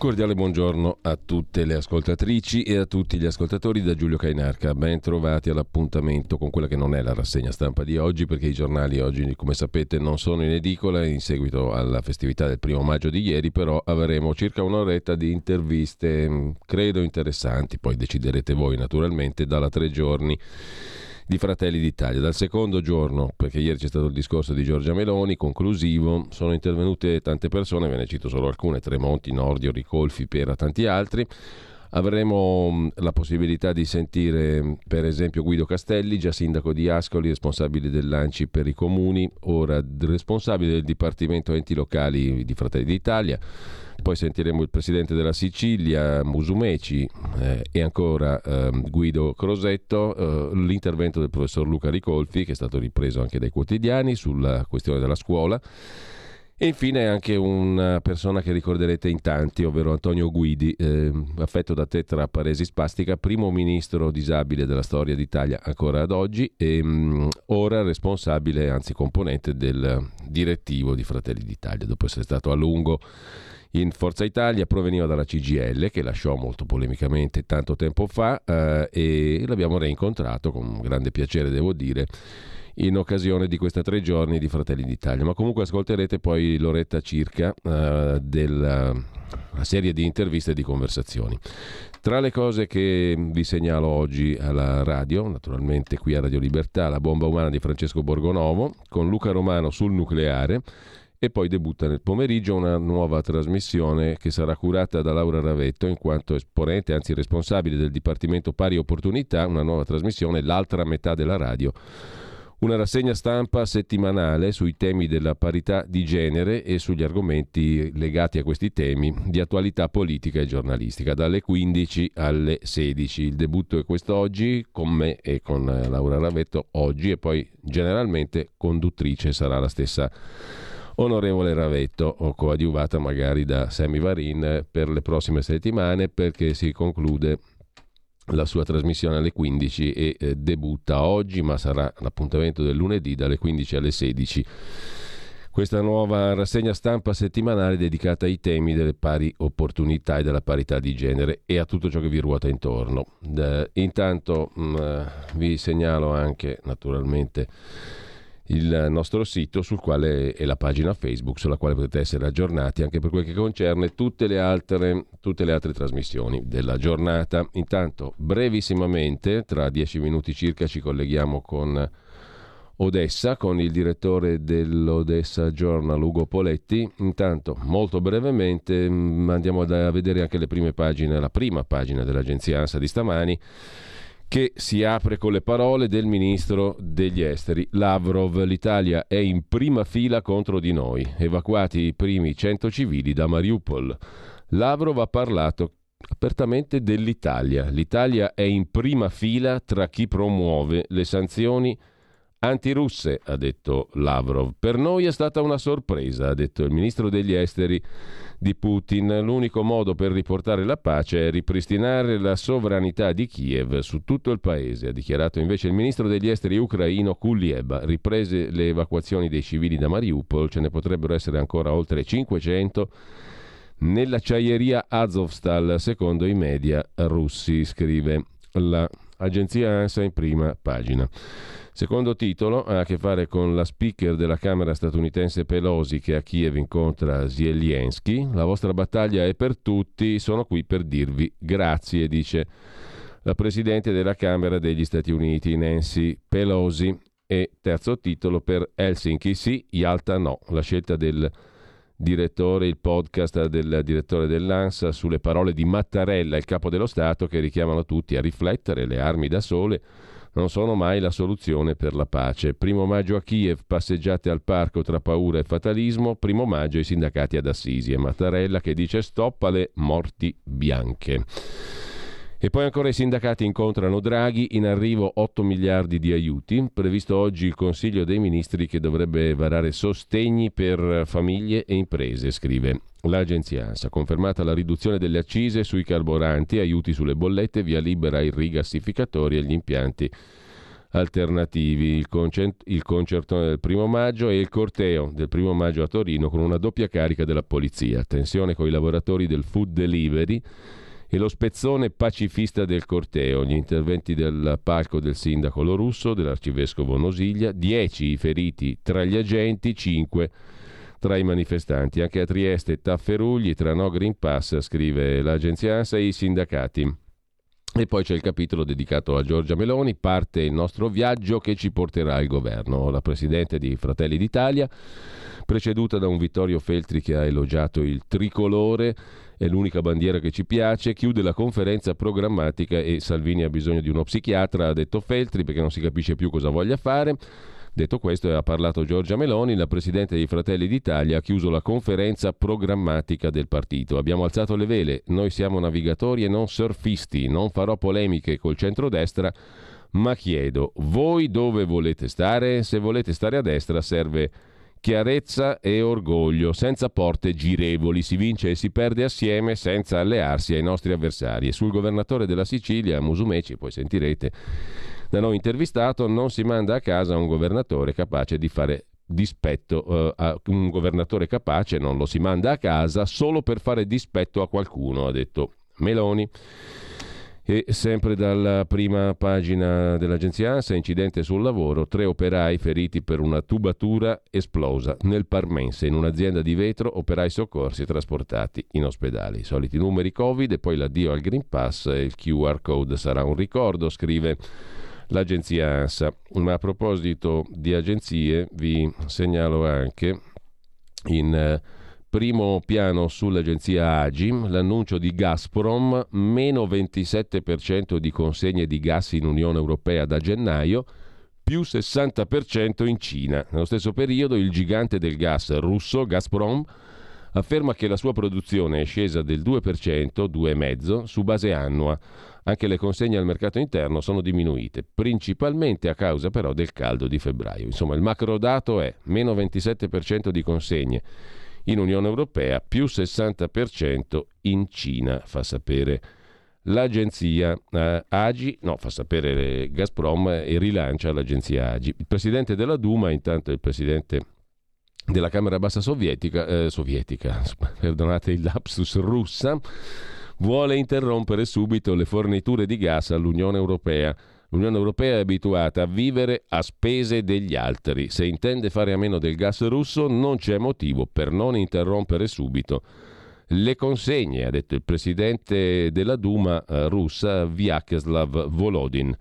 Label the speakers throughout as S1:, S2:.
S1: Cordiale buongiorno a tutte le ascoltatrici e a tutti gli ascoltatori da Giulio Cainarca. Ben trovati all'appuntamento con quella che non è la rassegna stampa di oggi, perché i giornali oggi, come sapete, non sono in edicola in seguito alla festività del primo maggio di ieri, però avremo circa un'oretta di interviste, mm, credo interessanti, poi deciderete voi naturalmente, dalla tre giorni di Fratelli d'Italia. Dal secondo giorno, perché ieri c'è stato il discorso di Giorgia Meloni, conclusivo, sono intervenute tante persone, ve ne cito solo alcune, Tremonti, Nordio, Ricolfi, Pera, tanti altri. Avremo mm, la possibilità di sentire mm, per esempio Guido Castelli, già sindaco di Ascoli, responsabile dell'ANCI per i comuni, ora responsabile del Dipartimento Enti Locali di Fratelli d'Italia poi sentiremo il presidente della Sicilia, Musumeci, eh, e ancora eh, Guido Crosetto, eh, l'intervento del professor Luca Ricolfi, che è stato ripreso anche dai quotidiani sulla questione della scuola. E infine anche una persona che ricorderete in tanti, ovvero Antonio Guidi, eh, affetto da tetra paresi spastica, primo ministro disabile della storia d'Italia ancora ad oggi e mh, mm, ora responsabile, anzi componente del direttivo di Fratelli d'Italia, dopo essere stato a lungo in Forza Italia, proveniva dalla CGL che lasciò molto polemicamente tanto tempo fa eh, e l'abbiamo reincontrato con grande piacere, devo dire in occasione di questi tre giorni di Fratelli d'Italia. Ma comunque ascolterete poi l'oretta circa uh, della serie di interviste e di conversazioni. Tra le cose che vi segnalo oggi alla radio, naturalmente qui a Radio Libertà, la bomba umana di Francesco Borgonovo, con Luca Romano sul nucleare e poi debutta nel pomeriggio una nuova trasmissione che sarà curata da Laura Ravetto in quanto esponente, anzi responsabile del Dipartimento Pari Opportunità, una nuova trasmissione, l'altra metà della radio. Una rassegna stampa settimanale sui temi della parità di genere e sugli argomenti legati a questi temi di attualità politica e giornalistica, dalle 15 alle 16. Il debutto è quest'oggi con me e con Laura Ravetto oggi e poi generalmente conduttrice sarà la stessa onorevole Ravetto, o coadiuvata magari da Sammy Varin per le prossime settimane perché si conclude la sua trasmissione alle 15 e eh, debutta oggi, ma sarà l'appuntamento del lunedì dalle 15 alle 16. Questa nuova rassegna stampa settimanale dedicata ai temi delle pari opportunità e della parità di genere e a tutto ciò che vi ruota intorno. Eh, intanto mh, mm, vi segnalo anche naturalmente il nostro sito sul quale è la pagina Facebook sulla quale potete essere aggiornati anche per quel che concerne tutte le altre, tutte le altre trasmissioni della giornata. Intanto, brevissimamente, tra dieci minuti circa, ci colleghiamo con Odessa, con il direttore dell'Odessa Journal Ugo Poletti. Intanto, molto brevemente, mm, andiamo a vedere anche le prime pagine, la prima pagina dell'agenzia ANSA di stamani che si apre con le parole del ministro degli esteri. Lavrov, l'Italia è in prima fila contro di noi, evacuati i primi 100 civili da Mariupol. Lavrov ha parlato apertamente dell'Italia. L'Italia è in prima fila tra chi promuove le sanzioni antirusse, ha detto Lavrov. Per noi è stata una sorpresa, ha detto il ministro degli esteri di Putin. L'unico modo per riportare la pace è ripristinare la sovranità di Kiev su tutto il paese, ha dichiarato invece il ministro degli esteri ucraino Kulieba. Riprese le evacuazioni dei civili da Mariupol, ce ne potrebbero essere ancora oltre 500 nell'acciaieria Azovstal, secondo i media russi, scrive la agenzia ANSA in prima pagina. Secondo titolo ha a che fare con la speaker della Camera statunitense Pelosi che a Kiev incontra Zelensky. La vostra battaglia è per tutti, sono qui per dirvi grazie, dice la Presidente della Camera degli Stati Uniti, Nancy Pelosi. E terzo titolo per Helsinki sì, Yalta no. La scelta del direttore, il podcast del direttore dell'ANSA sulle parole di Mattarella, il capo dello Stato, che richiamano tutti a riflettere, le armi da sole non sono mai la soluzione per la pace. Primo maggio a Kiev, passeggiate al parco tra paura e fatalismo. Primo maggio i sindacati ad Assisi e Mattarella che dice stop alle morti bianche. E poi ancora i sindacati incontrano Draghi, in arrivo 8 miliardi di aiuti, previsto oggi il Consiglio dei Ministri che dovrebbe varare sostegni per famiglie e imprese, scrive l'agenzia ANSA. Confermata la riduzione delle accise sui carburanti, aiuti sulle bollette, via libera ai rigassificatori e agli impianti alternativi, il, concert- il concertone del primo maggio e il corteo del primo maggio a Torino con una doppia carica della polizia. Attenzione con i lavoratori del food delivery e lo spezzone pacifista del corteo, gli interventi del palco del sindaco Lorusso, dell'arcivescovo Nosiglia, 10 i feriti tra gli agenti, 5 tra i manifestanti. Anche a Trieste Tafferugli, tra no Green Pass, scrive l'agenzia ANSA e i sindacati. E poi c'è il capitolo dedicato a Giorgia Meloni, parte il nostro viaggio che ci porterà al governo. La Presidente di Fratelli d'Italia, preceduta da un Vittorio Feltri che ha elogiato il tricolore, è l'unica bandiera che ci piace, chiude la conferenza programmatica e Salvini ha bisogno di uno psichiatra, ha detto Feltri, perché non si capisce più cosa voglia fare. Detto questo, ha parlato Giorgia Meloni, la Presidente dei Fratelli d'Italia ha chiuso la conferenza programmatica del partito. Abbiamo alzato le vele, noi siamo navigatori e non surfisti, non farò polemiche col centrodestra, ma chiedo, voi dove volete stare? Se volete stare a destra serve chiarezza e orgoglio, senza porte girevoli, si vince e si perde assieme senza allearsi ai nostri avversari. E sul governatore della Sicilia, Musumeci, poi sentirete da noi intervistato, non si manda a casa un governatore capace di fare dispetto a un governatore capace, non lo si manda a casa solo per fare dispetto a qualcuno, ha detto Meloni. E sempre dalla prima pagina dell'agenzia ANSA, incidente sul lavoro, tre operai feriti per una tubatura esplosa nel Parmense, in un'azienda di vetro, operai soccorsi trasportati in ospedale. I soliti numeri Covid e poi l'addio al Green Pass il QR code sarà un ricordo, scrive l'agenzia ANSA. Ma a proposito di agenzie, vi segnalo anche in Primo piano sull'agenzia Agim, l'annuncio di Gazprom, meno 27% di consegne di gas in Unione Europea da gennaio, più 60% in Cina. Nello stesso periodo il gigante del gas russo, Gazprom, afferma che la sua produzione è scesa del 2%, 2,5% su base annua. Anche le consegne al mercato interno sono diminuite, principalmente a causa però del caldo di febbraio. Insomma, il macro dato è meno 27% di consegne in Unione Europea, più 60% in Cina, fa sapere l'agenzia eh, Agi, no, fa sapere Gazprom e rilancia l'agenzia Agi. Il presidente della Duma, intanto il presidente della Camera Bassa sovietica, eh, sovietica perdonate il lapsus russa, vuole interrompere subito le forniture di gas all'Unione Europea L'Unione Europea è abituata a vivere a spese degli altri. Se intende fare a meno del gas russo non c'è motivo per non interrompere subito le consegne, ha detto il presidente della Duma eh, russa Vyacheslav Volodin.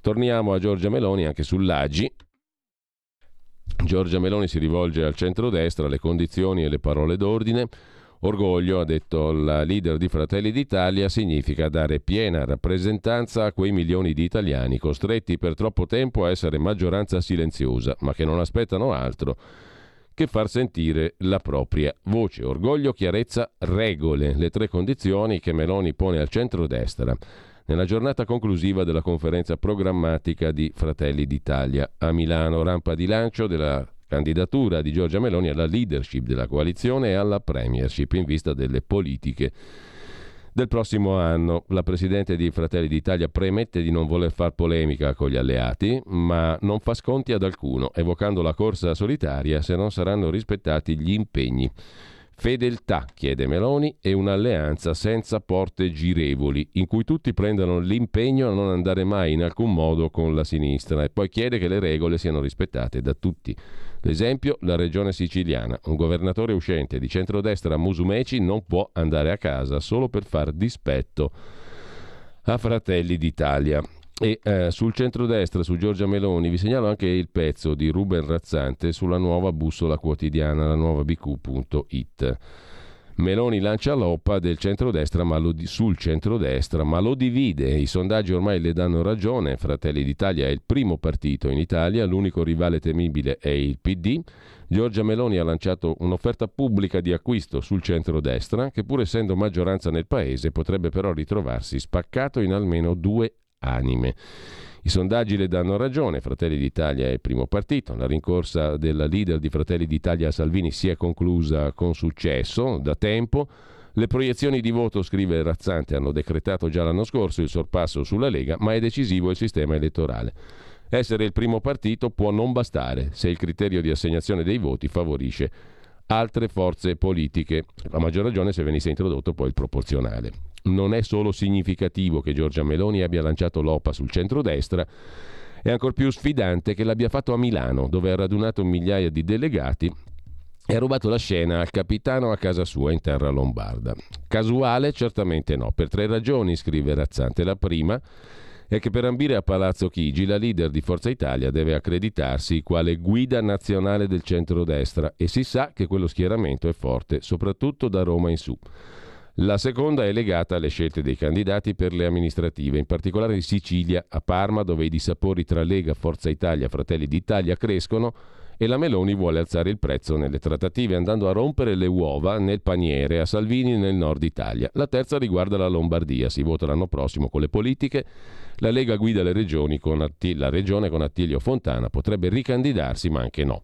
S1: Torniamo a Giorgia Meloni anche sull'Agi. Giorgia Meloni si rivolge al centrodestra, le condizioni e le parole d'ordine. Orgoglio, ha detto la leader di Fratelli d'Italia, significa dare piena rappresentanza a quei milioni di italiani costretti per troppo tempo a essere maggioranza silenziosa, ma che non aspettano altro che far sentire la propria voce. Orgoglio, chiarezza, regole, le tre condizioni che Meloni pone al centro-destra nella giornata conclusiva della conferenza programmatica di Fratelli d'Italia a Milano, rampa di lancio della candidatura di Giorgia Meloni alla leadership della coalizione e alla premiership in vista delle politiche del prossimo anno. La Presidente di Fratelli d'Italia premette di non voler far polemica con gli alleati, ma non fa sconti ad alcuno, evocando la corsa solitaria se non saranno rispettati gli impegni Fedeltà, chiede Meloni, e un'alleanza senza porte girevoli, in cui tutti prendano l'impegno a non andare mai in alcun modo con la sinistra e poi chiede che le regole siano rispettate da tutti. L'esempio, la regione siciliana. Un governatore uscente di centrodestra Musumeci non può andare a casa solo per far dispetto a Fratelli d'Italia. E eh, sul centrodestra, su Giorgia Meloni, vi segnalo anche il pezzo di Ruben Razzante sulla nuova bussola quotidiana, la nuova bq.it. Meloni lancia l'OPA del centrodestra ma lo, sul centrodestra, ma lo divide. I sondaggi ormai le danno ragione. Fratelli d'Italia è il primo partito in Italia, l'unico rivale temibile è il PD. Giorgia Meloni ha lanciato un'offerta pubblica di acquisto sul centrodestra, che pur essendo maggioranza nel paese potrebbe però ritrovarsi spaccato in almeno due anime. I sondaggi le danno ragione, Fratelli d'Italia è il primo partito, la rincorsa della leader di Fratelli d'Italia a Salvini si è conclusa con successo da tempo. Le proiezioni di voto, scrive Razzante, hanno decretato già l'anno scorso il sorpasso sulla Lega, ma è decisivo il sistema elettorale. Essere il primo partito può non bastare se il criterio di assegnazione dei voti favorisce altre forze politiche, a maggior ragione se venisse introdotto poi il proporzionale. Non è solo significativo che Giorgia Meloni abbia lanciato l'OPA sul centrodestra, è ancora più sfidante che l'abbia fatto a Milano, dove ha radunato migliaia di delegati e ha rubato la scena al capitano a casa sua in terra lombarda. Casuale? Certamente no, per tre ragioni, scrive Razzante. La prima è che per ambire a Palazzo Chigi la leader di Forza Italia deve accreditarsi quale guida nazionale del centrodestra e si sa che quello schieramento è forte, soprattutto da Roma in su. La seconda è legata alle scelte dei candidati per le amministrative, in particolare in Sicilia, a Parma, dove i dissapori tra Lega, Forza Italia Fratelli d'Italia crescono e la Meloni vuole alzare il prezzo nelle trattative andando a rompere le uova nel paniere a Salvini nel nord Italia. La terza riguarda la Lombardia, si vota l'anno prossimo con le politiche. La Lega guida le regioni con Atti- la regione con Attilio Fontana, potrebbe ricandidarsi ma anche no.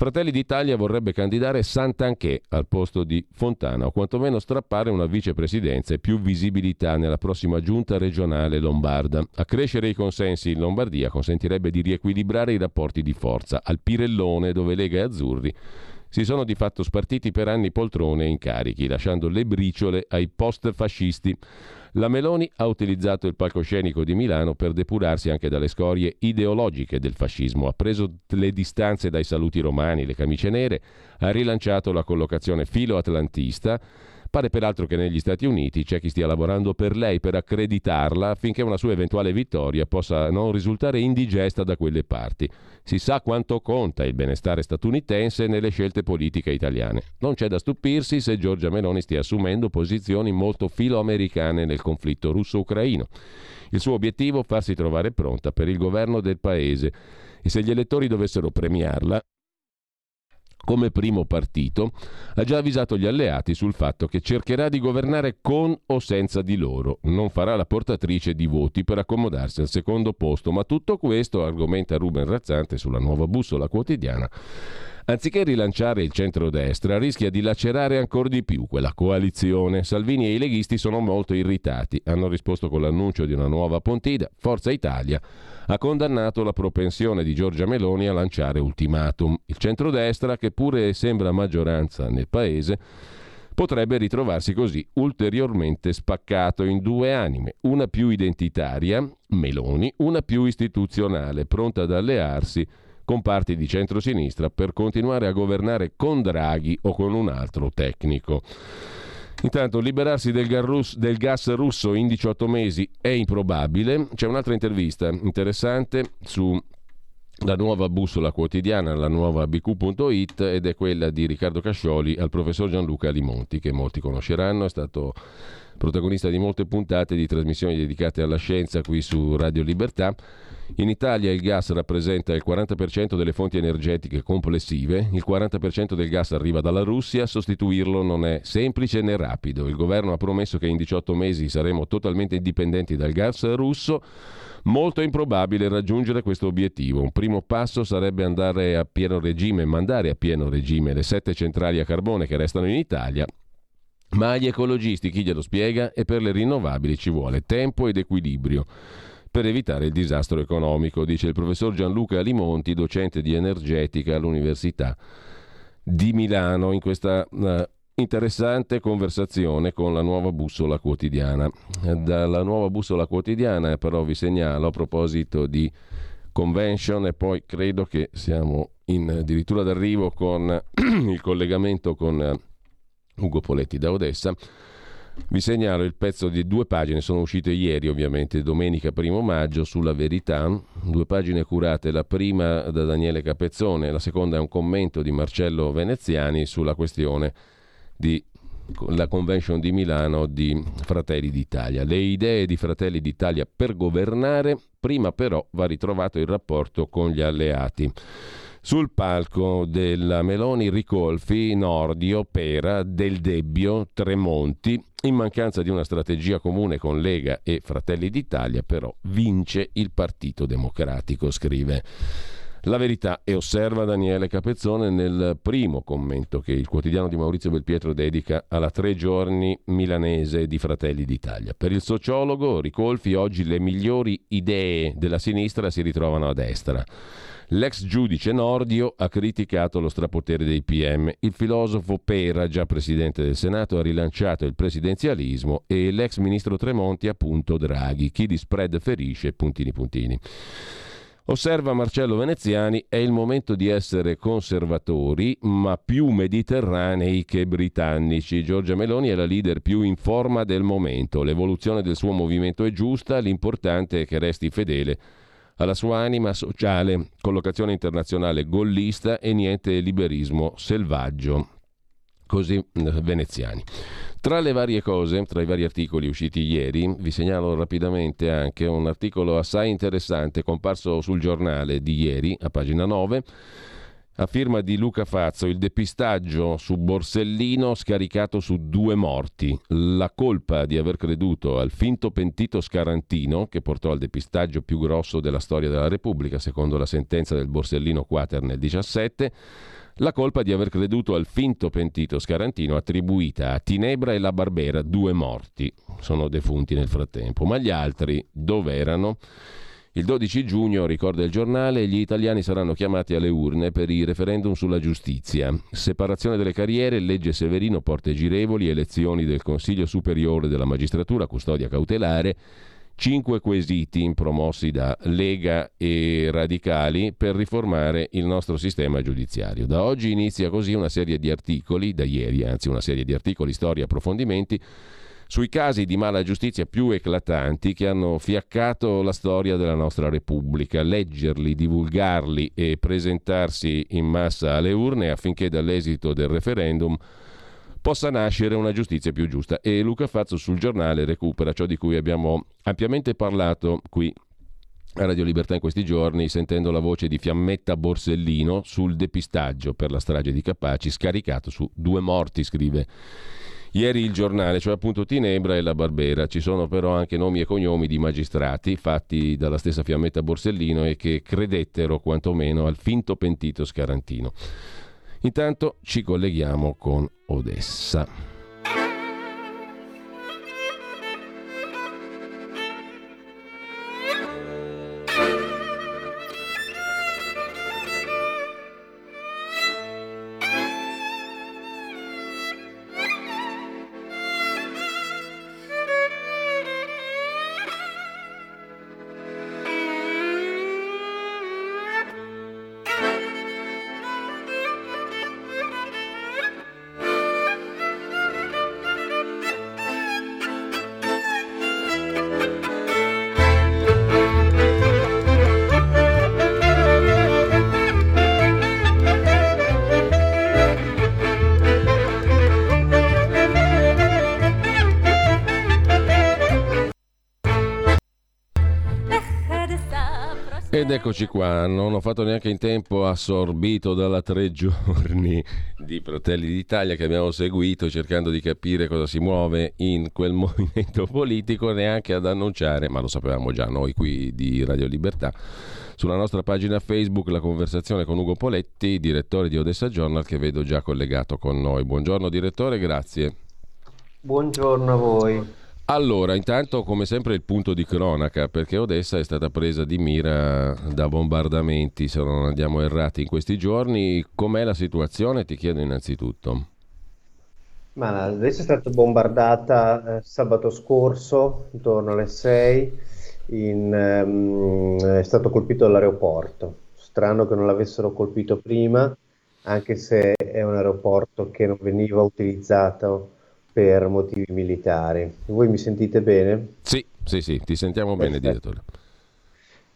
S1: Fratelli d'Italia vorrebbe candidare Sant'Anché al posto di Fontana o quantomeno strappare una vicepresidenza e più visibilità nella prossima giunta regionale lombarda. Accrescere i consensi in Lombardia consentirebbe di riequilibrare i rapporti di forza al Pirellone dove Lega e Azzurri si sono di fatto spartiti per anni poltrone e incarichi, lasciando le briciole ai post-fascisti. La Meloni ha utilizzato il palcoscenico di Milano per depurarsi anche dalle scorie ideologiche del fascismo, ha preso le distanze dai saluti romani, le camicie nere, ha rilanciato la collocazione filo-atlantista, Pare peraltro che negli Stati Uniti c'è chi stia lavorando per lei per accreditarla affinché una sua eventuale vittoria possa non risultare indigesta da quelle parti. Si sa quanto conta il benestare statunitense nelle scelte politiche italiane. Non c'è da stupirsi se Giorgia Meloni stia assumendo posizioni molto filoamericane nel conflitto russo-ucraino. Il suo obiettivo è farsi trovare pronta per il governo del paese e se gli elettori dovessero premiarla, come primo partito, ha già avvisato gli alleati sul fatto che cercherà di governare con o senza di loro. Non farà la portatrice di voti per accomodarsi al secondo posto, ma tutto questo, argomenta Ruben Razzante sulla nuova bussola quotidiana, Anziché rilanciare il centrodestra, rischia di lacerare ancora di più quella coalizione. Salvini e i leghisti sono molto irritati. Hanno risposto con l'annuncio di una nuova Pontida. Forza Italia ha condannato la propensione di Giorgia Meloni a lanciare ultimatum. Il centrodestra, che pure sembra maggioranza nel paese, potrebbe ritrovarsi così ulteriormente spaccato in due anime, una più identitaria, Meloni, una più istituzionale, pronta ad allearsi con parti di centrosinistra per continuare a governare con Draghi o con un altro tecnico. Intanto liberarsi del, gas, del gas russo in 18 mesi è improbabile. C'è un'altra intervista interessante su la nuova bussola quotidiana, la nuova bq.it ed è quella di Riccardo Cascioli al professor Gianluca Limonti che molti conosceranno, è stato protagonista di molte puntate di trasmissioni dedicate alla scienza qui su Radio Libertà in Italia il gas rappresenta il 40% delle fonti energetiche complessive, il 40% del gas arriva dalla Russia, sostituirlo non è semplice né rapido. Il governo ha promesso che in 18 mesi saremo totalmente indipendenti dal gas russo. Molto improbabile raggiungere questo obiettivo. Un primo passo sarebbe andare a pieno regime, mandare a pieno regime le sette centrali a carbone che restano in Italia ma agli ecologisti, chi glielo spiega, e per le rinnovabili ci vuole tempo ed equilibrio per evitare il disastro economico, dice il professor Gianluca Limonti, docente di energetica all'Università di Milano, in questa uh, interessante conversazione con la nuova bussola quotidiana. Dalla nuova bussola quotidiana però vi segnalo a proposito di convention e poi credo che siamo in addirittura d'arrivo con il collegamento con Ugo Poletti da Odessa. Vi segnalo il pezzo di due pagine, sono uscite ieri ovviamente, domenica 1 maggio, sulla verità, due pagine curate, la prima da Daniele Capezzone, la seconda è un commento di Marcello Veneziani sulla questione della convention di Milano di Fratelli d'Italia. Le idee di Fratelli d'Italia per governare, prima però va ritrovato il rapporto con gli alleati. Sul palco della Meloni Ricolfi, Nordio, Pera, Del Debbio, Tremonti, in mancanza di una strategia comune con Lega e Fratelli d'Italia, però vince il Partito Democratico, scrive. La verità e osserva Daniele Capezzone nel primo commento che il quotidiano di Maurizio Belpietro dedica alla tre giorni milanese di Fratelli d'Italia. Per il sociologo Ricolfi oggi le migliori idee della sinistra si ritrovano a destra. L'ex giudice Nordio ha criticato lo strapotere dei PM. Il filosofo Pera, già presidente del Senato, ha rilanciato il presidenzialismo e l'ex ministro Tremonti appunto Draghi. Chi di spread ferisce, puntini puntini. Osserva Marcello Veneziani, è il momento di essere conservatori, ma più mediterranei che britannici. Giorgia Meloni è la leader più in forma del momento. L'evoluzione del suo movimento è giusta, l'importante è che resti fedele alla sua anima sociale, collocazione internazionale gollista e niente liberismo selvaggio. Così eh, veneziani. Tra le varie cose, tra i vari articoli usciti ieri, vi segnalo rapidamente anche un articolo assai interessante comparso sul giornale di ieri, a pagina 9 a firma di Luca Fazzo, il depistaggio su Borsellino scaricato su due morti. La colpa di aver creduto al finto pentito Scarantino, che portò al depistaggio più grosso della storia della Repubblica, secondo la sentenza del Borsellino Quater nel 17, la colpa di aver creduto al finto pentito Scarantino attribuita a Tinebra e la Barbera, due morti. Sono defunti nel frattempo. Ma gli altri dove erano? Il 12 giugno, ricorda il giornale, gli italiani saranno chiamati alle urne per i referendum sulla giustizia. Separazione delle carriere, legge Severino, porte girevoli, elezioni del Consiglio Superiore della Magistratura, custodia cautelare, cinque quesiti promossi da Lega e Radicali per riformare il nostro sistema giudiziario. Da oggi inizia così una serie di articoli, da ieri anzi una serie di articoli, storie, approfondimenti sui casi di mala giustizia più eclatanti che hanno fiaccato la storia della nostra Repubblica. Leggerli, divulgarli e presentarsi in massa alle urne affinché dall'esito del referendum possa nascere una giustizia più giusta. E Luca Fazzo sul giornale recupera ciò di cui abbiamo ampiamente parlato qui a Radio Libertà in questi giorni, sentendo la voce di Fiammetta Borsellino sul depistaggio per la strage di Capaci, scaricato su due morti, scrive Ieri il giornale, cioè appunto Tinebra e la Barbera, ci sono però anche nomi e cognomi di magistrati fatti dalla stessa Fiammetta Borsellino e che credettero quantomeno al finto pentito Scarantino. Intanto ci colleghiamo con Odessa. Ed eccoci qua, non ho fatto neanche in tempo assorbito dalla tre giorni di Fratelli d'Italia che abbiamo seguito cercando di capire cosa si muove in quel movimento politico, neanche ad annunciare, ma lo sapevamo già noi qui di Radio Libertà, sulla nostra pagina Facebook la conversazione con Ugo Poletti, direttore di Odessa Journal, che vedo già collegato con noi. Buongiorno direttore, grazie.
S2: Buongiorno a voi.
S1: Allora, intanto come sempre il punto di cronaca, perché Odessa è stata presa di mira da bombardamenti, se non andiamo errati in questi giorni. Com'è la situazione? Ti chiedo innanzitutto.
S2: Ma adesso è stata bombardata eh, sabato scorso, intorno alle 6, in, um, è stato colpito l'aeroporto. Strano che non l'avessero colpito prima, anche se è un aeroporto che non veniva utilizzato per motivi militari. Voi mi sentite bene?
S1: Sì, sì, sì, ti sentiamo Perfetto. bene, direttore.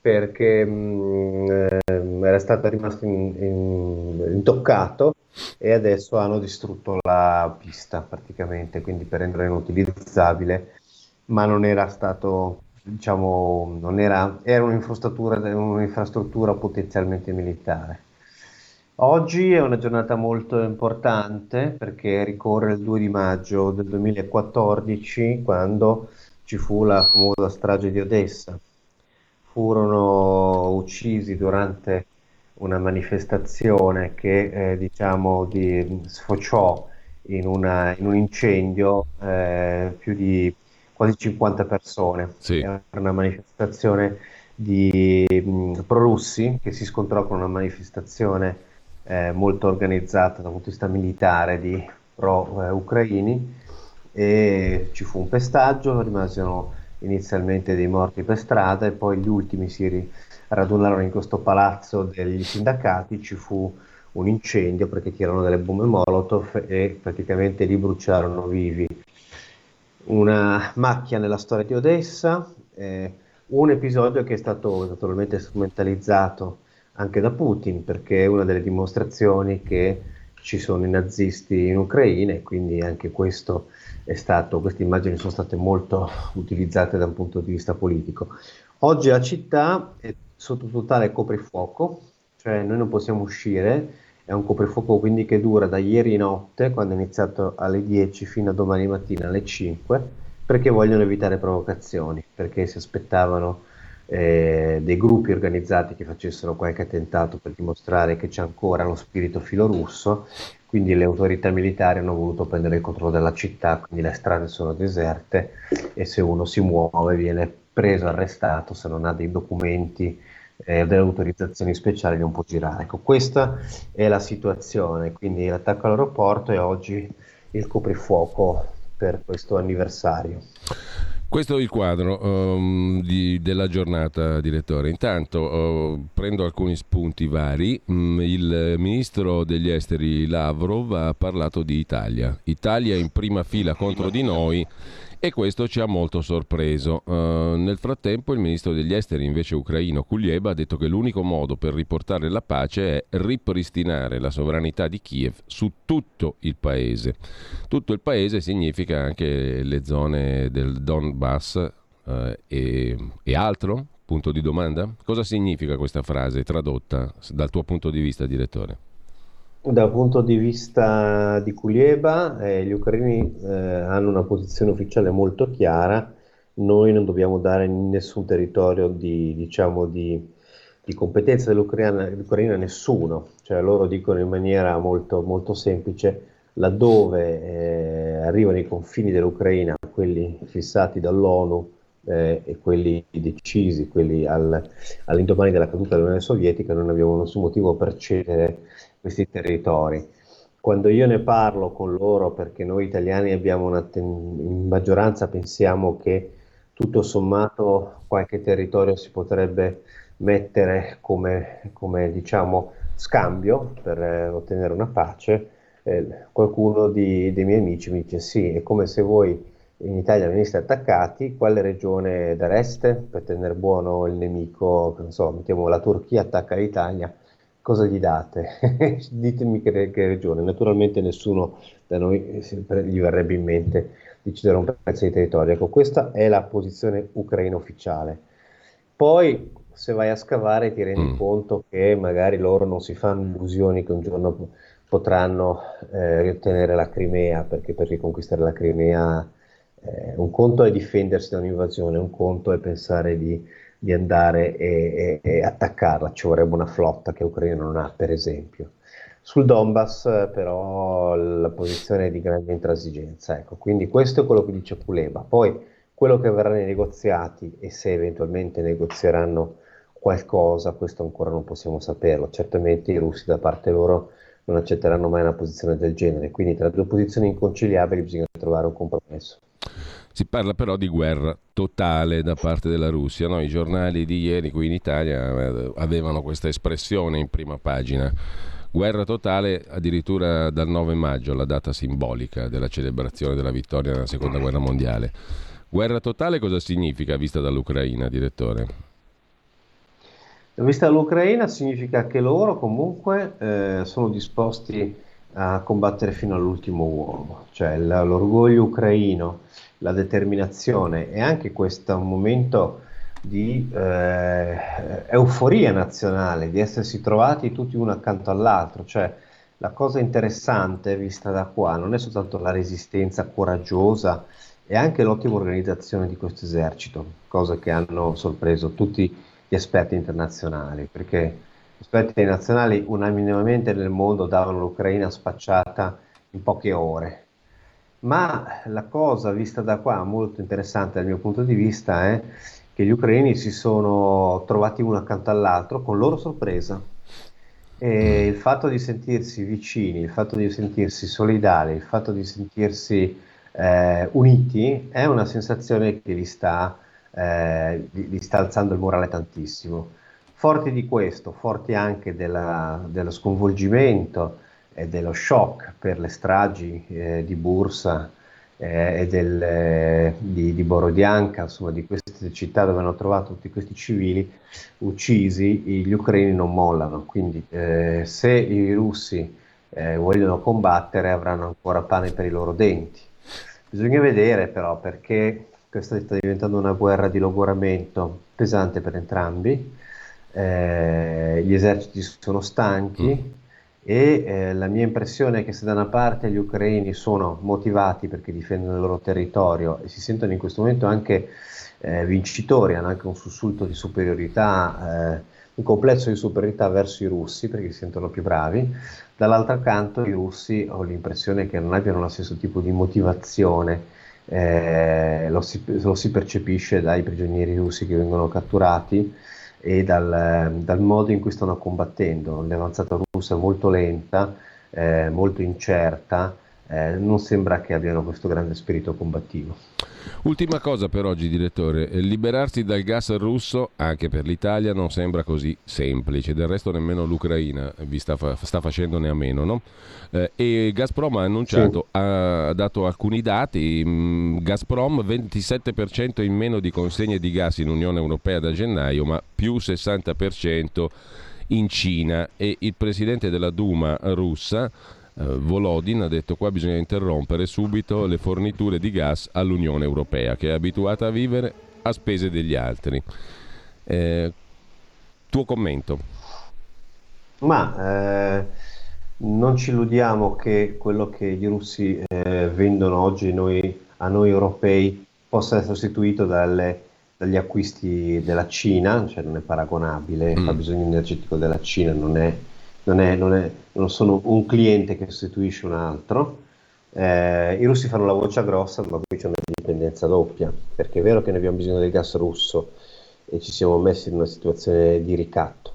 S2: Perché mh, mm, era stato rimasto in, in, intoccato e adesso hanno distrutto la pista praticamente, quindi per renderla inutilizzabile, ma non era stato, diciamo, non era, era un'infrastruttura, un'infrastruttura potenzialmente militare. Oggi è una giornata molto importante perché ricorre il 2 di maggio del 2014 quando ci fu la famosa strage di Odessa. Furono uccisi durante una manifestazione che eh, diciamo di, sfociò in, una, in, un incendio eh, più di quasi 50 persone.
S1: Sì.
S2: Era una manifestazione di mh, prorussi che si scontrò con una manifestazione eh, molto organizzata dal punto di vista militare di pro-ucraini e ci fu un pestaggio, rimasero inizialmente dei morti per strada e poi gli ultimi si radunarono in questo palazzo degli sindacati, ci fu un incendio perché tirarono delle bombe Molotov e praticamente li bruciarono vivi. Una macchia nella storia di Odessa, eh, un episodio che è stato naturalmente strumentalizzato anche da Putin perché è una delle dimostrazioni che ci sono i nazisti in Ucraina e quindi anche questo è stato, queste immagini sono state molto utilizzate da un punto di vista politico. Oggi la città è sotto totale coprifuoco, cioè noi non possiamo uscire, è un coprifuoco quindi che dura da ieri notte, quando è iniziato alle 10 fino a domani mattina alle 5, perché vogliono evitare provocazioni, perché si aspettavano eh, dei gruppi organizzati che facessero qualche attentato per dimostrare che c'è ancora lo spirito filorusso, quindi le autorità militari hanno voluto prendere il controllo della città, quindi le strade sono deserte e se uno si muove viene preso, arrestato, se non ha dei documenti eh, delle autorizzazioni speciali non può girare. Ecco, questa è la situazione, quindi l'attacco all'aeroporto e oggi il coprifuoco per questo anniversario.
S1: Questo è il quadro um, di, della giornata, direttore. Intanto uh, prendo alcuni spunti vari. Um, il ministro degli esteri Lavrov ha parlato di Italia. Italia in prima fila contro di noi e questo ci ha molto sorpreso. Uh, nel frattempo il ministro degli esteri invece ucraino Kulieba ha detto che l'unico modo per riportare la pace è ripristinare la sovranità di Kiev su tutto il paese. Tutto il paese significa anche le zone del Donbass uh, e, e altro? Punto di domanda? Cosa significa questa frase tradotta dal tuo punto di vista, direttore?
S2: Dal punto di vista di Kulieba, eh, gli ucraini eh, hanno una posizione ufficiale molto chiara, noi non dobbiamo dare nessun territorio di, diciamo, di, di competenza dell'Ucraina, a nessuno, cioè loro dicono in maniera molto, molto semplice, laddove eh, arrivano i confini dell'Ucraina, quelli fissati dall'ONU eh, e quelli decisi, quelli al, all'indomani della caduta dell'Unione Sovietica, non abbiamo nessun motivo per cedere questi territori. Quando io ne parlo con loro, perché noi italiani abbiamo una ten- in maggioranza pensiamo che tutto sommato qualche territorio si potrebbe mettere come, come diciamo, scambio per eh, ottenere una pace, eh, qualcuno di, dei miei amici mi dice sì, è come se voi in Italia veniste attaccati, quale regione dareste per tenere buono il nemico? Non so, mettiamo la Turchia attacca l'Italia, cosa gli date? Ditemi che, che, regione. Naturalmente nessuno da noi gli verrebbe in mente di cedere un pezzo di territorio. Ecco, questa è la posizione ucraina ufficiale. Poi, se vai a scavare, ti rendi mm. conto che magari loro non si fanno illusioni che un giorno potranno eh, riottenere la Crimea, perché per riconquistare la Crimea eh, un conto è difendersi da un'invasione, un conto è pensare di di andare e, e, e, attaccarla, ci vorrebbe una flotta che l'Ucraina non ha, per esempio. Sul Donbass però la posizione è di grande intransigenza, ecco, quindi questo è quello che dice Kuleba. Poi quello che verrà nei negoziati e se eventualmente negozieranno qualcosa, questo ancora non possiamo saperlo. Certamente i russi da parte loro non accetteranno mai una posizione del genere. Quindi tra due posizioni inconciliabili bisogna trovare un compromesso.
S1: Si parla però di guerra totale da parte della Russia. No? I giornali di ieri qui in Italia eh, avevano questa espressione in prima pagina. Guerra totale addirittura dal 9 maggio, la data simbolica della celebrazione della vittoria nella seconda guerra mondiale. Guerra totale cosa significa vista dall'Ucraina, direttore?
S2: Vista dall'Ucraina significa che loro comunque eh, sono disposti a combattere fino all'ultimo uomo, cioè l'orgoglio ucraino la determinazione e anche questo momento di eh, euforia nazionale, di essersi trovati tutti uno accanto all'altro, cioè la cosa interessante vista da qua non è soltanto la resistenza coraggiosa e anche l'ottima organizzazione di questo esercito, cosa che hanno sorpreso tutti gli esperti internazionali, perché gli esperti nazionali unanimemente nel mondo davano l'Ucraina spacciata in poche ore, ma la cosa vista da qua molto interessante dal mio punto di vista è che gli ucraini si sono trovati uno accanto all'altro con loro sorpresa. E il fatto di sentirsi vicini, il fatto di sentirsi solidali, il fatto di sentirsi eh, uniti è una sensazione che li sta, eh, li, li sta, alzando il morale tantissimo. Forti di questo, forti anche della, dello sconvolgimento, e dello shock per le stragi eh, di Bursa eh, e del, eh, di, di Borodianka, insomma di queste città dove hanno trovato tutti questi civili uccisi, gli ucraini non mollano, quindi eh, se i russi eh, vogliono combattere avranno ancora pane per i loro denti. Bisogna vedere però perché questa sta diventando una guerra di logoramento pesante per entrambi, eh, gli eserciti sono stanchi. Mm e eh, la mia impressione è che se da una parte gli ucraini sono motivati perché difendono il loro territorio e si sentono in questo momento anche eh, vincitori, hanno anche un sussulto di superiorità, eh, un complesso di superiorità verso i russi perché si sentono più bravi, dall'altro canto i russi ho l'impressione che non abbiano lo stesso tipo di motivazione, eh, lo si, lo si percepisce dai prigionieri russi che vengono catturati e dal, dal, modo in cui stanno combattendo. L'avanzata russa è molto lenta, eh, molto incerta, eh, non sembra che abbiano questo grande spirito combattivo.
S1: Ultima cosa per oggi, direttore, liberarsi dal gas russo anche per l'Italia non sembra così semplice, del resto nemmeno l'Ucraina vi sta, fa- sta facendone a meno. No? Eh, e Gazprom ha annunciato, sì. ha dato alcuni dati, mh, mm, Gazprom 27% in meno di consegne di gas in Unione Europea da gennaio, ma più 60% in Cina e il presidente della Duma russa eh, Volodin ha detto qua bisogna interrompere subito le forniture di gas all'Unione Europea che è abituata a vivere a spese degli altri. Eh, tuo commento?
S2: Ma eh, non ci illudiamo che quello che i russi eh, vendono oggi noi, a noi europei possa essere sostituito dalle, dagli acquisti della Cina, cioè non è paragonabile, mm. il fabbisogno energetico della Cina non è non, è, non, è, non sono un cliente che sostituisce un altro. Eh, I russi fanno la voce grossa, ma qui c'è una dipendenza doppia, perché è vero che ne abbiamo bisogno del gas russo e ci siamo messi in una situazione di ricatto,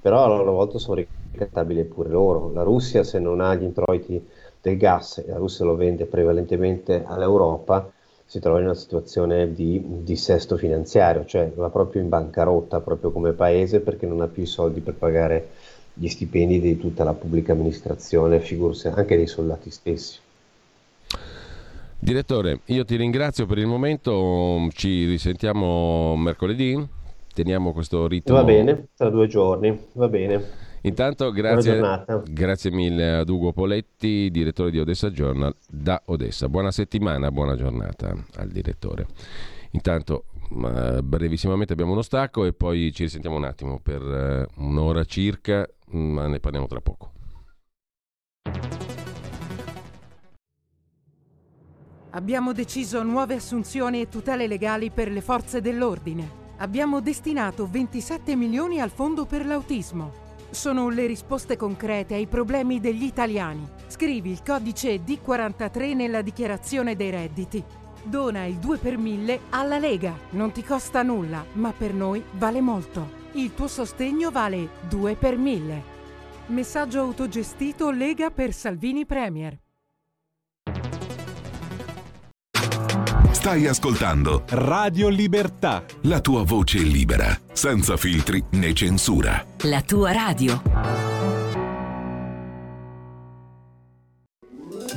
S2: però a loro volta sono ricattabili pure loro. La Russia, se non ha gli introiti del gas e la Russia lo vende prevalentemente all'Europa, si trova in una situazione di dissesto finanziario, cioè va proprio in bancarotta, proprio come paese, perché non ha più i soldi per pagare gli stipendi di tutta la pubblica amministrazione, figurse anche dei soldati stessi.
S1: Direttore, io ti ringrazio per il momento, ci risentiamo mercoledì, teniamo questo ritmo.
S2: Va bene, tra due giorni, va bene.
S1: Intanto grazie, grazie mille ad Ugo Poletti, direttore di Odessa Journal da Odessa. Buona settimana, buona giornata al direttore. Intanto brevissimamente abbiamo uno stacco e poi ci risentiamo un attimo per eh, un'ora circa ma ne parliamo tra poco.
S3: Abbiamo deciso nuove assunzioni e tutele legali per le forze dell'ordine. Abbiamo destinato 27 milioni al fondo per l'autismo. Sono le risposte concrete ai problemi degli italiani. Scrivi il codice D43 nella dichiarazione dei redditi. Dona il 2 per 1000 alla Lega. Non ti costa nulla, ma per noi vale molto. Il tuo sostegno vale 2 per 1000. Messaggio autogestito Lega per Salvini Premier.
S4: Stai ascoltando
S5: Radio Libertà.
S4: la tua voce libera, senza filtri né censura.
S6: La tua radio.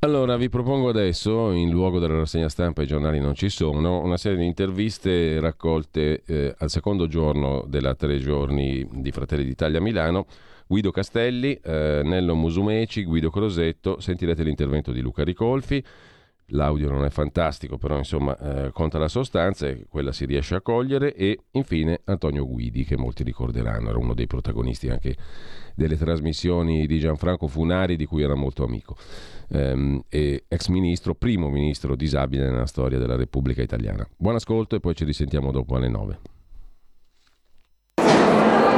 S1: Allora, vi propongo adesso, in luogo della rassegna stampa, i giornali non ci sono, una serie di interviste raccolte eh, al secondo giorno della tre giorni di Fratelli d'Italia a Milano. Guido Castelli, eh, Nello Musumeci, Guido Crosetto, sentirete l'intervento di Luca Ricolfi. L'audio non è fantastico, però insomma eh, conta la sostanza e quella si riesce a cogliere. E infine Antonio Guidi, che molti ricorderanno, era uno dei protagonisti anche delle trasmissioni di Gianfranco Funari, di cui era molto amico, ehm, e ex ministro, primo ministro disabile nella storia della Repubblica Italiana. Buon ascolto e poi ci risentiamo dopo alle 9.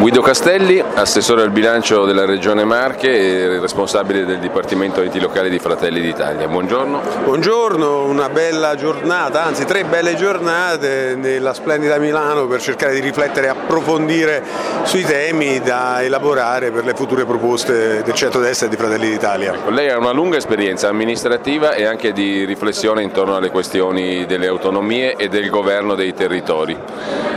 S1: Guido Castelli, assessore al bilancio della Regione Marche e responsabile del Dipartimento enti locali di Fratelli d'Italia. Buongiorno.
S7: Buongiorno, una bella giornata, anzi tre belle giornate nella splendida Milano per cercare di riflettere e approfondire sui temi da elaborare per le future proposte del centro-destra e di Fratelli d'Italia.
S1: Lei ha una lunga esperienza amministrativa e anche di riflessione intorno alle questioni delle autonomie e del governo dei territori.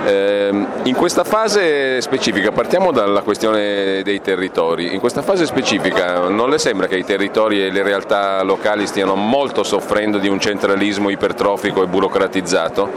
S1: Ehm, in questa fase specifica, partiamo dalla questione dei territori, in questa fase specifica non le sembra che i territori e le realtà locali stiano molto soffrendo di un centralismo ipertrofico e burocratizzato?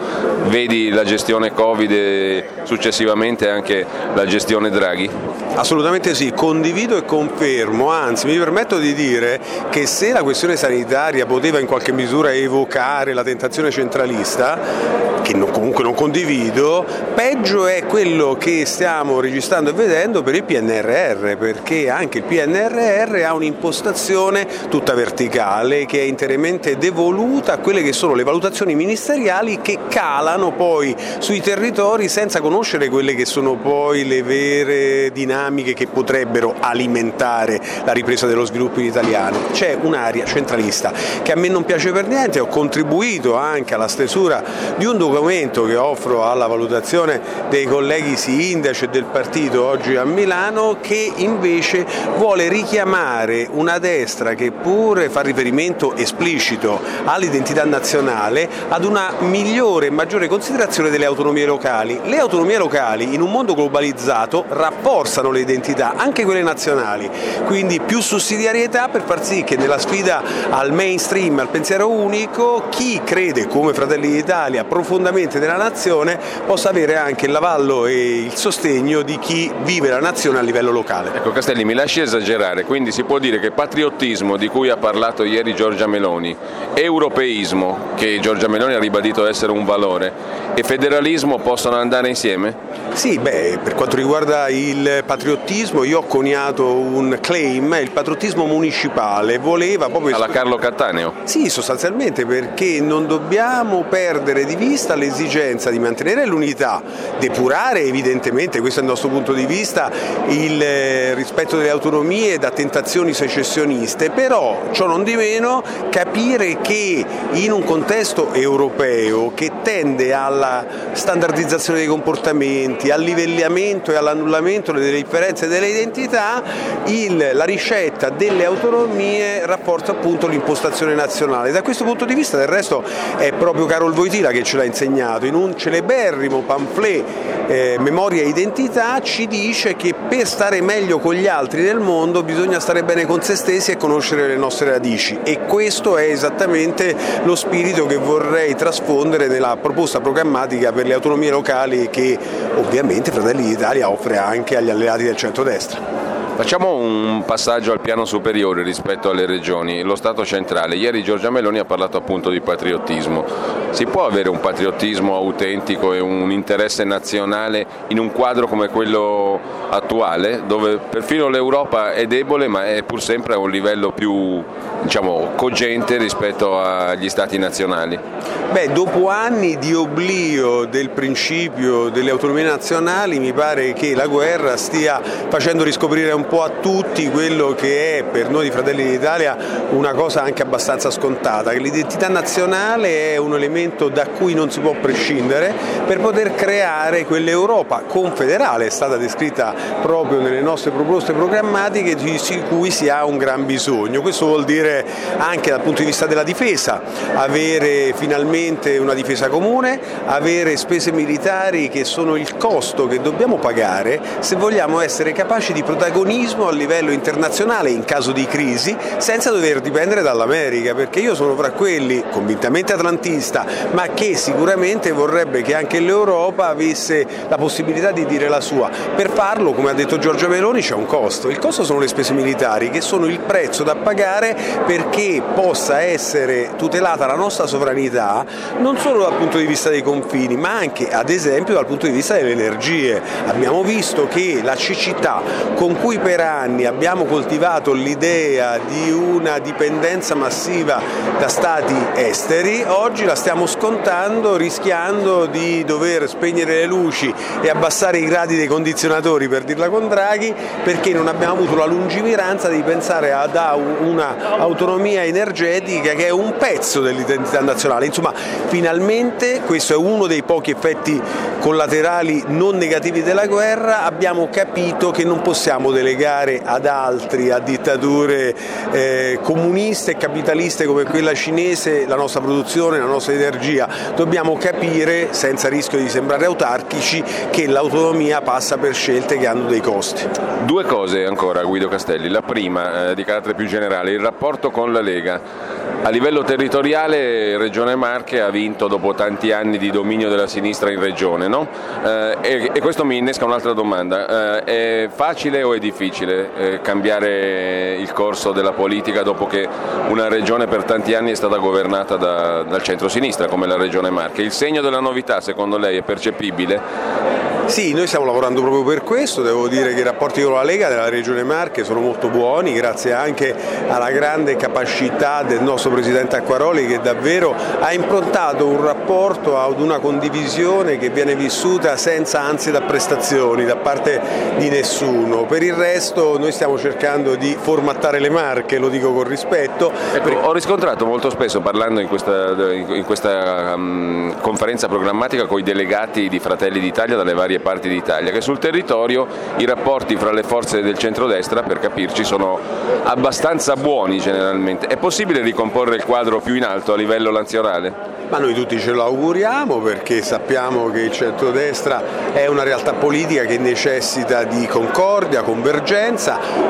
S1: Vedi la gestione Covid e successivamente anche la gestione Draghi?
S7: Assolutamente sì, condivido e confermo, anzi mi permetto di dire che se la questione sanitaria poteva in qualche misura evocare la tentazione centralista, che comunque non condivido, peggio è quello che stiamo registrando e vedendo per il PNRR, perché anche il PNRR ha un'impostazione tutta verticale che è interamente devoluta a quelle che sono le valutazioni ministeriali che calano poi sui territori senza conoscere quelle che sono poi le vere dinamiche che potrebbero alimentare la ripresa dello sviluppo italiano. C'è un'area centralista che a me non piace per niente, ho contribuito anche alla stesura di un documento che offro alla valutazione dei colleghi Sindaci e del partito oggi a Milano che invece vuole richiamare una destra che pure fa riferimento esplicito all'identità nazionale ad una migliore e maggiore considerazione delle autonomie locali. Le autonomie locali in un mondo globalizzato rafforzano le identità, anche quelle nazionali, quindi più sussidiarietà per far sì che nella sfida al mainstream, al pensiero unico, chi crede come Fratelli d'Italia profondamente nella nazione possa avere anche il lavallo e il sostegno di chi vive la nazione a livello locale.
S1: Ecco Castelli, mi lasci esagerare, quindi si può dire che patriottismo di cui ha parlato ieri Giorgia Meloni, europeismo, che Giorgia Meloni ha ribadito essere un valore, e federalismo possono andare insieme?
S7: Sì, beh, per quanto riguarda il patriottismo io ho coniato un claim, il patriottismo municipale voleva proprio...
S1: Alla Carlo Cattaneo?
S7: Sì, sostanzialmente perché non dobbiamo perdere di vista l'esigenza di mantenere l'unità, depurare evidentemente, questo è il nostro punto di vista, il eh, rispetto delle autonomie da tentazioni secessioniste, però ciò non di meno capire che in un contesto europeo che tende alla standardizzazione dei comportamenti, al livellamento e all'annullamento delle differenze delle identità, il- la ricetta delle autonomie rafforza appunto l'impostazione nazionale. Da questo punto di vista del resto è proprio Carol Voitila che ce l'ha insegnato, in un celeberrimo pamphlet eh, Memoria e Identità ci dice che per stare meglio con gli altri nel mondo bisogna stare bene con se stessi e conoscere le nostre radici e questo è esattamente lo spirito che vorrei trasfondere nella proposta programmatica per le autonomie locali che ovviamente Fratelli d'Italia offre anche agli alleati del centrodestra.
S1: Facciamo un passaggio al piano superiore rispetto alle regioni, lo Stato centrale. Ieri Giorgia Meloni ha parlato appunto di patriottismo. Si può avere un patriottismo autentico e un interesse nazionale in un quadro come quello attuale, dove perfino l'Europa è debole ma è pur sempre a un livello più diciamo, cogente rispetto agli Stati nazionali?
S7: Beh, dopo anni di oblio del principio delle autonomie nazionali mi pare che la guerra stia facendo riscoprire un po' a tutti quello che è per noi di Fratelli d'Italia una cosa anche abbastanza scontata, che l'identità nazionale è un elemento da cui non si può prescindere per poter creare quell'Europa confederale, è stata descritta proprio nelle nostre proposte programmatiche di cui si ha un gran bisogno. Questo vuol dire anche dal punto di vista della difesa, avere finalmente una difesa comune, avere spese militari che sono il costo che dobbiamo pagare se vogliamo essere capaci di protagonismo protagonismo a livello internazionale in caso di crisi senza dover dipendere dall'America, perché io sono fra quelli convintamente atlantista, ma che sicuramente vorrebbe che anche l'Europa avesse la possibilità di dire la sua. Per farlo, come ha detto Giorgio Meloni, c'è un costo. Il costo sono le spese militari, che sono il prezzo da pagare perché possa essere tutelata la nostra sovranità non solo dal punto di vista dei confini, ma anche ad esempio dal punto di vista delle energie. Abbiamo visto che la cecità con cui per anni abbiamo coltivato l'idea di una dipendenza massiva da stati esteri, oggi la stiamo scontando rischiando di dover spegnere le luci e abbassare i gradi dei condizionatori per dirla con Draghi perché non abbiamo avuto la lungimiranza di pensare ad un'autonomia energetica che è un pezzo dell'identità nazionale. Insomma, finalmente questo è uno dei pochi effetti collaterali non negativi della guerra, abbiamo capito che non possiamo delegare delegare ad altri, a dittature eh, comuniste e capitaliste come quella cinese, la nostra produzione, la nostra energia. Dobbiamo capire, senza rischio di sembrare autarchici, che l'autonomia passa per scelte che hanno dei costi.
S1: Due cose ancora Guido Castelli. La prima, eh, di carattere più generale, il rapporto con la Lega. A livello territoriale Regione Marche ha vinto dopo tanti anni di dominio della sinistra in regione, no? eh, e, e, questo mi innesca un'altra domanda. Eh, è facile o è difficile? Difficile eh, cambiare il corso della politica dopo che una regione per tanti anni è stata governata da, dal centro-sinistra come la regione Marche. Il segno della novità secondo lei è percepibile?
S7: Sì, noi stiamo lavorando proprio per questo, devo dire che i rapporti con la Lega della Regione Marche sono molto buoni, grazie anche alla grande capacità del nostro Presidente Acquaroli che davvero ha improntato un rapporto ad una condivisione che viene vissuta senza ansie da prestazioni da parte di nessuno. Per il resto noi stiamo cercando di formattare le Marche, lo dico con rispetto.
S1: Ecco, ho riscontrato molto spesso parlando in questa, in questa um, conferenza programmatica con i delegati di Fratelli d'Italia dalle varie varie parti d'Italia, che sul territorio i rapporti fra le forze del centrodestra, per capirci, sono abbastanza buoni generalmente. È possibile ricomporre il quadro più in alto a livello nazionale?
S7: Ma noi tutti ce lo auguriamo perché sappiamo che il centrodestra è una realtà politica che necessita di concordia, convergenza.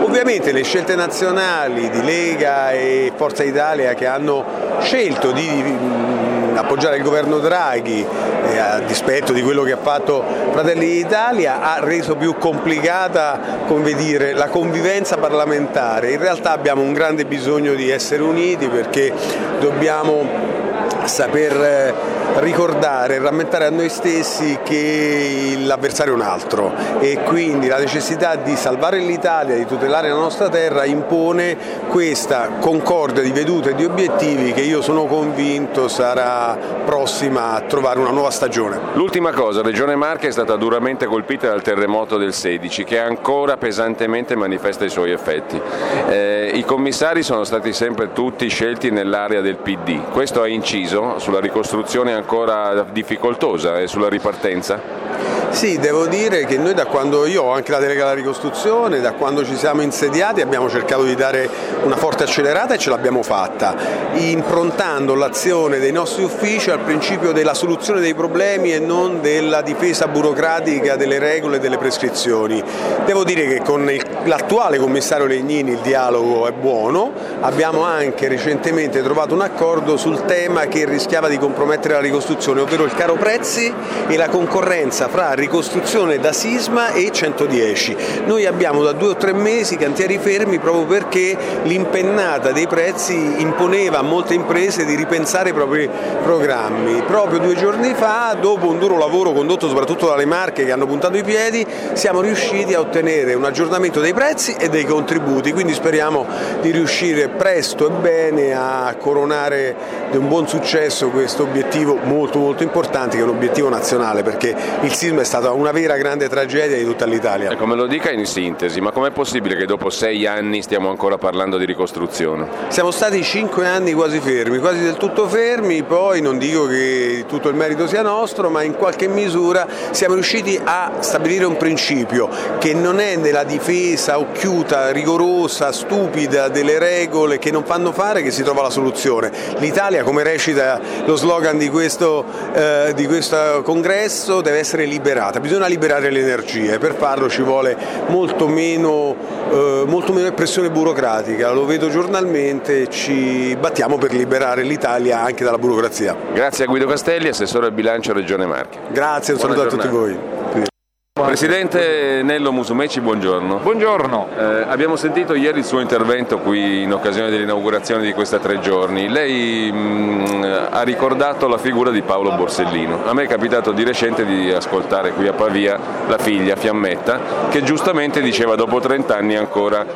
S7: Ovviamente le scelte nazionali di Lega e Forza Italia che hanno scelto di appoggiare il governo Draghi eh, a dispetto di quello che ha fatto Fratelli d'Italia ha reso più complicata dire, la convivenza parlamentare. In realtà abbiamo un grande bisogno di essere uniti perché dobbiamo saper eh, ricordare e rammentare a noi stessi che l'avversario è un altro e quindi la necessità di salvare l'Italia, di tutelare la nostra terra impone questa concordia di vedute e di obiettivi che io sono convinto sarà prossima a trovare una nuova stagione.
S1: L'ultima cosa, Regione Marche è stata duramente colpita dal terremoto del 16 che ancora pesantemente manifesta i suoi effetti. Eh, I commissari sono stati sempre tutti scelti nell'area del PD, questo ha inciso sulla ricostruzione ancora difficoltosa e sulla ripartenza?
S7: Sì, devo dire che noi da quando io ho anche la delega alla ricostruzione, da quando ci siamo insediati abbiamo cercato di dare una forte accelerata e ce l'abbiamo fatta, improntando l'azione dei nostri uffici al principio della soluzione dei problemi e non della difesa burocratica delle regole e delle prescrizioni. Devo dire che con l'attuale commissario Legnini il dialogo è buono, abbiamo anche recentemente trovato un accordo sul tema che rischiava di compromettere la ricostruzione, ovvero il caro prezzi e la concorrenza fra ricostruzione da sisma e 110. Noi abbiamo da due o tre mesi cantieri fermi proprio perché l'impennata dei prezzi imponeva a molte imprese di ripensare i propri programmi. Proprio due giorni fa, dopo un duro lavoro condotto soprattutto dalle marche che hanno puntato i piedi, siamo riusciti a ottenere un aggiornamento dei prezzi e dei contributi, quindi speriamo di riuscire presto e bene a coronare di un buon successo questo obiettivo molto molto importante che è un obiettivo nazionale perché il sisma è stata una vera grande tragedia di tutta l'Italia.
S1: Ecco, me lo dica in sintesi, ma com'è possibile che dopo sei anni stiamo ancora parlando di ricostruzione?
S7: Siamo stati cinque anni quasi fermi, quasi del tutto fermi, poi non dico che tutto il merito sia nostro, ma in qualche misura siamo riusciti a stabilire un principio che non è nella difesa occhiuta, rigorosa, stupida delle regole che non fanno fare che si trova la soluzione. L'Italia, come recita lo slogan di questo, eh, di questo congresso, deve essere liberata, bisogna liberare le energie, per farlo ci vuole molto meno, eh, molto meno pressione burocratica, lo vedo giornalmente, ci battiamo per liberare l'Italia anche dalla burocrazia.
S1: Grazie a Guido Castelli, assessore al bilancio Regione Marche.
S7: Grazie, un saluto a tutti voi.
S1: Presidente Nello Musumeci, buongiorno.
S8: Buongiorno.
S1: Eh, abbiamo sentito ieri il suo intervento qui in occasione dell'inaugurazione di questa tre giorni. Lei mh, ha ricordato la figura di Paolo Borsellino. A me è capitato di recente di ascoltare qui a Pavia la figlia Fiammetta che giustamente diceva dopo 30 anni ancora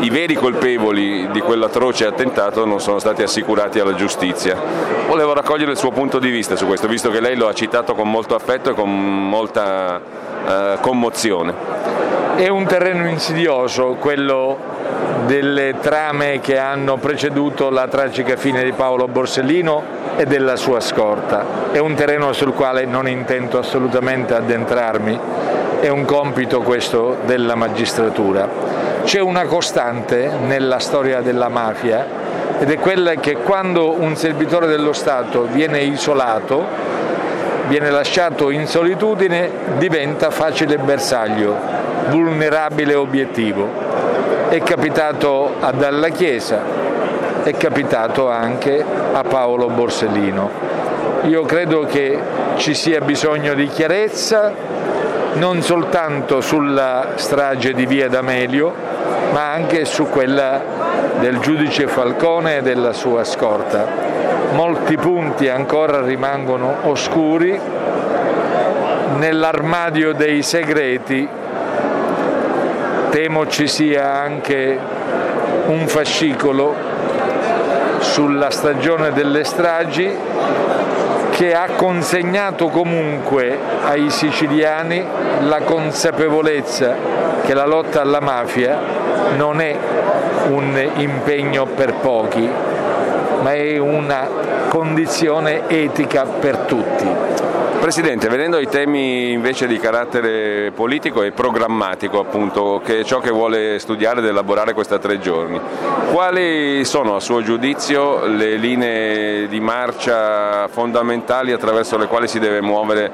S1: i veri colpevoli di quell'atroce attentato non sono stati assicurati alla giustizia. Volevo raccogliere il suo punto di vista su questo, visto che lei lo ha citato con molto affetto e con molta eh, commozione.
S8: È un terreno insidioso quello delle trame che hanno preceduto la tragica fine di Paolo Borsellino e della sua scorta. È un terreno sul quale non intento assolutamente addentrarmi, è un compito questo della magistratura. C'è una costante nella storia della mafia ed è quella che quando un servitore dello Stato viene isolato, viene lasciato in solitudine, diventa facile bersaglio, vulnerabile obiettivo. È capitato a Dalla Chiesa, è capitato anche a Paolo Borsellino. Io credo che ci sia bisogno di chiarezza non soltanto sulla strage di Via D'Amelio, ma anche su quella del giudice Falcone e della sua scorta. Molti punti ancora rimangono oscuri, nell'armadio dei segreti temo ci sia anche un fascicolo sulla stagione delle stragi che ha consegnato comunque ai siciliani la consapevolezza che la lotta alla mafia non è un impegno per pochi, ma è una condizione etica per tutti.
S1: Presidente, venendo ai temi invece di carattere politico e programmatico, appunto, che è ciò che vuole studiare ed elaborare questa tre giorni, quali sono a suo giudizio le linee di marcia fondamentali attraverso le quali si deve muovere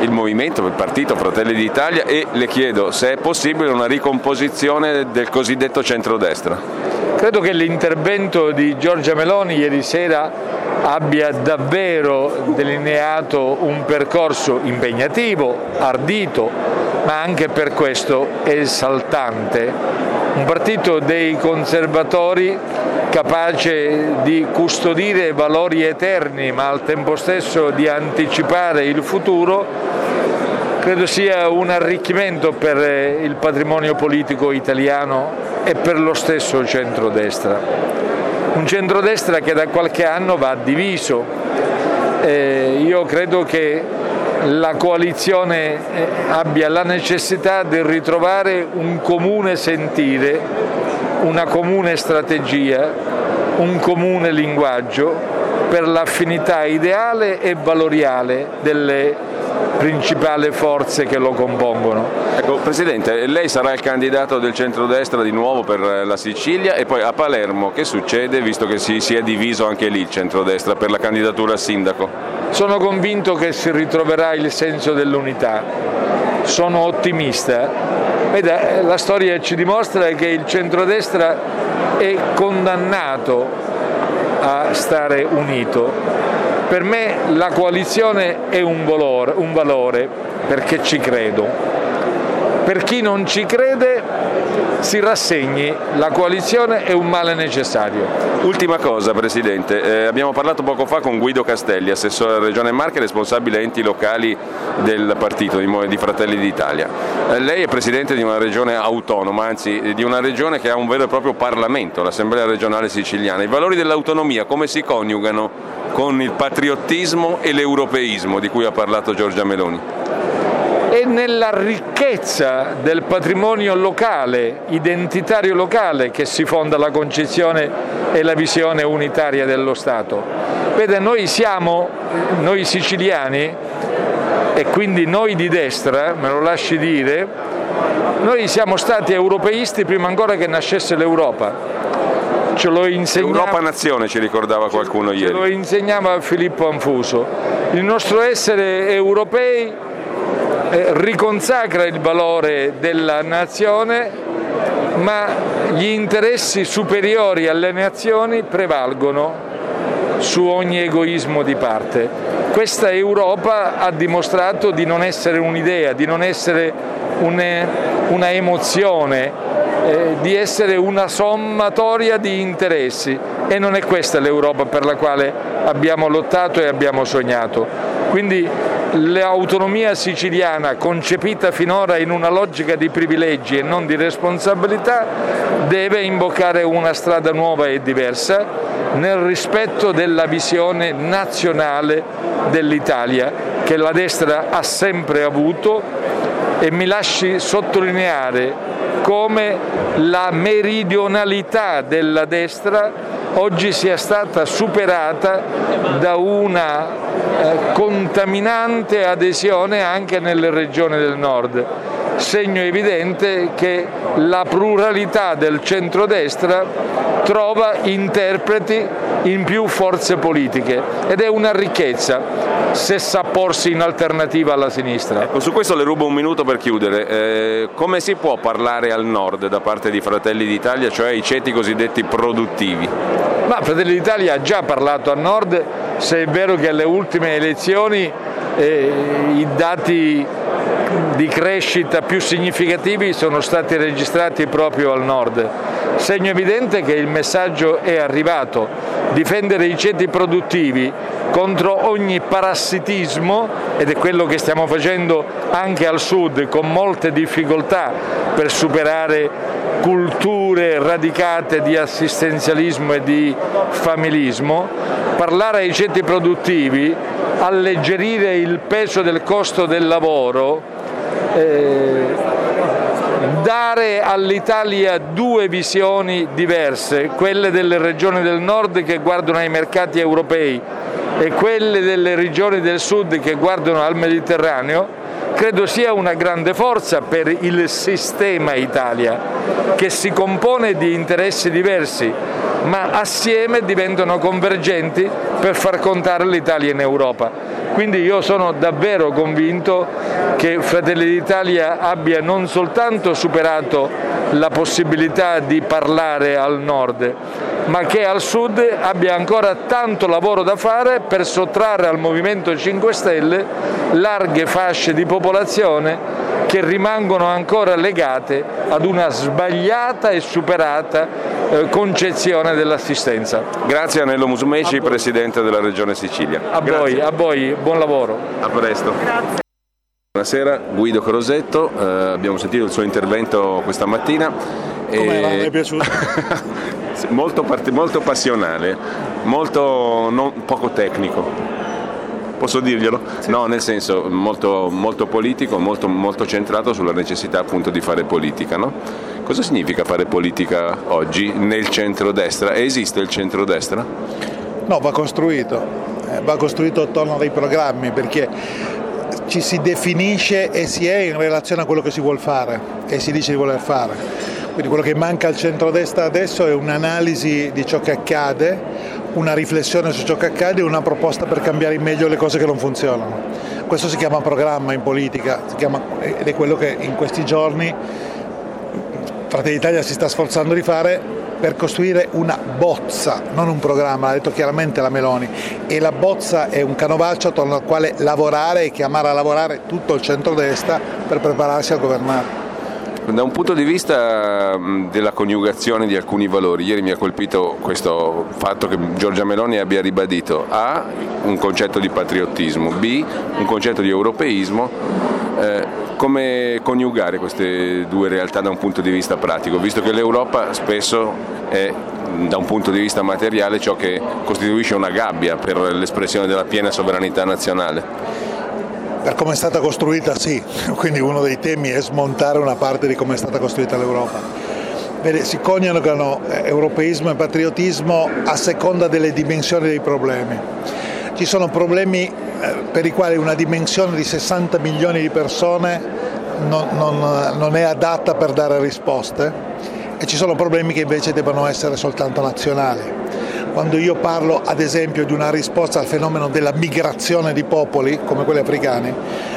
S1: il movimento, il partito Fratelli d'Italia e le chiedo se è possibile una ricomposizione del cosiddetto centrodestra?
S8: Credo che l'intervento di Giorgia Meloni ieri sera abbia davvero delineato un percorso impegnativo, ardito, ma anche per questo esaltante. Un partito dei conservatori capace di custodire valori eterni ma al tempo stesso di anticipare il futuro, credo sia un arricchimento per il patrimonio politico italiano e per lo stesso centrodestra un centrodestra che da qualche anno va diviso. Eh, io credo che la coalizione eh, abbia la necessità di ritrovare un comune sentire, una comune strategia, un comune linguaggio per l'affinità ideale e valoriale delle principali forze che lo compongono.
S1: Ecco, Presidente, lei sarà il candidato del centrodestra di nuovo per la Sicilia e poi a Palermo che succede visto che si, si è diviso anche lì il centrodestra per la candidatura a sindaco?
S8: Sono convinto che si ritroverà il senso dell'unità, sono ottimista. Vede, la storia ci dimostra che il centrodestra è condannato a stare unito per me la coalizione è un valore, un valore, perché ci credo. Per chi non ci crede si rassegni, la coalizione è un male necessario.
S1: Ultima cosa Presidente, eh, abbiamo parlato poco fa con Guido Castelli, assessore della Regione Marche responsabile enti locali del partito di, Fratelli d'Italia. Eh, lei è Presidente di una regione autonoma, anzi di una regione che ha un vero e proprio Parlamento, l'Assemblea regionale siciliana. I valori dell'autonomia come si coniugano con il patriottismo e l'europeismo di cui ha parlato Giorgia Meloni?
S8: e nella ricchezza del patrimonio locale, identitario locale, che si fonda la concezione e la visione unitaria dello Stato. Vede, noi siamo, noi siciliani, e quindi noi di destra, me lo lasci dire, noi siamo stati europeisti prima ancora che nascesse l'Europa.
S1: Ce lo insegnava, Europa Nazione ci ricordava qualcuno
S8: ce
S1: ieri.
S8: Ce lo insegnava Filippo Anfuso. Il nostro essere europei eh, riconsacra il valore della nazione, ma gli interessi superiori alle nazioni prevalgono su ogni egoismo di parte. Questa Europa ha dimostrato di non essere un'idea, di non essere una emozione, eh, di essere una sommatoria di interessi e non è questa l'Europa per la quale abbiamo lottato e abbiamo sognato. Quindi l'autonomia siciliana concepita finora in una logica di privilegi e non di responsabilità deve imboccare una strada nuova e diversa nel rispetto della visione nazionale dell'Italia che la destra ha sempre avuto e mi lasci sottolineare come la meridionalità della destra oggi sia stata superata da una eh, contaminante adesione anche nelle regioni del nord segno evidente che la pluralità del centrodestra trova interpreti in più forze politiche ed è una ricchezza se sa porsi in alternativa alla sinistra.
S1: Ecco, su questo le rubo un minuto per chiudere. Eh, come si può parlare al nord da parte di Fratelli d'Italia, cioè i ceti cosiddetti produttivi?
S8: Ma Fratelli d'Italia ha già parlato al nord, se è vero che alle ultime elezioni eh, i dati di crescita più significativi sono stati registrati proprio al nord. Segno evidente che il messaggio è arrivato, difendere i ceti produttivi contro ogni parassitismo ed è quello che stiamo facendo anche al sud con molte difficoltà per superare culture radicate di assistenzialismo e di familismo, parlare ai ceti produttivi, alleggerire il peso del costo del lavoro eh, dare all'Italia due visioni diverse, quelle delle regioni del nord che guardano ai mercati europei e quelle delle regioni del sud che guardano al Mediterraneo, credo sia una grande forza per il sistema Italia, che si compone di interessi diversi, ma assieme diventano convergenti per far contare l'Italia in Europa. Quindi io sono davvero convinto che Fratelli d'Italia abbia non soltanto superato la possibilità di parlare al nord, ma che al sud abbia ancora tanto lavoro da fare per sottrarre al Movimento 5 Stelle larghe fasce di popolazione che rimangono ancora legate ad una sbagliata e superata eh, concezione dell'assistenza.
S1: Grazie Anello Musumeci, Presidente della Regione Sicilia.
S8: A Grazie. voi, a voi, buon lavoro.
S1: A presto. Grazie. Buonasera, Guido Crosetto, eh, abbiamo sentito il suo intervento questa mattina.
S9: Come e... mi è piaciuto?
S1: molto, molto, passionale, molto non, poco tecnico. Posso dirglielo? Sì. No, nel senso molto, molto politico, molto, molto, centrato sulla necessità appunto di fare politica. No? Cosa significa fare politica oggi nel centrodestra? Esiste il centrodestra?
S9: No, va costruito, eh, va costruito attorno a dei programmi perché ci si definisce e si è in relazione a quello che si vuole fare e si dice di voler fare. Quindi quello che manca al centrodestra adesso è un'analisi di ciò che accade, una riflessione su ciò che accade e una proposta per cambiare in meglio le cose che non funzionano. Questo si chiama programma in politica chiama, ed è quello che in questi giorni Fratelli d'Italia si sta sforzando di fare per costruire una bozza, non un programma, l'ha detto chiaramente la Meloni, e la bozza è un canovaccio attorno al quale lavorare e chiamare a lavorare tutto il centrodestra per prepararsi a governare.
S1: Da un punto di vista della coniugazione di alcuni valori, ieri mi ha colpito questo fatto che Giorgia Meloni abbia ribadito A, un concetto di patriottismo, B, un concetto di europeismo. Eh, come coniugare queste due realtà da un punto di vista pratico, visto che l'Europa spesso è da un punto di vista materiale ciò che costituisce una gabbia per l'espressione della piena sovranità nazionale?
S9: Per come è stata costruita sì, quindi uno dei temi è smontare una parte di come è stata costruita l'Europa. Vede, si coniugano eh, europeismo e patriottismo a seconda delle dimensioni dei problemi. Ci sono problemi eh, per i quali una dimensione di 60 milioni di persone non, non, non è adatta per dare risposte e ci sono problemi che invece devono essere soltanto nazionali. Quando io parlo ad esempio di una risposta al fenomeno della migrazione di popoli, come quelli africani,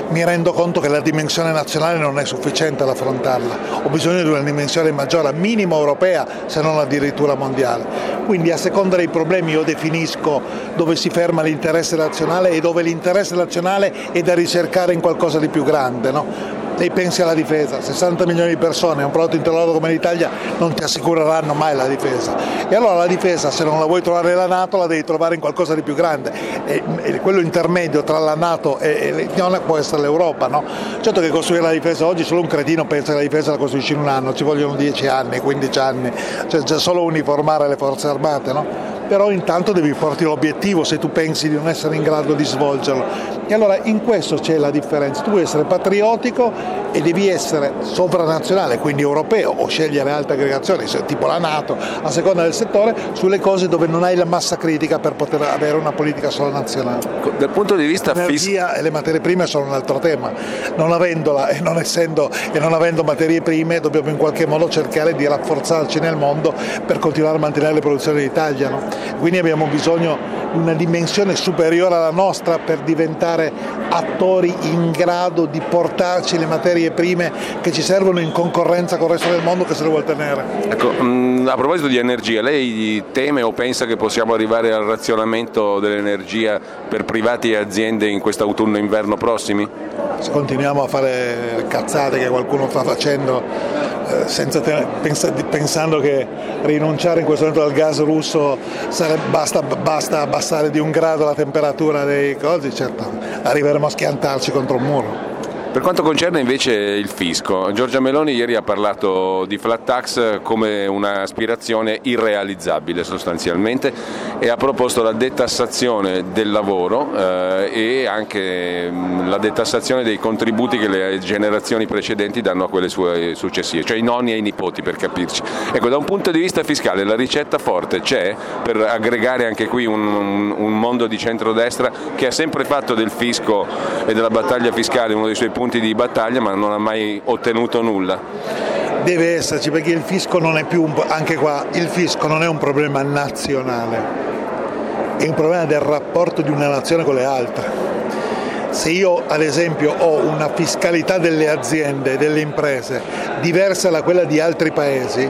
S9: mi rendo conto che la dimensione nazionale non è sufficiente ad affrontarla, ho bisogno di una dimensione maggiore, minimo europea, se non addirittura mondiale. Quindi a seconda dei problemi io definisco dove si ferma l'interesse nazionale e dove l'interesse nazionale è da ricercare in qualcosa di più grande. No? Lei pensi alla difesa, 60 milioni di persone, un prodotto interno come l'Italia non ti assicureranno mai la difesa. E allora la difesa se non la vuoi trovare nella Nato la devi trovare in qualcosa di più grande. E, e quello intermedio tra la Nato e, l'Unione può essere l'Europa. No? Certo che costruire la difesa oggi solo un cretino pensa che la difesa la costruisci in un anno, ci vogliono 10 anni, 15 anni, cioè solo uniformare le forze armate. No? Però intanto devi porti l'obiettivo se tu pensi di non essere in grado di svolgerlo. E allora in questo c'è la differenza, tu devi essere patriottico e devi essere sovranazionale, quindi europeo o scegliere altre aggregazioni, tipo la Nato, a seconda del settore, sulle cose dove non hai la massa critica per poter avere una politica solo nazionale.
S1: Dal punto di vista
S9: L'energia e le materie prime sono un altro tema, non avendola e non, essendo, e non avendo materie prime dobbiamo in qualche modo cercare di rafforzarci nel mondo per continuare a mantenere le produzioni d'Italia. No? Quindi abbiamo bisogno di una dimensione superiore alla nostra per diventare attori in grado di portarci le materie prime che ci servono in concorrenza con il resto del mondo che se le vuole tenere.
S1: Ecco, mm, a proposito di energia, lei teme o pensa che possiamo arrivare al razionamento dell'energia per privati e aziende in quest'autunno e inverno prossimi?
S9: Se continuiamo a fare cazzate che qualcuno sta facendo te, pensa, pensando che rinunciare in questo momento al gas russo sarebbe, basta, basta abbassare di un grado la temperatura dei cosi, certo arriveremo a schiantarci contro un muro.
S1: Per quanto concerne invece il fisco, Giorgia Meloni ieri ha parlato di flat tax come un'aspirazione irrealizzabile sostanzialmente e ha proposto la detassazione del lavoro eh, e anche mh, la detassazione dei contributi che le generazioni precedenti danno a quelle sue successive, cioè i nonni e i nipoti per capirci. Ecco, da un punto di vista fiscale la ricetta forte c'è per aggregare anche qui un, un mondo di centrodestra che ha sempre fatto del fisco e della battaglia fiscale uno dei suoi punti punti di battaglia ma non ha mai ottenuto nulla.
S9: Deve esserci perché il fisco non è più, anche qua, il fisco non è un problema nazionale, è un problema del rapporto di una nazione con le altre. Se io ad esempio ho una fiscalità delle aziende, delle imprese diversa da quella di altri paesi,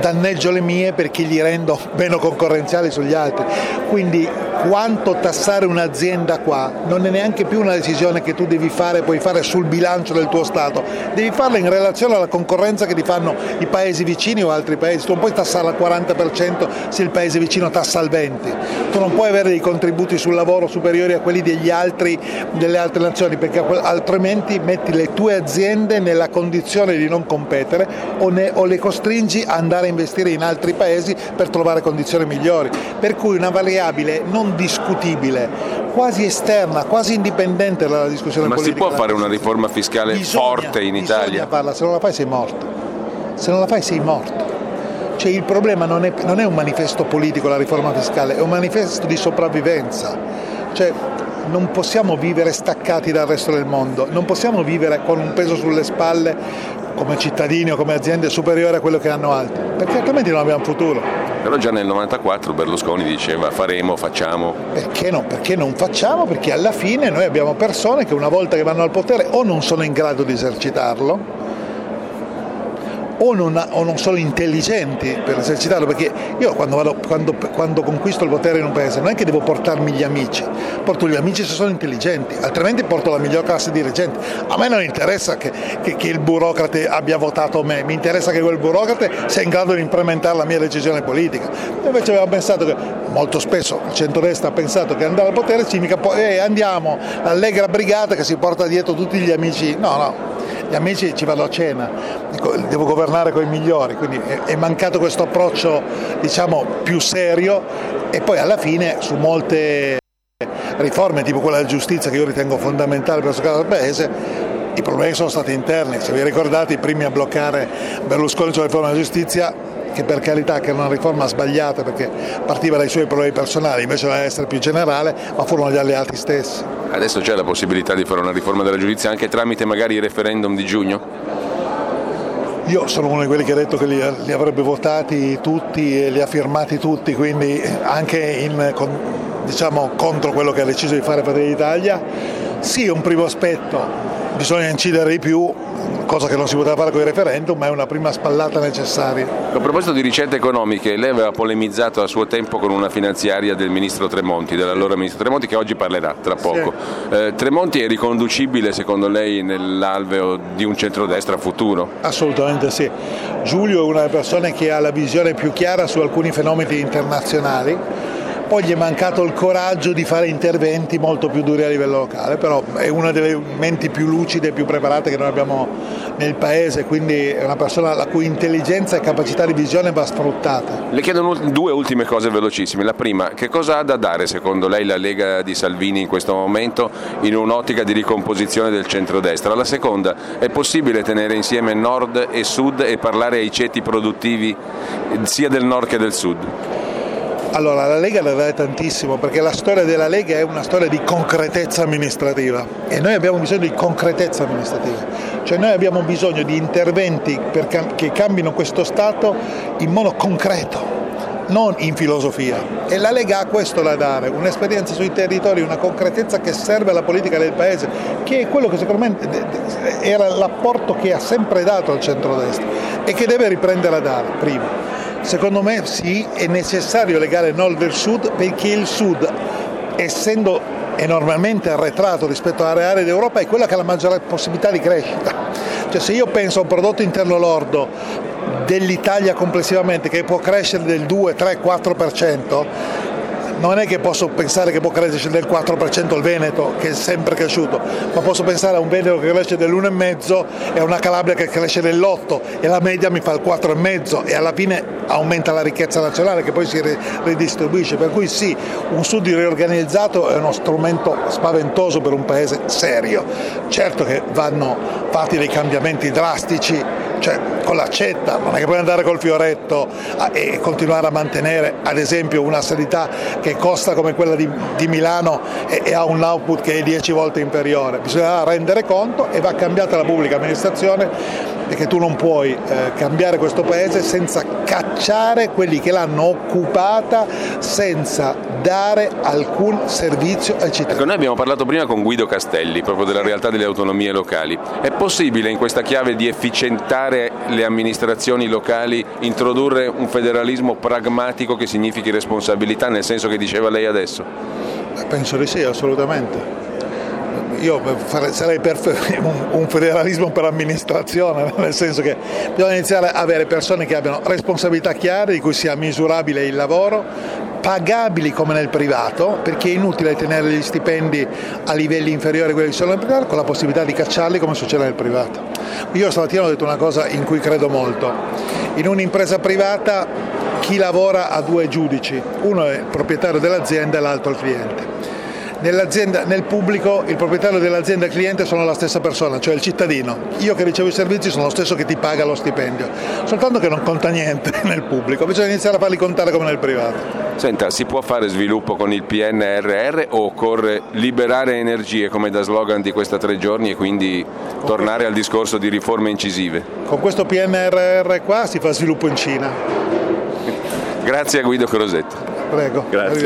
S9: danneggio le mie perché gli rendo meno concorrenziali sugli altri. Quindi quanto tassare un'azienda qua non è neanche più una decisione che tu devi fare, puoi fare sul bilancio del tuo Stato, devi farla in relazione alla concorrenza che ti fanno i paesi vicini o altri paesi. Tu non puoi tassare al 40% se il paese vicino tassa al 20%, tu non puoi avere dei contributi sul lavoro superiori a quelli altri, delle altre nazioni perché altrimenti metti le tue aziende nella condizione di non competere o, ne, o le costringi a andare a investire in altri paesi per trovare condizioni migliori. Per cui una variabile non discutibile, quasi esterna, quasi indipendente dalla discussione
S1: Ma
S9: politica.
S1: Ma si può fare una riforma fiscale
S9: bisogna,
S1: forte in Italia?
S9: Farla, se non la fai sei morto. Se non la fai sei morto. Cioè il problema non è, non è un manifesto politico la riforma fiscale, è un manifesto di sopravvivenza. Cioè, non possiamo vivere staccati dal resto del mondo, non possiamo vivere con un peso sulle spalle come cittadini o come aziende superiore a quello che hanno altri, perché altrimenti non abbiamo futuro.
S1: Però già nel 94 Berlusconi diceva faremo, facciamo.
S9: Perché no? Perché non facciamo? Perché alla fine noi abbiamo persone che una volta che vanno al potere o non sono in grado di esercitarlo, o non, o non, sono intelligenti per esercitarlo, perché io quando, vado, quando, quando, conquisto il potere in un paese non è che devo portarmi gli amici, porto gli amici se sono intelligenti, altrimenti porto la miglior classe dirigente. A me non interessa che, che, che il burocrate abbia votato me, mi interessa che quel burocrate sia in grado di implementare la mia decisione politica. Invece aveva pensato che molto spesso il centrodestra ha pensato che andare al potere significa poi eh, andiamo, l'allegra brigata che si porta dietro tutti gli amici. No, no, gli amici ci vado a cena, devo governare con i migliori, quindi è mancato questo approccio diciamo, più serio e poi alla fine su molte riforme tipo quella della giustizia che io ritengo fondamentale per il del Paese, i problemi sono stati interni, se vi ricordate i primi a bloccare Berlusconi sulla riforma della giustizia che per carità che era una riforma sbagliata perché partiva dai suoi problemi personali, invece doveva essere più generale, ma furono gli alleati stessi.
S1: Adesso c'è la possibilità di fare una riforma della giustizia anche tramite magari il referendum di giugno?
S9: Io sono uno di quelli che ha detto che li, li avrebbe votati tutti e li ha firmati tutti, quindi anche in, con, diciamo, contro quello che ha deciso di fare Fratelli d'Italia. Sì, un primo aspetto, bisogna incidere di più cosa che non si poteva fare con il referendum, ma è una prima spallata necessaria.
S1: A proposito di ricette economiche, lei aveva polemizzato a suo tempo con una finanziaria del ministro Tremonti, dell'allora ministro Tremonti, che oggi parlerà tra poco. Sì. Eh, Tremonti è riconducibile secondo lei nell'alveo di un centrodestra futuro?
S9: Assolutamente sì. Giulio è una delle persone che ha la visione più chiara su alcuni fenomeni internazionali poi gli è mancato il coraggio di fare interventi molto più duri a livello locale, però è una delle menti più lucide e più preparate che noi abbiamo nel paese, quindi è una persona la cui intelligenza e capacità di visione va sfruttata.
S1: Le chiedo due ultime cose velocissime. La prima, che cosa ha da dare secondo lei la Lega di Salvini in questo momento in un'ottica di ricomposizione del centrodestra? La seconda, è possibile tenere insieme nord e sud e parlare ai ceti produttivi sia del nord che del sud?
S9: Allora, la Lega deve dare tantissimo perché la storia della Lega è una storia di concretezza amministrativa e noi abbiamo bisogno di concretezza amministrativa, cioè noi abbiamo bisogno di interventi cam- che cambino questo Stato in modo concreto non in filosofia. E la Lega ha questo da dare, un'esperienza sui territori, una concretezza che serve alla politica del Paese, che è quello che secondo me era l'apporto che ha sempre dato al centrodestra e che deve riprendere a dare, prima. Secondo me sì, è necessario legare nord del sud perché il sud, essendo enormemente arretrato rispetto alle aree d'Europa, è quella che ha la maggiore possibilità di crescita. Cioè se io penso a un prodotto interno lordo dell'Italia complessivamente che può crescere del 2, 3, 4%, non è che posso pensare che può crescere del 4% il Veneto, che è sempre cresciuto, ma posso pensare a un Veneto che cresce dell'1,5 e a una Calabria che cresce dell'8 e la media mi fa il 4,5 e alla fine aumenta la ricchezza nazionale che poi si ridistribuisce. Per cui sì, un sud riorganizzato è uno strumento spaventoso per un paese serio. Certo che vanno fatti dei cambiamenti drastici cioè con l'accetta, non è che puoi andare col fioretto e continuare a mantenere ad esempio una sanità che costa come quella di, di Milano e, e, ha un output che è 10 volte inferiore, bisogna rendere conto e va cambiata la pubblica amministrazione perché tu non puoi eh, cambiare questo paese senza cacciare quelli che l'hanno occupata senza dare alcun servizio ai cittadini.
S1: Ecco, noi abbiamo parlato prima con Guido Castelli proprio della realtà delle autonomie locali. È possibile in questa chiave di efficientare le amministrazioni locali introdurre un federalismo pragmatico che significhi responsabilità nel senso che diceva lei adesso?
S9: Penso di sì, assolutamente io sarei per un federalismo per amministrazione, nel senso che bisogna iniziare a avere persone che abbiano responsabilità chiare, di cui sia misurabile il lavoro, pagabili come nel privato, perché è inutile tenere gli stipendi a livelli inferiori a quelli che sono nel privato, con la possibilità di cacciarli come succede nel privato. Io stamattina ho detto una cosa in cui credo molto. In un'impresa privata chi lavora ha due giudici, uno è il proprietario dell'azienda e l'altro il cliente nel pubblico il proprietario dell'azienda e il cliente sono la stessa persona, cioè il cittadino. Io che ricevo i servizi sono lo stesso che ti paga lo stipendio, soltanto che non conta niente nel pubblico, bisogna iniziare a farli contare come nel privato.
S1: Senta, si può fare sviluppo con il PNRR o occorre liberare energie come da slogan di questa tre giorni e quindi tornare al discorso di riforme incisive?
S9: Con questo PNRR qua si fa sviluppo in Cina.
S1: Grazie a Guido Crosetto.
S9: Prego.
S1: Grazie.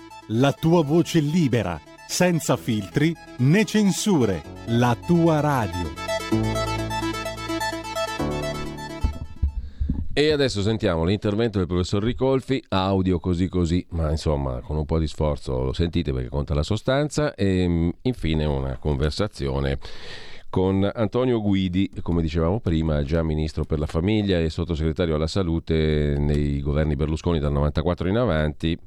S5: la tua voce libera, senza filtri né censure, la tua radio.
S1: E adesso sentiamo l'intervento del professor Ricolfi, audio così così, ma insomma con un po' di sforzo lo sentite perché conta la sostanza e mm, infine una conversazione con Antonio Guidi, come dicevamo prima, già ministro per la famiglia e sottosegretario alla salute nei governi Berlusconi dal 94 in avanti,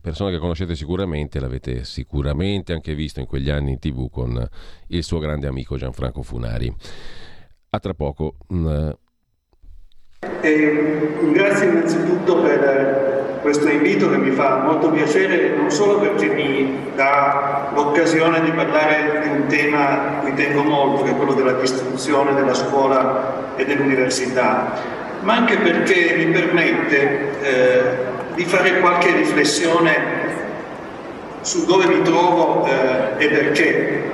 S1: persona che conoscete sicuramente, l'avete sicuramente anche visto in quegli anni in tv con il suo grande amico Gianfranco Funari. A tra poco.
S10: Mm, e grazie innanzitutto per questo invito che mi fa molto piacere, non solo perché mi dà l'occasione di parlare di un tema cui tengo molto, che è quello della istruzione, della scuola e dell'università, ma anche perché mi permette eh, di fare qualche riflessione su dove mi trovo eh, e perché.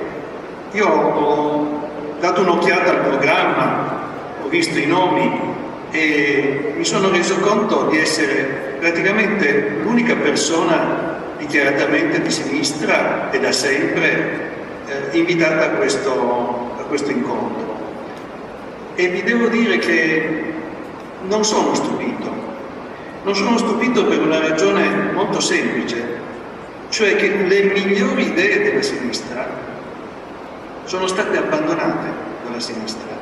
S10: Io ho dato un'occhiata al programma, ho visto i nomi e mi sono reso conto di essere praticamente l'unica persona dichiaratamente di sinistra e da sempre eh, invitata a questo, a questo incontro. E vi devo dire che non sono stupito, non sono stupito per una ragione molto semplice, cioè che le migliori idee della sinistra sono state abbandonate dalla sinistra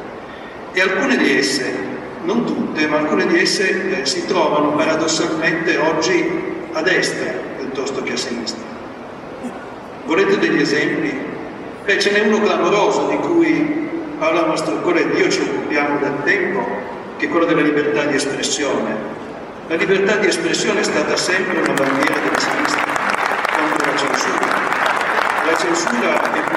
S10: e alcune di esse non tutte, ma alcune di esse eh, si trovano paradossalmente oggi a destra piuttosto che a sinistra. Volete degli esempi? Beh, ce n'è uno clamoroso di cui Paola Mastrocore e io ci occupiamo da tempo, che è quello della libertà di espressione. La libertà di espressione è stata sempre una bandiera della sinistra contro la censura. La censura è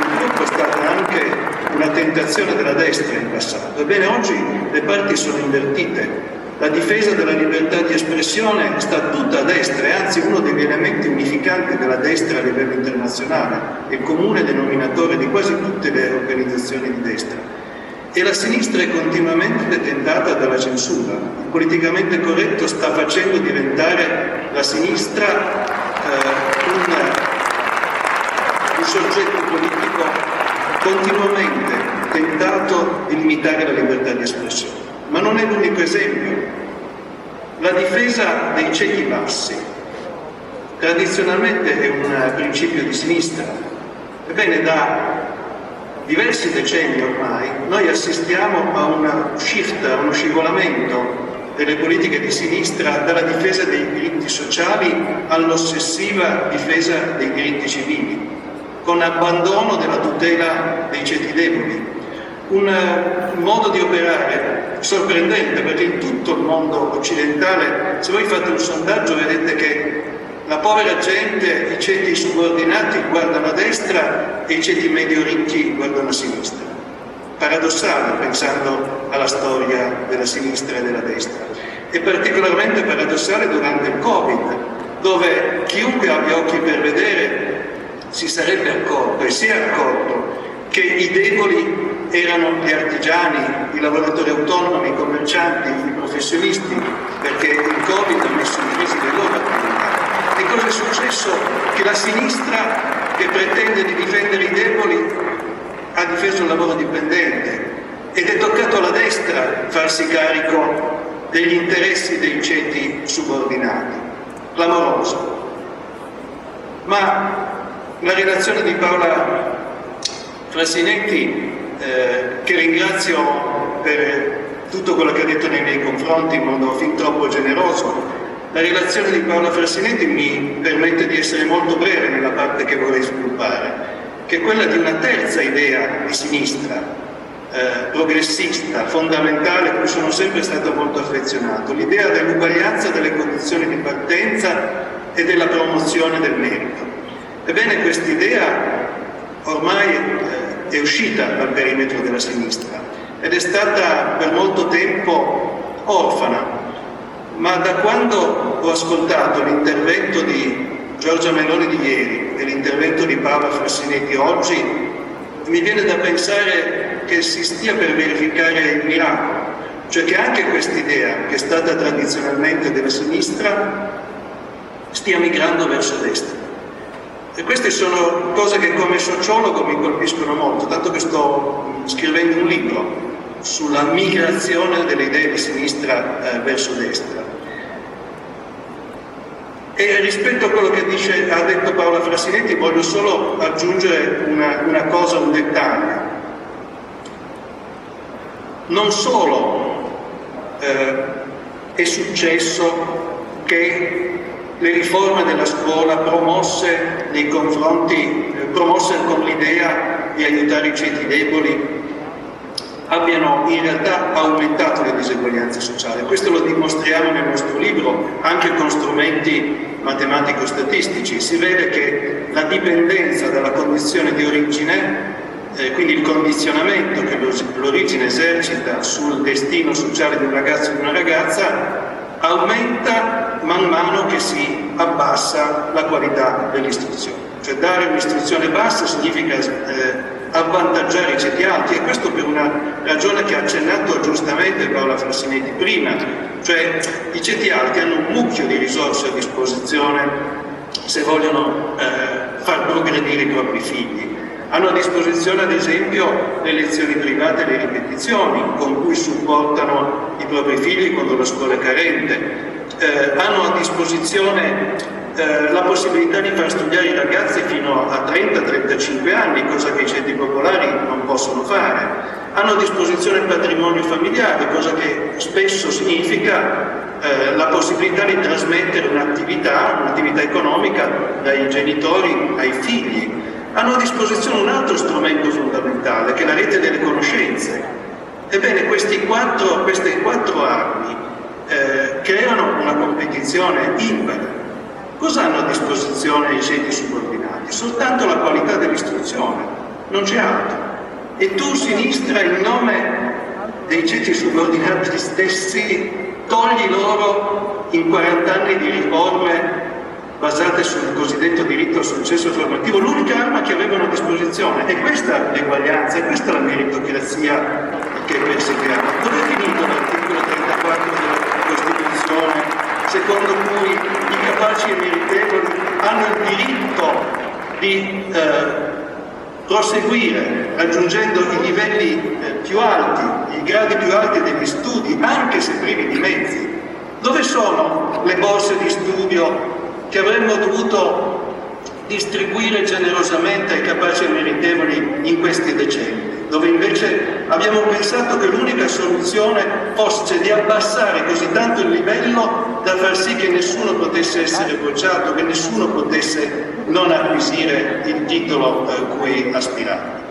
S10: una tentazione della destra in passato. Ebbene, oggi le parti sono invertite. La difesa della libertà di espressione sta tutta a destra, è anzi uno degli elementi unificanti della destra a livello internazionale, il comune denominatore di quasi tutte le organizzazioni di destra. E la sinistra è continuamente tentata dalla censura. Il politicamente corretto sta facendo diventare la sinistra eh, un, un soggetto politico continuamente tentato di limitare la libertà di espressione. Ma non è l'unico esempio. La difesa dei ceti bassi tradizionalmente è un principio di sinistra. Ebbene, da diversi decenni ormai noi assistiamo a una shift, a uno scivolamento delle politiche di sinistra dalla difesa dei diritti sociali all'ossessiva difesa dei diritti civili con abbandono della tutela dei ceti deboli. Un uh, modo di operare sorprendente perché in tutto il mondo occidentale, se voi fate un sondaggio vedete che la povera gente, i ceti subordinati guardano a destra e i ceti medio ricchi guardano a sinistra. Paradossale pensando alla storia della sinistra e della destra. E particolarmente paradossale durante il Covid, dove chiunque abbia occhi per vedere si sarebbe accorto e si è accorto che i deboli erano gli artigiani, i lavoratori autonomi, i commercianti, i professionisti, perché il Covid ha messo in crisi le loro attività. E cosa è successo? Che la sinistra, che pretende di difendere i deboli, ha difeso il lavoro dipendente ed è toccato alla destra farsi carico degli interessi dei ceti subordinati. Clamoroso. Ma la relazione di Paola Frasinetti, eh, che ringrazio per tutto quello che ha detto nei miei confronti in modo fin troppo generoso, la relazione di Paola Frasinetti mi permette di essere molto breve nella parte che vorrei sviluppare, che è quella di una terza idea di sinistra, eh, progressista, fondamentale, a cui sono sempre stato molto affezionato, l'idea dell'uguaglianza delle condizioni di partenza e della promozione del merito. Ebbene, quest'idea ormai eh, è uscita dal perimetro della sinistra ed è stata per molto tempo orfana, ma da quando ho ascoltato l'intervento di Giorgia Meloni di ieri e l'intervento di Paola Frassinetti oggi, mi viene da pensare che si stia per verificare il miracolo, cioè che anche quest'idea, che è stata tradizionalmente della sinistra, stia migrando verso destra. E queste sono cose che come sociologo mi colpiscono molto, tanto che sto scrivendo un libro sulla migrazione delle idee di sinistra eh, verso destra. E rispetto a quello che dice, ha detto Paola Frassinetti voglio solo aggiungere una, una cosa, un dettaglio. Non solo eh, è successo che le riforme della scuola promosse nei confronti, eh, promosse con l'idea di aiutare i ceti deboli abbiano in realtà aumentato le diseguaglianze sociali. Questo lo dimostriamo nel nostro libro anche con strumenti matematico-statistici. Si vede che la dipendenza dalla condizione di origine, eh, quindi il condizionamento che l'origine esercita sul destino sociale di un ragazzo e di una ragazza, aumenta man mano che si abbassa la qualità dell'istruzione. Cioè dare un'istruzione bassa significa eh, avvantaggiare i ceti alti e questo per una ragione che ha accennato giustamente Paola Frassinetti prima, cioè i ceti alti hanno un mucchio di risorse a disposizione se vogliono eh, far progredire i propri figli. Hanno a disposizione ad esempio le lezioni private e le ripetizioni con cui supportano i propri figli quando la scuola è carente. Eh, hanno a disposizione eh, la possibilità di far studiare i ragazzi fino a 30-35 anni, cosa che i centri popolari non possono fare. Hanno a disposizione il patrimonio familiare, cosa che spesso significa eh, la possibilità di trasmettere un'attività, un'attività economica dai genitori ai figli. Hanno a disposizione un altro strumento fondamentale, che è la rete delle conoscenze. Ebbene, quattro, queste quattro armi eh, creano una competizione impari Cosa hanno a disposizione i ceti subordinati? Soltanto la qualità dell'istruzione, non c'è altro. E tu, sinistra, in nome dei ceti subordinati stessi, togli loro in 40 anni di riforme basate sul cosiddetto diritto al successo formativo, l'unica arma che avevano a disposizione. E questa l'eguaglianza, e questa la meritocrazia che perseguiamo. Dove è finito l'articolo 34 della Costituzione secondo cui i capaci e meritevoli hanno il diritto di eh, proseguire raggiungendo i livelli eh, più alti, i gradi più alti degli studi, anche se privi di mezzi. Dove sono le borse di studio che avremmo dovuto distribuire generosamente ai capaci e meritevoli in questi decenni? dove invece abbiamo pensato che l'unica soluzione fosse di abbassare così tanto il livello da far sì che nessuno potesse essere bocciato, che nessuno potesse non acquisire il titolo a eh, cui aspirare.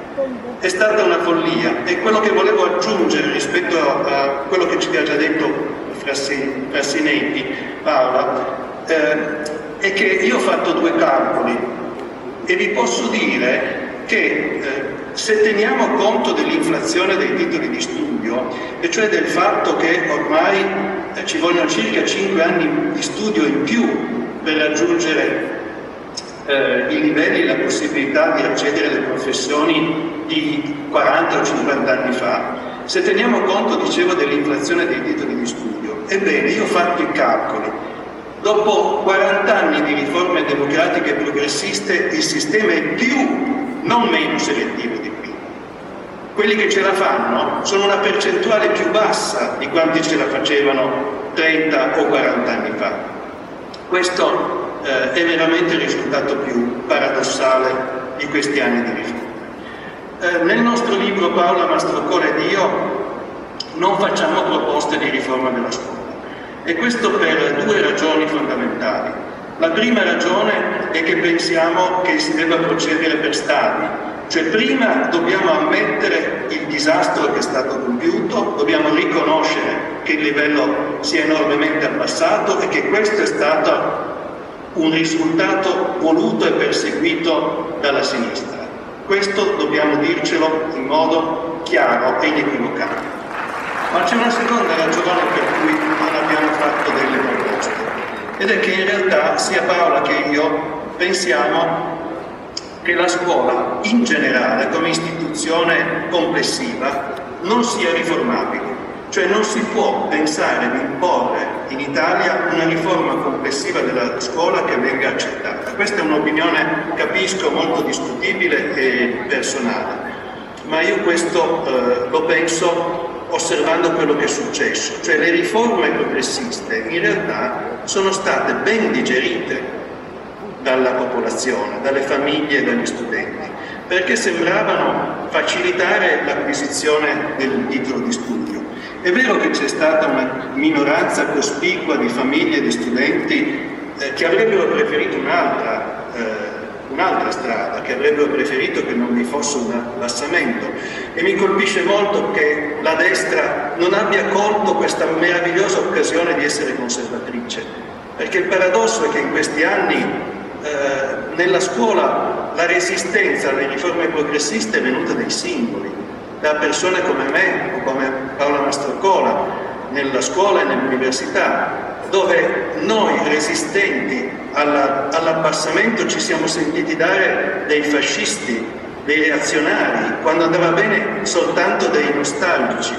S10: È stata una follia e quello che volevo aggiungere rispetto a quello che ci ha già detto Frassinetti, Paola, eh, è che io ho fatto due calcoli e vi posso dire che eh, se teniamo conto dell'inflazione dei titoli di studio, e cioè del fatto che ormai eh, ci vogliono circa 5 anni di studio in più per raggiungere eh, i livelli e la possibilità di accedere alle professioni di 40 o 50 anni fa, se teniamo conto, dicevo, dell'inflazione dei titoli di studio, ebbene, io ho fatto i calcoli. Dopo 40 anni di riforme democratiche e progressiste, il sistema è più non meno selettivo di prima. Quelli che ce la fanno sono una percentuale più bassa di quanti ce la facevano 30 o 40 anni fa. Questo eh, è veramente il risultato più paradossale di questi anni di riforma. Eh, nel nostro libro Paola Mastrocola ed io non facciamo proposte di riforma della scuola e questo per due ragioni fondamentali. La prima ragione è che pensiamo che si debba procedere per stadi, cioè prima dobbiamo ammettere il disastro che è stato compiuto, dobbiamo riconoscere che il livello si è enormemente abbassato e che questo è stato un risultato voluto e perseguito dalla sinistra. Questo dobbiamo dircelo in modo chiaro e inequivocabile. Ma c'è una seconda ragione per cui non abbiamo fatto delle proposte, ed è che in realtà sia Paola che io pensiamo che la scuola in generale come istituzione complessiva non sia riformabile. Cioè non si può pensare di imporre in Italia una riforma complessiva della scuola che venga accettata. Questa è un'opinione, capisco, molto discutibile e personale, ma io questo eh, lo penso osservando quello che è successo. Cioè le riforme progressiste in realtà sono state ben digerite dalla popolazione, dalle famiglie e dagli studenti, perché sembravano facilitare l'acquisizione del titolo di studio. È vero che c'è stata una minoranza cospicua di famiglie e di studenti eh, che avrebbero preferito un'altra, eh, un'altra strada, che avrebbero preferito che non vi fosse un abbassamento. E mi colpisce molto che la destra non abbia colto questa meravigliosa occasione di essere conservatrice, perché il paradosso è che in questi anni eh, nella scuola la resistenza alle riforme progressiste è venuta dai singoli, da persone come me o come Paola Mastrocola, nella scuola e nell'università, dove noi resistenti alla, all'abbassamento ci siamo sentiti dare dei fascisti, dei reazionari, quando andava bene soltanto dei nostalgici.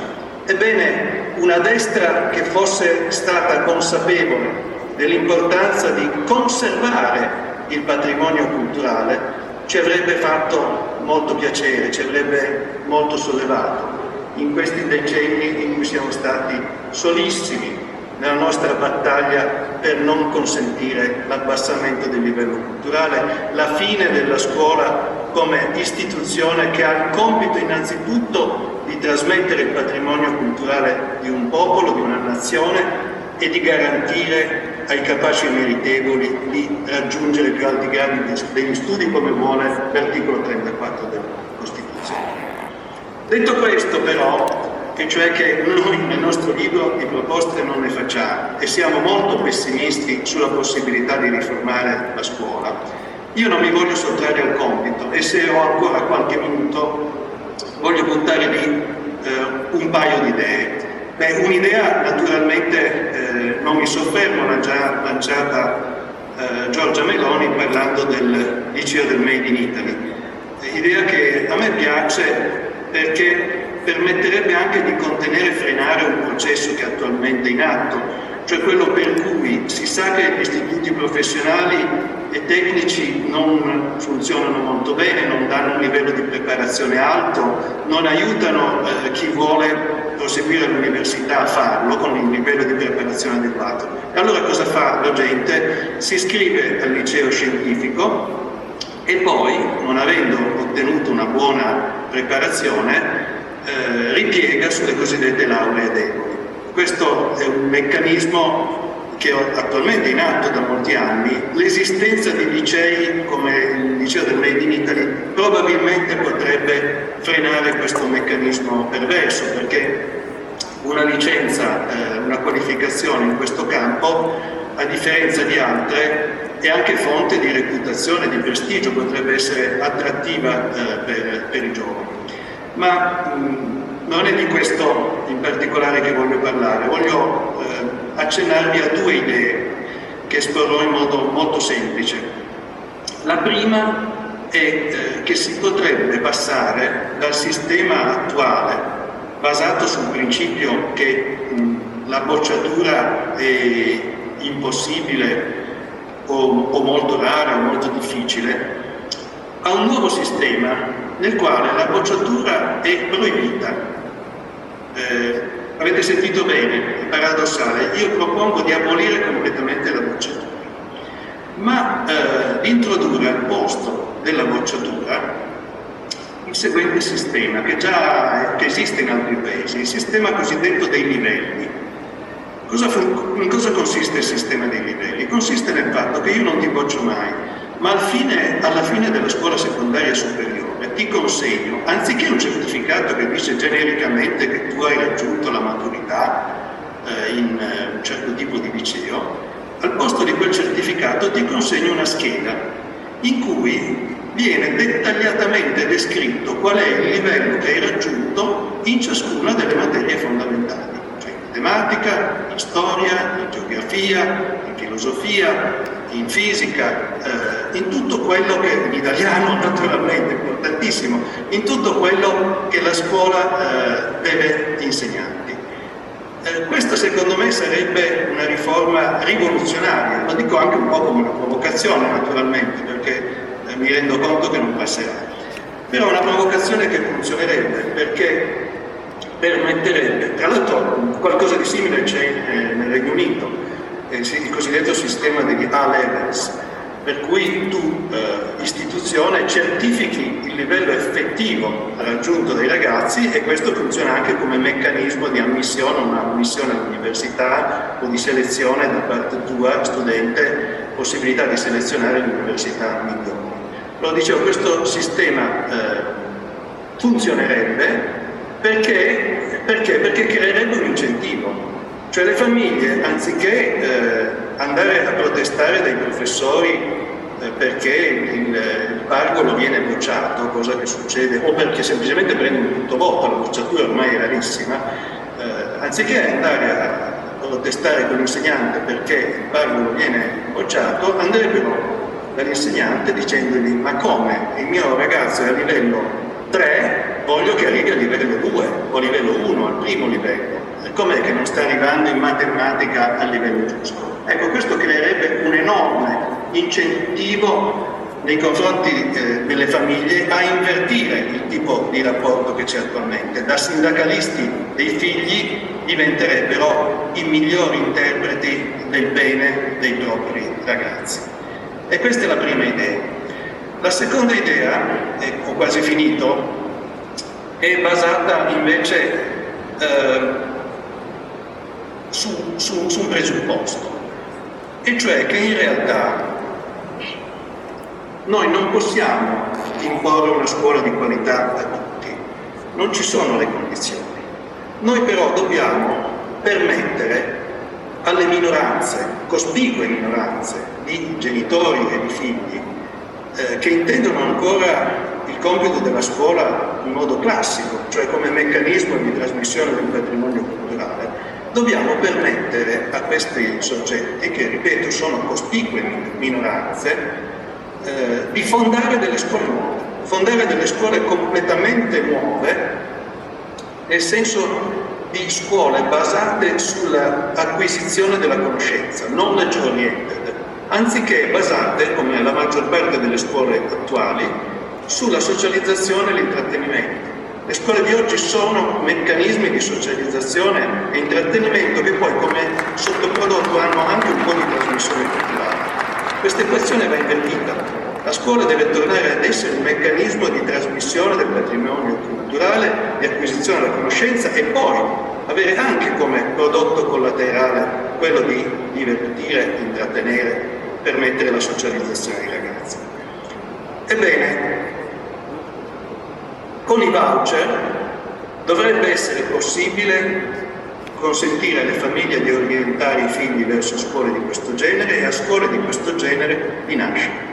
S10: Ebbene, una destra che fosse stata consapevole dell'importanza di conservare il patrimonio culturale ci avrebbe fatto molto piacere, ci avrebbe molto sollevato in questi decenni in cui siamo stati solissimi nella nostra battaglia per non consentire l'abbassamento del livello culturale, la fine della scuola come istituzione che ha il compito innanzitutto di trasmettere il patrimonio culturale di un popolo, di una nazione e di garantire ai capaci e meritevoli di raggiungere più alti gradi degli studi come vuole l'articolo 34 della Costituzione. Detto questo però, e cioè che noi nel nostro libro di proposte non ne facciamo e siamo molto pessimisti sulla possibilità di riformare la scuola, io non mi voglio sottrarre al compito e se ho ancora qualche minuto voglio buttare lì eh, un paio di idee. Beh, un'idea naturalmente eh, non mi soffermo, l'ha già lanciata eh, Giorgia Meloni parlando del liceo del Made in Italy. Idea che a me piace perché permetterebbe anche di contenere e frenare un processo che è attualmente in atto, cioè quello per cui si sa che gli istituti professionali e tecnici non funzionano molto bene, non danno un livello di preparazione alto, non aiutano eh, chi vuole proseguire all'università a farlo con un livello di preparazione adeguato. E allora cosa fa la gente? Si iscrive al liceo scientifico e poi, non avendo ottenuto una buona preparazione, eh, ripiega sulle cosiddette lauree deboli. Questo è un meccanismo che è attualmente in atto da molti anni, l'esistenza di licei come il liceo del Made in Italy probabilmente potrebbe frenare questo meccanismo perverso perché una licenza, eh, una qualificazione in questo campo, a differenza di altre, è anche fonte di reputazione, di prestigio, potrebbe essere attrattiva eh, per, per, i giovani. Ma mh, non è di questo in particolare che voglio parlare, voglio eh, accennarvi a due idee che esporrò in modo molto semplice. La prima è eh, che si potrebbe passare dal sistema attuale, basato sul principio che mh, la bocciatura è impossibile o, o molto rara o molto difficile, a un nuovo sistema nel quale la bocciatura è proibita eh, avete sentito bene, è paradossale, io propongo di abolire completamente la bocciatura, ma eh, introdurre al posto della bocciatura il seguente sistema che già che esiste in altri paesi, il sistema cosiddetto dei livelli. Cosa in cosa consiste il sistema dei livelli? Consiste nel fatto che io non ti boccio mai, ma fine, alla fine della scuola secondaria superiore ti consegno, anziché un certificato che dice genericamente che tu hai raggiunto la maturità eh, in eh, un certo tipo di liceo, al posto di quel certificato ti consegno una scheda in cui viene dettagliatamente descritto qual è il livello che hai raggiunto in ciascuna delle materie fondamentali, matematica, in storia, in geografia, in filosofia, in fisica, eh, in tutto quello che, in italiano naturalmente, importantissimo, in tutto quello che la scuola eh, deve insegnare. Eh, questa secondo me sarebbe una riforma rivoluzionaria, lo dico anche un po' come una provocazione naturalmente, perché eh, mi rendo conto che non passerà. Però una provocazione che funzionerebbe perché permetterebbe, tra l'altro qualcosa di simile c'è eh, nel Regno Unito, il cosiddetto sistema degli A-levels, per cui tu, eh, istituzione, certifichi il livello effettivo raggiunto dai ragazzi e questo funziona anche come meccanismo di ammissione, una ammissione all'università o di selezione da parte tua, studente, possibilità di selezionare l'università migliore. Lo dicevo, questo sistema eh, funzionerebbe perché, perché? perché creerebbe un incentivo. Cioè le famiglie, anziché eh, andare a protestare dai professori eh, perché il, il pargolo viene bocciato, cosa che succede, o perché semplicemente prendono tutto voto, la bocciatura ormai è rarissima, eh, anziché andare a protestare con l'insegnante perché il pargolo viene bocciato, andrebbero dall'insegnante dicendogli ma come il mio ragazzo è a livello 3, voglio che arrivi a livello 2 o livello 1, al primo livello com'è che non sta arrivando in matematica al livello giusto? Ecco, questo creerebbe un enorme incentivo nei confronti eh, delle famiglie a invertire il tipo di rapporto che c'è attualmente. Da sindacalisti dei figli diventerebbero i migliori interpreti del bene dei propri ragazzi. E questa è la prima idea. La seconda idea, e ho quasi finito, è basata invece eh, su, su, su un presupposto, e cioè che in realtà noi non possiamo imporre una scuola di qualità a tutti, non ci sono le condizioni. Noi però dobbiamo permettere alle minoranze, cospicue minoranze di genitori e di figli, eh, che intendono ancora il compito della scuola in modo classico, cioè come meccanismo di trasmissione del patrimonio culturale, dobbiamo permettere a questi soggetti, che ripeto sono cospicue minoranze, eh, di fondare delle scuole nuove, fondare delle scuole completamente nuove, nel senso di scuole basate sull'acquisizione della conoscenza, knowledge oriented, anziché basate, come la maggior parte delle scuole attuali, sulla socializzazione e l'intrattenimento. Le scuole di oggi sono meccanismi di socializzazione e intrattenimento che poi come sottoprodotto hanno anche un po' di trasmissione culturale. Questa equazione va invertita. La scuola deve tornare ad essere un meccanismo di trasmissione del patrimonio culturale, di acquisizione della conoscenza e poi avere anche come prodotto collaterale quello di divertire, intrattenere, permettere la socializzazione dei ragazzi. Ebbene, con i voucher dovrebbe essere possibile consentire alle famiglie di orientare i figli verso scuole di questo genere e a scuole di questo genere di nascere.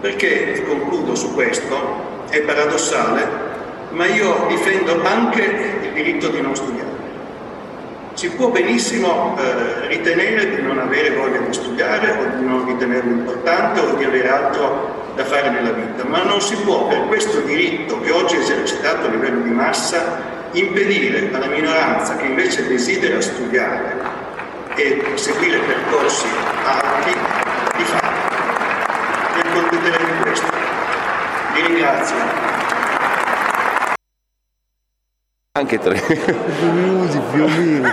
S10: Perché, concludo su questo, è paradossale, ma io difendo anche il diritto di non studiare. Si può benissimo eh, ritenere di non avere voglia di studiare o di non ritenerlo importante o di avere altro da fare nella vita, ma non si può per questo diritto che oggi è esercitato a livello di massa impedire alla minoranza che invece desidera studiare e seguire percorsi alti di farlo. Vi accontenteremo questo. Vi ringrazio.
S11: Anche tre. minuti più o meno.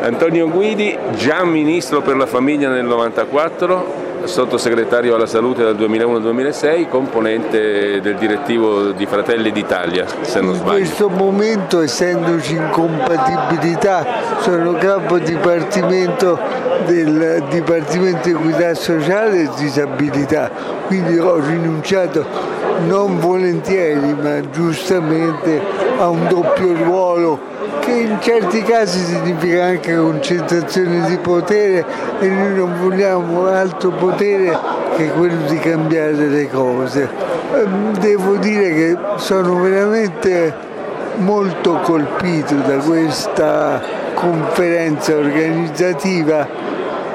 S11: Antonio Guidi, già ministro per la famiglia nel 94, sottosegretario alla salute dal 2001-2006, componente del direttivo di Fratelli d'Italia, se non sbaglio.
S12: In questo momento, essendoci incompatibilità, sono capo dipartimento del Dipartimento di Equità Sociale e Disabilità, quindi ho rinunciato non volentieri ma giustamente ha un doppio ruolo che in certi casi significa anche concentrazione di potere e noi non vogliamo altro potere che quello di cambiare le cose. Ehm, devo dire che sono veramente molto colpito da questa conferenza organizzativa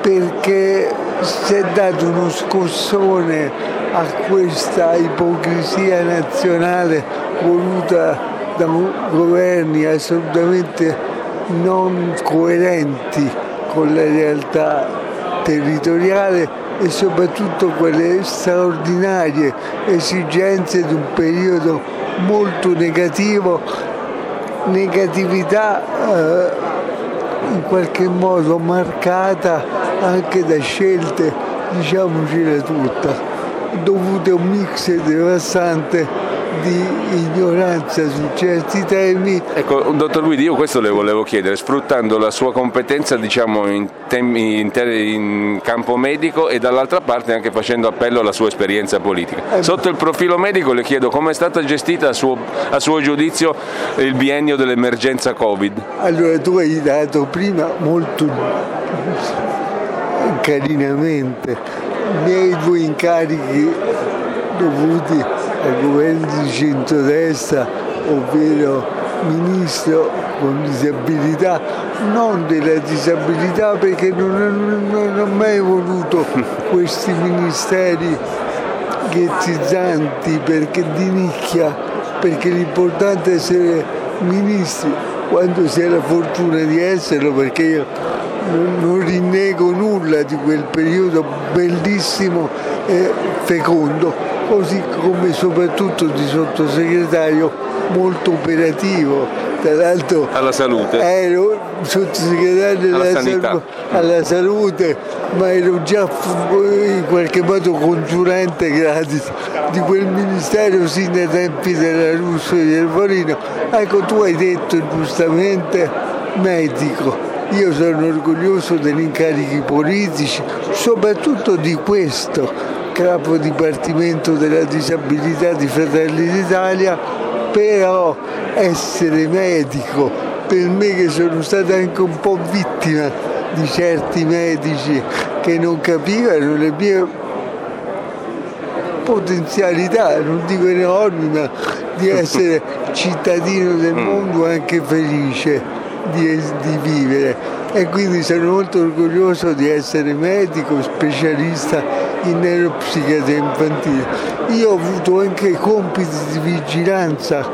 S12: perché si è dato uno scossone a questa ipocrisia nazionale voluta da governi assolutamente non coerenti con la realtà territoriale e soprattutto quelle straordinarie esigenze di un periodo molto negativo, negatività eh, in qualche modo marcata anche da scelte, diciamocela tutta, dovute a un mix devastante di ignoranza su certi temi.
S11: Ecco, dottor Guidi, io questo le volevo chiedere, sfruttando la sua competenza diciamo, in, temi, in, in, campo medico e dall'altra parte anche facendo appello alla sua esperienza politica. Eh, Sotto il profilo medico le chiedo come è stata gestita a suo, a suo giudizio il biennio dell'emergenza Covid.
S12: Allora tu hai dato prima molto carinamente i miei due incarichi dovuti al governo di centrodestra, ovvero ministro con disabilità, non della disabilità perché non, non, non ho mai voluto questi ministeri ghettizzanti perché di nicchia, perché l'importante è essere ministri quando si ha la fortuna di esserlo perché io non, rinnego nulla di quel periodo bellissimo e fecondo così come soprattutto di sottosegretario molto operativo. Tra l'altro
S11: alla salute.
S12: ero sottosegretario alla,
S11: sanità.
S12: alla salute, ma ero già in qualche modo consulente gratis di quel ministero sin dai tempi della Russo e del Volino. Ecco, tu hai detto giustamente medico. Io sono orgoglioso degli incarichi politici, soprattutto di questo, capo dipartimento della disabilità di Fratelli d'Italia, però essere medico, per me che sono stata anche un po' vittima di certi medici che non capivano le mie potenzialità, non dico enormi, ma di essere cittadino del mm. mondo anche felice di, di vivere e quindi sono molto orgoglioso di essere medico, specialista in neuropsichiatria infantile. Io ho avuto anche compiti di vigilanza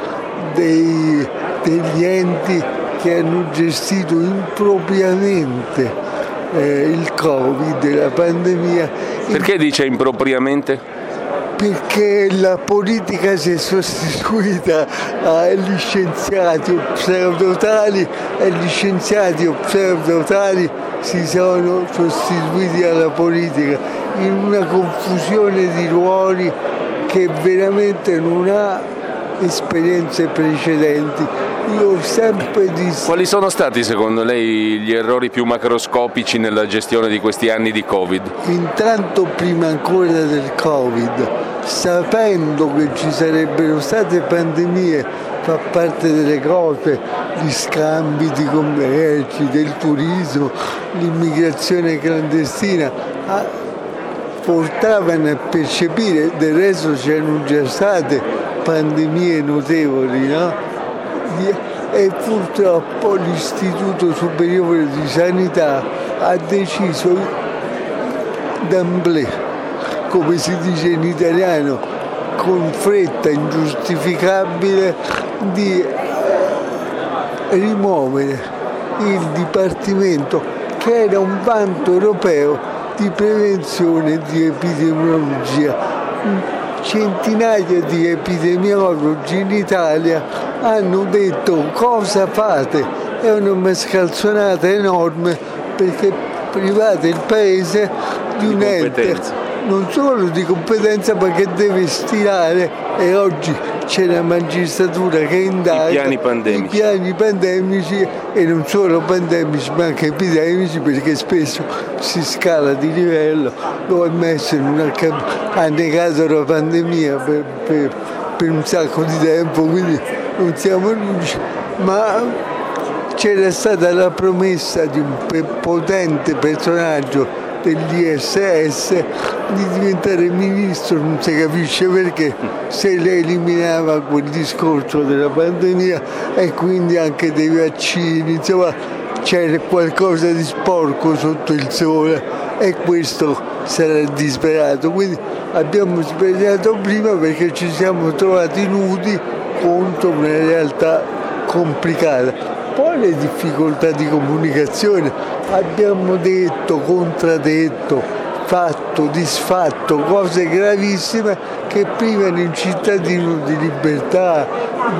S12: dei, degli enti che hanno gestito impropriamente eh, il Covid, la pandemia.
S11: Perché dice impropriamente?
S12: Perché la politica si è sostituita agli scienziati pseudotali e gli scienziati pseudotali si sono sostituiti alla politica in una confusione di ruoli che veramente non ha esperienze precedenti. Io ho sempre visto...
S11: Quali sono stati secondo lei gli errori più macroscopici nella gestione di questi anni di Covid?
S12: Intanto prima ancora del Covid, sapendo che ci sarebbero state pandemie, fa parte delle cose, gli scambi di commerci, del turismo, l'immigrazione clandestina, portavano a percepire, del resto c'erano già state pandemie notevoli, no? E purtroppo l'Istituto Superiore di Sanità ha deciso d'amblè, come si dice in italiano, con fretta ingiustificabile di rimuovere il Dipartimento che era un vanto europeo di prevenzione di epidemiologia. Centinaia di epidemiologi in Italia hanno detto cosa fate? È una mascalzonata enorme perché private il paese di, di un ente non solo di competenza ma che deve stilare e oggi c'è la magistratura che indaga
S11: I piani pandemici.
S12: i piani pandemici e non solo pandemici ma anche epidemici perché spesso si scala di livello, lo ha ha negato la pandemia per, per- per un sacco di tempo, quindi non siamo riusciti, ma c'era stata la promessa di un potente personaggio dell'ISS di diventare ministro, non si capisce perché, se lei eliminava quel discorso della pandemia e quindi anche dei vaccini, insomma c'era qualcosa di sporco sotto il sole e questo sarà disperato. Quindi abbiamo sperato prima perché ci siamo trovati nudi contro una realtà complicata. Poi le difficoltà di comunicazione, abbiamo detto, contraddetto, fatto, disfatto, cose gravissime che privano il cittadino di libertà,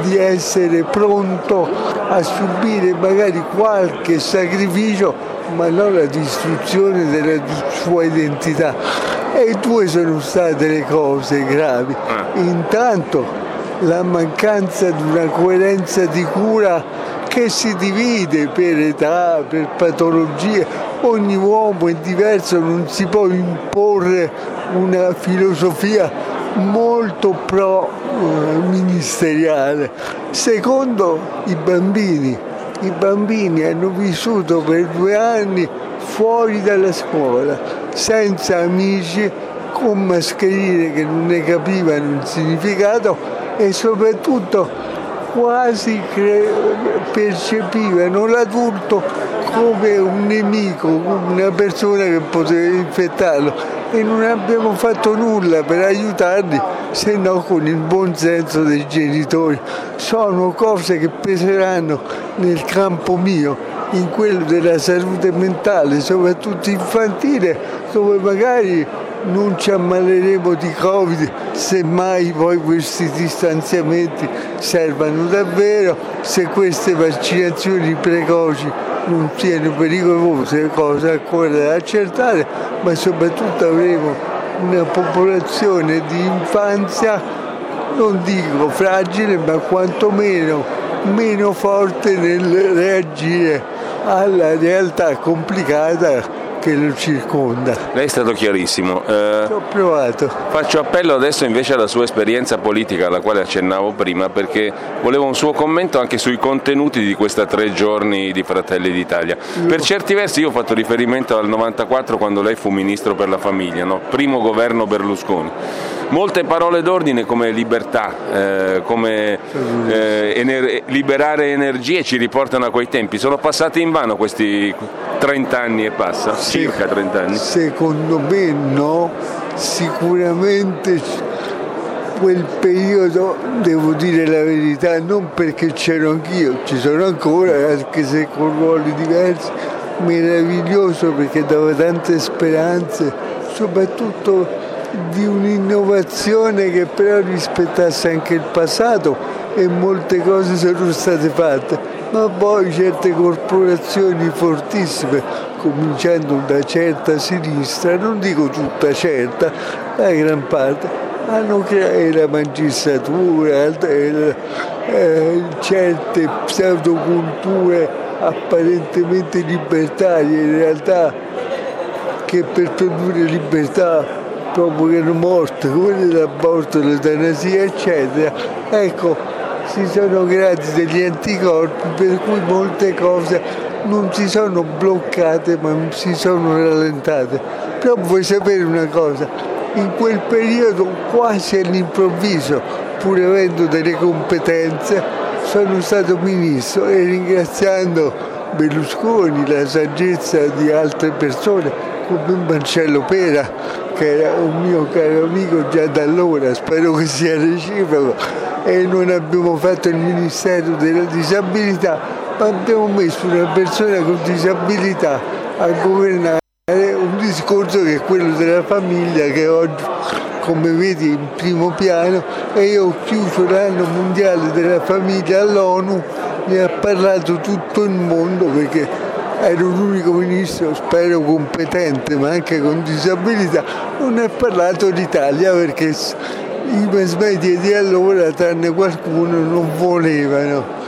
S12: di essere pronto a subire magari qualche sacrificio, ma non la distruzione della sua identità. E due sono state le cose gravi. Intanto la mancanza di una coerenza di cura che si divide per età, per patologie, ogni uomo è diverso, non si può imporre una filosofia molto pro eh, ministeriale. Secondo i bambini, i bambini hanno vissuto per due anni fuori dalla scuola, senza amici, con mascherine che non ne capivano il significato e soprattutto quasi cre- percepivano l'adulto come un nemico, una persona che poteva infettarlo e non abbiamo fatto nulla per aiutarli se no con il buon senso dei genitori. Sono cose che peseranno nel campo mio, in quello della salute mentale, soprattutto infantile, dove magari non ci ammaleremo di Covid, semmai poi questi distanziamenti servano davvero, se queste vaccinazioni precoci non siano pericolose, cosa ancora da accertare, ma soprattutto avremo una popolazione di infanzia, non dico fragile, ma quantomeno meno forte nel reagire alla realtà complicata che lo circonda.
S11: Lei è stato chiarissimo. Eh,
S12: Ho provato.
S11: Faccio appello adesso invece alla sua esperienza politica, alla quale accennavo prima, perché volevo un suo commento anche sui contenuti di questa tre giorni di Fratelli d'Italia. Per certi versi io ho fatto riferimento al 94 quando lei fu ministro per la famiglia, no? primo governo Berlusconi. Molte parole d'ordine come libertà, eh, come eh, ener- liberare energie ci riportano a quei tempi. Sono passati in vano questi 30 anni e passa, circa 30 anni.
S12: Secondo me no, sicuramente quel periodo, devo dire la verità, non perché c'ero anch'io, ci sono ancora, anche se con ruoli diversi, meraviglioso perché dava tante speranze, soprattutto di un'innovazione che però rispettasse anche il passato e molte cose sono state fatte, ma poi certe corporazioni fortissime, cominciando da certa sinistra, non dico tutta certa, la gran parte, hanno creato la magistratura, eh, certe pseudoculture apparentemente libertarie, in realtà che per produrre libertà provocano morte, come dell'aborto, l'eutanasia, eccetera. Ecco, si sono creati degli anticorpi per cui molte cose non si sono bloccate ma si sono rallentate. Però vuoi sapere una cosa? In quel periodo quasi all'improvviso, pur avendo delle competenze, sono stato ministro e ringraziando Berlusconi, la saggezza di altre persone come Marcello Pera, che era un mio caro amico già da allora, spero che sia reciproco, e non abbiamo fatto il Ministero della Disabilità, abbiamo messo una persona con disabilità a governare un discorso che è quello della famiglia che oggi come vedi in primo piano e io ho chiuso l'anno mondiale della famiglia all'ONU, ne ha parlato tutto il mondo perché ero l'unico ministro, spero competente, ma anche con disabilità, non ha parlato l'Italia perché i mass media di allora, tranne qualcuno, non volevano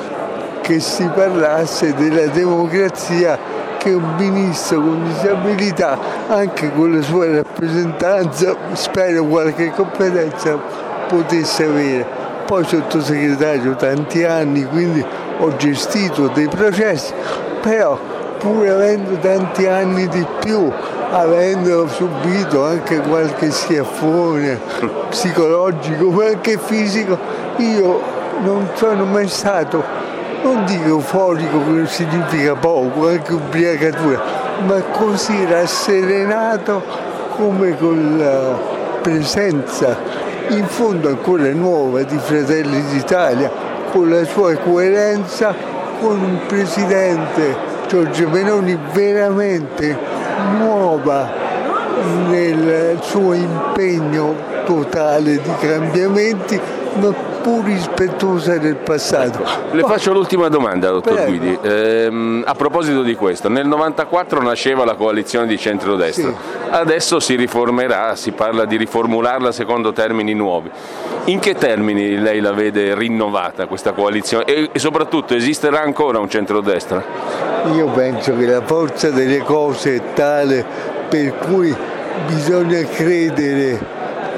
S12: che si parlasse della democrazia che un ministro con disabilità, anche con la sua rappresentanza, spero qualche competenza, potesse avere. Poi sottosegretario tanti anni, quindi ho gestito dei processi, però pur avendo tanti anni di più, avendo subito anche qualche schiaffone psicologico ma anche fisico, io non sono mai stato, non dico euforico che significa poco, anche ubriacatura, ma così rasserenato come con la presenza in fondo ancora nuova di Fratelli d'Italia, con la sua coerenza, con un presidente Giorgio Meloni veramente nuova nel suo impegno totale di cambiamenti, ma pur rispettosa del passato.
S11: Le faccio l'ultima domanda, dottor
S12: Prego.
S11: Guidi. Ehm, a proposito di questo, nel 94 nasceva la coalizione di centrodestra, adesso si riformerà, si parla di riformularla secondo termini nuovi. In che termini lei la vede rinnovata questa coalizione e, e soprattutto esisterà ancora un centrodestra?
S12: Io penso che la forza delle cose è tale per cui bisogna credere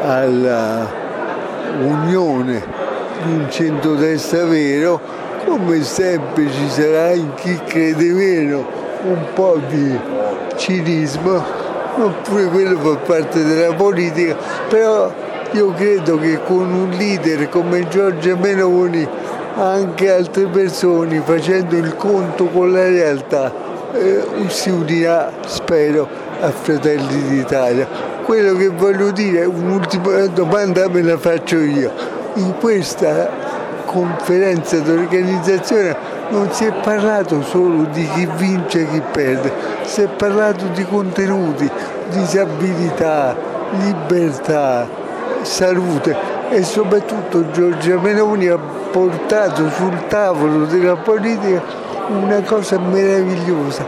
S12: alla unione di un centrodestra vero, come sempre ci sarà in chi crede meno un po' di cinismo, oppure quello fa parte della politica, però io credo che con un leader come Giorgia Meloni anche altre persone facendo il conto con la realtà eh, si unirà, spero, a Fratelli d'Italia. Quello che voglio dire, un'ultima domanda me la faccio io. In questa conferenza d'organizzazione non si è parlato solo di chi vince e chi perde, si è parlato di contenuti, disabilità, libertà, salute e soprattutto Giorgia Meloni ha portato sul tavolo della politica una cosa meravigliosa,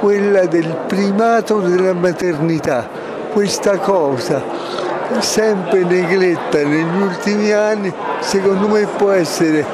S12: quella del primato della maternità. Questa cosa sempre negletta negli ultimi anni, secondo me può essere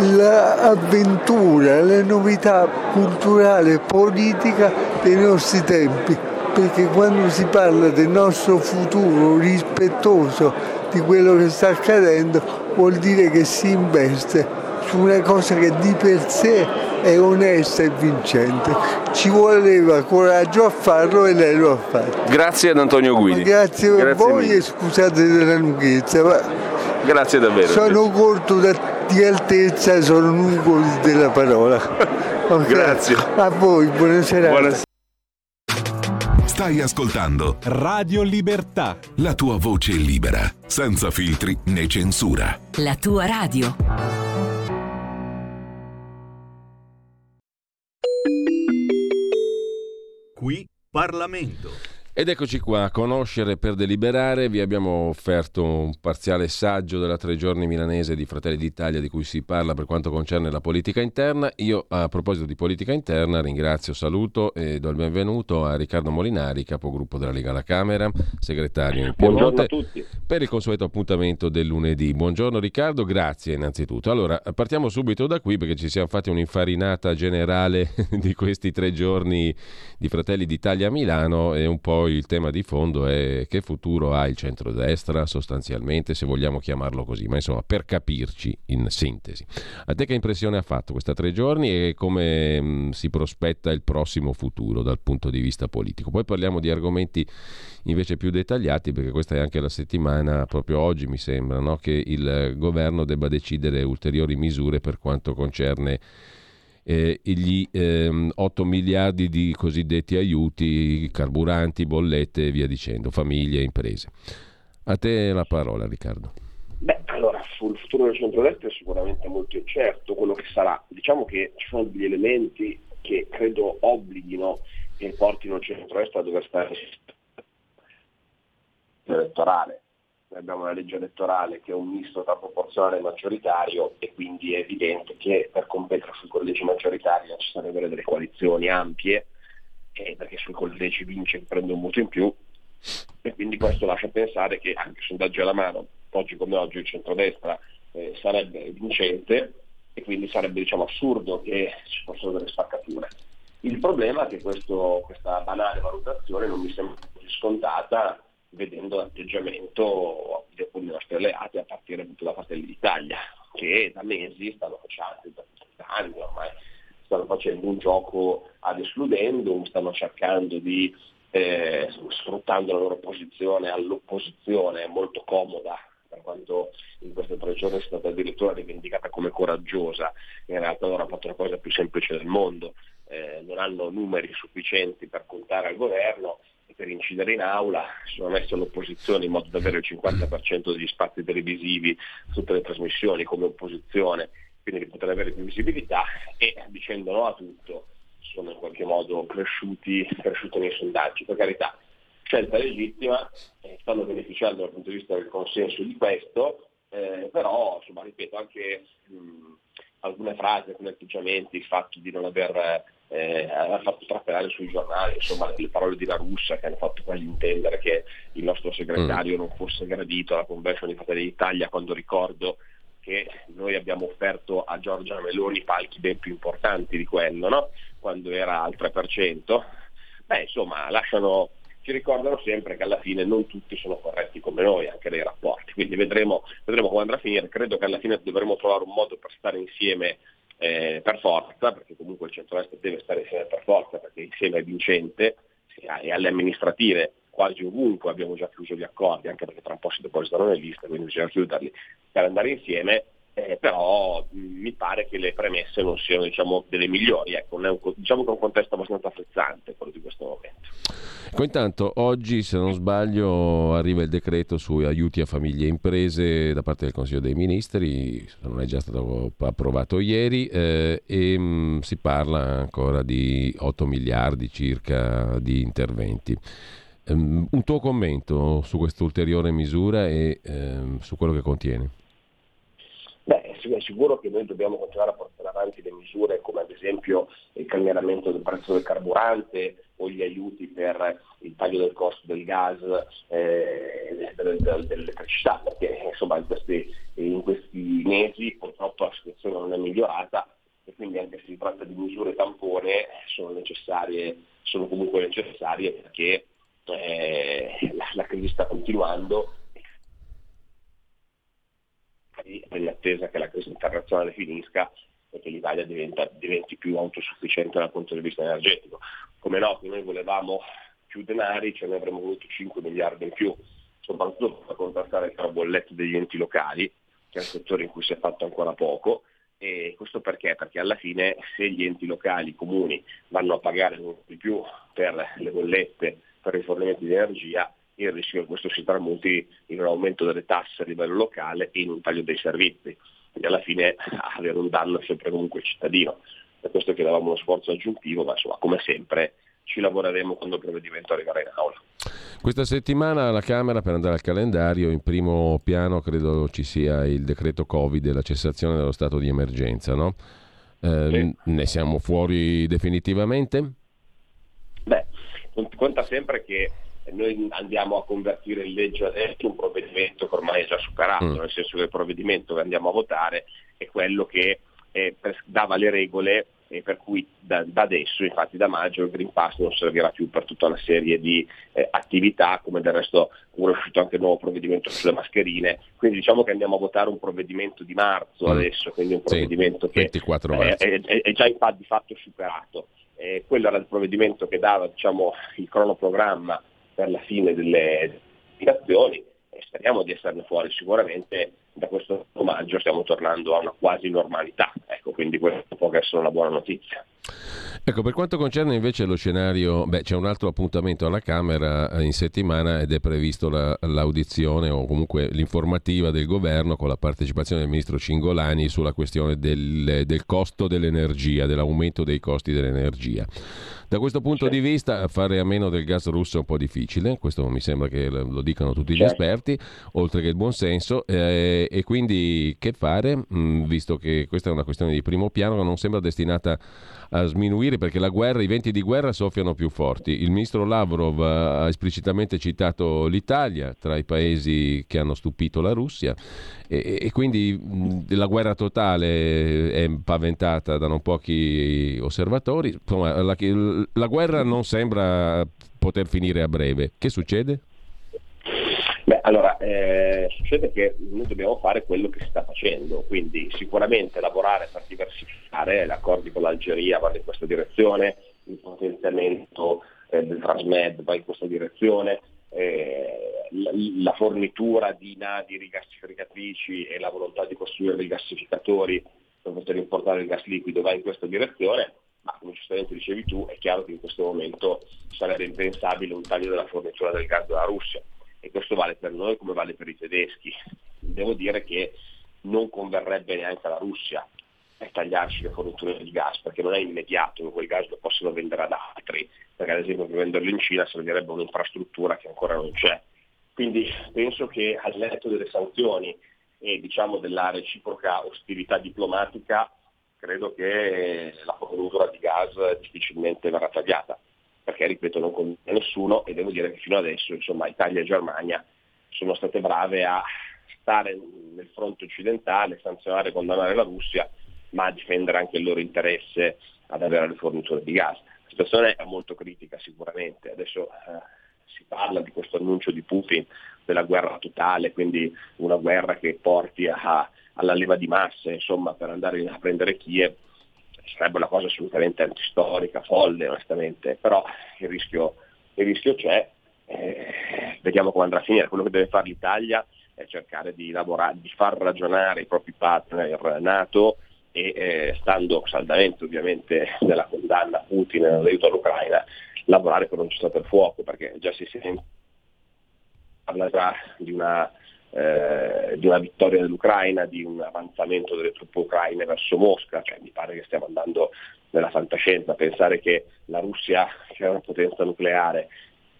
S12: l'avventura, la novità culturale e politica dei nostri tempi, perché quando si parla del nostro futuro rispettoso di quello che sta accadendo vuol dire che si investe su una cosa che di per sé è onesta e vincente. Ci voleva coraggio a farlo e lei lo ha fatto.
S11: Grazie ad Antonio Guidi.
S12: Grazie a
S11: Grazie
S12: voi
S11: mille.
S12: e scusate della lunghezza, ma
S11: Grazie davvero.
S12: sono corto da- di altezza e sono lungo della parola. Ok?
S11: Grazie.
S12: A voi, buona serata.
S4: Stai ascoltando
S5: Radio Libertà.
S4: la tua voce libera, senza filtri né censura.
S6: La tua radio.
S13: Qui Parlamento.
S1: Ed eccoci qua, a conoscere per deliberare, vi abbiamo offerto un parziale saggio della tre giorni milanese di Fratelli d'Italia di cui si parla per quanto concerne la politica interna. Io a proposito di politica interna ringrazio, saluto e do il benvenuto a Riccardo Molinari, capogruppo della Lega alla Camera, segretario in
S14: Buongiorno a
S1: Piemonte,
S14: tutti.
S1: per il consueto appuntamento del lunedì. Buongiorno Riccardo, grazie innanzitutto. Allora, partiamo subito da qui perché ci siamo fatti un'infarinata generale di questi tre giorni di Fratelli d'Italia a Milano e un po' il tema di fondo è che futuro ha il centrodestra sostanzialmente, se vogliamo chiamarlo così, ma insomma per capirci in sintesi. A te che impressione ha fatto questa tre giorni e come mh, si prospetta il prossimo futuro dal punto di vista politico? Poi parliamo di argomenti invece più dettagliati perché questa è anche la settimana, proprio oggi mi sembra, no? che il governo debba decidere ulteriori misure per quanto concerne eh, gli ehm, 8 miliardi di cosiddetti aiuti, carburanti, bollette e via dicendo, famiglie e imprese. A te la parola Riccardo.
S14: Beh, allora, sul futuro del centrodestra è sicuramente molto incerto quello che sarà. Diciamo che ci sono degli elementi che credo obblighino e portino il centrodestra a dover stare elettorale. Abbiamo una legge elettorale che è un misto tra proporzionale e maggioritario e quindi è evidente che per competere sui collegi maggioritari necessario avere delle coalizioni ampie, eh, perché sui collegi vince chi prende un voto in più, e quindi questo lascia pensare che anche sondaggi alla mano oggi come oggi il centrodestra eh, sarebbe vincente e quindi sarebbe diciamo, assurdo che ci fossero delle spaccature. Il problema è che questo, questa banale valutazione non mi sembra scontata vedendo l'atteggiamento di alcuni nostri alleati a partire da Fratelli d'Italia, che da mesi stanno facendo, da anni ormai, stanno facendo un gioco ad escludendum, stanno cercando di, eh, sfruttando la loro posizione all'opposizione molto comoda per quanto in questi tre giorni è stata addirittura rivendicata come coraggiosa, in realtà loro hanno fatto la cosa più semplice del mondo, eh, non hanno numeri sufficienti per contare al governo per incidere in aula, si sono messi all'opposizione in modo da avere il 50% degli spazi televisivi, tutte le trasmissioni come opposizione, quindi di poter avere più visibilità e dicendo no a tutto sono in qualche modo cresciuti, cresciuti nei sondaggi. Per carità, scelta legittima, eh, stanno beneficiando dal punto di vista del consenso di questo, eh, però insomma, ripeto anche mh, alcune frasi, alcuni atteggiamenti, il fatto di non aver, eh, aver fatto trapelare sui giornali, insomma le parole di La Russa che hanno fatto quasi intendere che il nostro segretario mm. non fosse gradito alla convention di Fratelli d'Italia quando ricordo che noi abbiamo offerto a Giorgia Meloni palchi ben più importanti di quello, no? quando era al 3%. Beh, insomma, lasciano ci ricordano sempre che alla fine non tutti sono corretti come noi, anche nei rapporti. Quindi vedremo, vedremo come andrà a finire. Credo che alla fine dovremo trovare un modo per stare insieme eh, per forza, perché comunque il centro-est deve stare insieme per forza, perché insieme è vincente, e alle amministrative quasi ovunque abbiamo già chiuso gli accordi, anche perché tra un po' si depositano le liste, quindi bisogna chiuderli per andare insieme eh, però mh, mi pare che le premesse non siano diciamo, delle migliori, ecco, un, diciamo che è un contesto abbastanza frizzante quello di questo momento.
S1: Ecco, intanto oggi, se non sbaglio, arriva il decreto su aiuti a famiglie e imprese da parte del Consiglio dei Ministri, non è già stato approvato ieri, eh, e mh, si parla ancora di 8 miliardi circa di interventi. Um, un tuo commento su questa ulteriore misura e um, su quello che contiene?
S14: È sicuro che noi dobbiamo continuare a portare avanti le misure come ad esempio il calmieramento del prezzo del carburante o gli aiuti per il taglio del costo del gas eh, dell'elettricità, perché insomma in questi, in questi mesi purtroppo la situazione non è migliorata e quindi anche se si tratta di misure tampone sono necessarie, sono comunque necessarie perché eh, la, la crisi sta continuando in attesa che la crisi internazionale finisca e che l'Italia diventa, diventi più autosufficiente dal punto di vista energetico. Come noto noi volevamo più denari, ce ne avremmo voluto 5 miliardi in più, soprattutto per contrastare il trabolletto degli enti locali, che è un settore in cui si è fatto ancora poco. E questo perché? Perché alla fine se gli enti locali, i comuni, vanno a pagare di più per le bollette, per i fornimenti di energia, il rischio che questo si tramuti in un aumento delle tasse a livello locale e in un taglio dei servizi. Quindi alla fine avere un danno sempre comunque il cittadino. Per questo chiedevamo uno sforzo aggiuntivo, ma insomma come sempre ci lavoreremo quando il provvedimento arriverà in aula.
S1: Questa settimana alla Camera, per andare al calendario, in primo piano credo ci sia il decreto Covid e la cessazione dello stato di emergenza, no? Eh, sì. Ne siamo fuori definitivamente?
S14: Beh, conta sempre che noi andiamo a convertire in legge adesso un provvedimento che ormai è già superato, mm. nel senso che il provvedimento che andiamo a votare è quello che eh, dava le regole e per cui da, da, adesso, infatti da maggio, il Green Pass non servirà più per tutta una serie di eh, attività, come del resto è uscito anche il nuovo provvedimento sulle mascherine, quindi diciamo che andiamo a votare un provvedimento di marzo mm. adesso, quindi un provvedimento sì, che eh, è, è, è, già di fatto superato. Eh, quello era il provvedimento che dava diciamo, il cronoprogramma per la fine delle indicazioni e speriamo di esserne fuori sicuramente da questo maggio stiamo tornando a una quasi normalità, ecco, quindi questo può essere una buona notizia.
S1: Ecco, per quanto concerne invece lo scenario, beh, c'è un altro appuntamento alla Camera in settimana ed è previsto la, l'audizione o comunque l'informativa del governo con la partecipazione del ministro Cingolani sulla questione del, del costo dell'energia, dell'aumento dei costi dell'energia. Da questo punto di vista fare a meno del gas russo è un po' difficile, questo mi sembra che lo dicano tutti gli certo. esperti, oltre che il buonsenso, eh, e quindi che fare, mm, visto che questa è una questione di primo piano che non sembra destinata a sminuire perché la guerra, i venti di guerra soffiano più forti. Il ministro Lavrov ha esplicitamente citato l'Italia tra i paesi che hanno stupito la Russia e, e quindi mh, la guerra totale è paventata da non pochi osservatori. Insomma, la, la guerra non sembra poter finire a breve. Che succede?
S14: Beh, allora, eh, succede che noi dobbiamo fare quello che si sta facendo, quindi sicuramente lavorare per diversificare, gli accordi con l'Algeria vanno in questa direzione, il potenziamento eh, del Transmed va in questa direzione, eh, la, la, fornitura di navi rigassificatrici e la volontà di costruire dei gassificatori per poter importare il gas liquido va in questa direzione, ma come giustamente dicevi tu è chiaro che in questo momento sarebbe impensabile un taglio della fornitura del gas dalla Russia e questo vale per noi come vale per i tedeschi. Devo dire che non converrebbe neanche alla Russia tagliarci le forniture di gas perché non è immediato che quel gas lo possono vendere ad altri, perché ad esempio per venderlo in Cina servirebbe un'infrastruttura che ancora non c'è. Quindi penso che al netto delle sanzioni e diciamo della reciproca ostilità diplomatica, credo che la fornitura di gas difficilmente verrà tagliata perché ripeto non conviene a nessuno e devo dire che fino adesso insomma, Italia e Germania sono state brave a stare nel fronte occidentale, sanzionare e condannare la Russia, ma a difendere anche il loro interesse ad avere le forniture di gas. La situazione è molto critica sicuramente, adesso eh, si parla di questo annuncio di Putin della guerra totale, quindi una guerra che porti a, alla leva di masse insomma, per andare a prendere Kiev sarebbe una cosa assolutamente antistorica, folle onestamente, però il rischio, il rischio c'è, eh, vediamo come andrà a finire. Quello che deve fare l'Italia è cercare di, lavorare, di far ragionare i propri partner NATO e eh, stando saldamente ovviamente nella condanna a Putin e nell'aiuto all'Ucraina, lavorare per un cessate il fuoco, perché già si sente parla già di una eh, di una vittoria dell'Ucraina, di un avanzamento delle truppe ucraine verso Mosca, cioè, mi pare che stiamo andando nella fantascienza, pensare che la Russia, che è una potenza nucleare,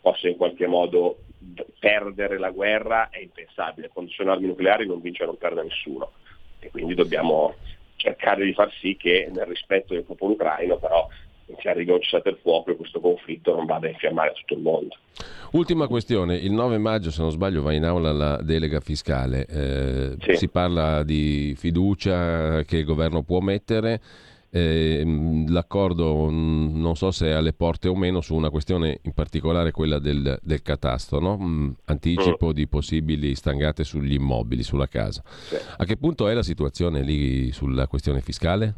S14: possa in qualche modo perdere la guerra è impensabile, quando ci sono armi nucleari non vince e non perde nessuno. E quindi dobbiamo cercare di far sì che nel rispetto del popolo ucraino però si arrivi a un cessate il fuoco e questo conflitto non vada a infiammare tutto il mondo.
S1: Ultima questione, il 9 maggio se non sbaglio va in aula la delega fiscale, eh, sì. si parla di fiducia che il governo può mettere, eh, l'accordo non so se è alle porte o meno su una questione in particolare quella del, del catasto, no? mm, anticipo mm. di possibili stangate sugli immobili, sulla casa. Sì. A che punto è la situazione lì sulla questione fiscale?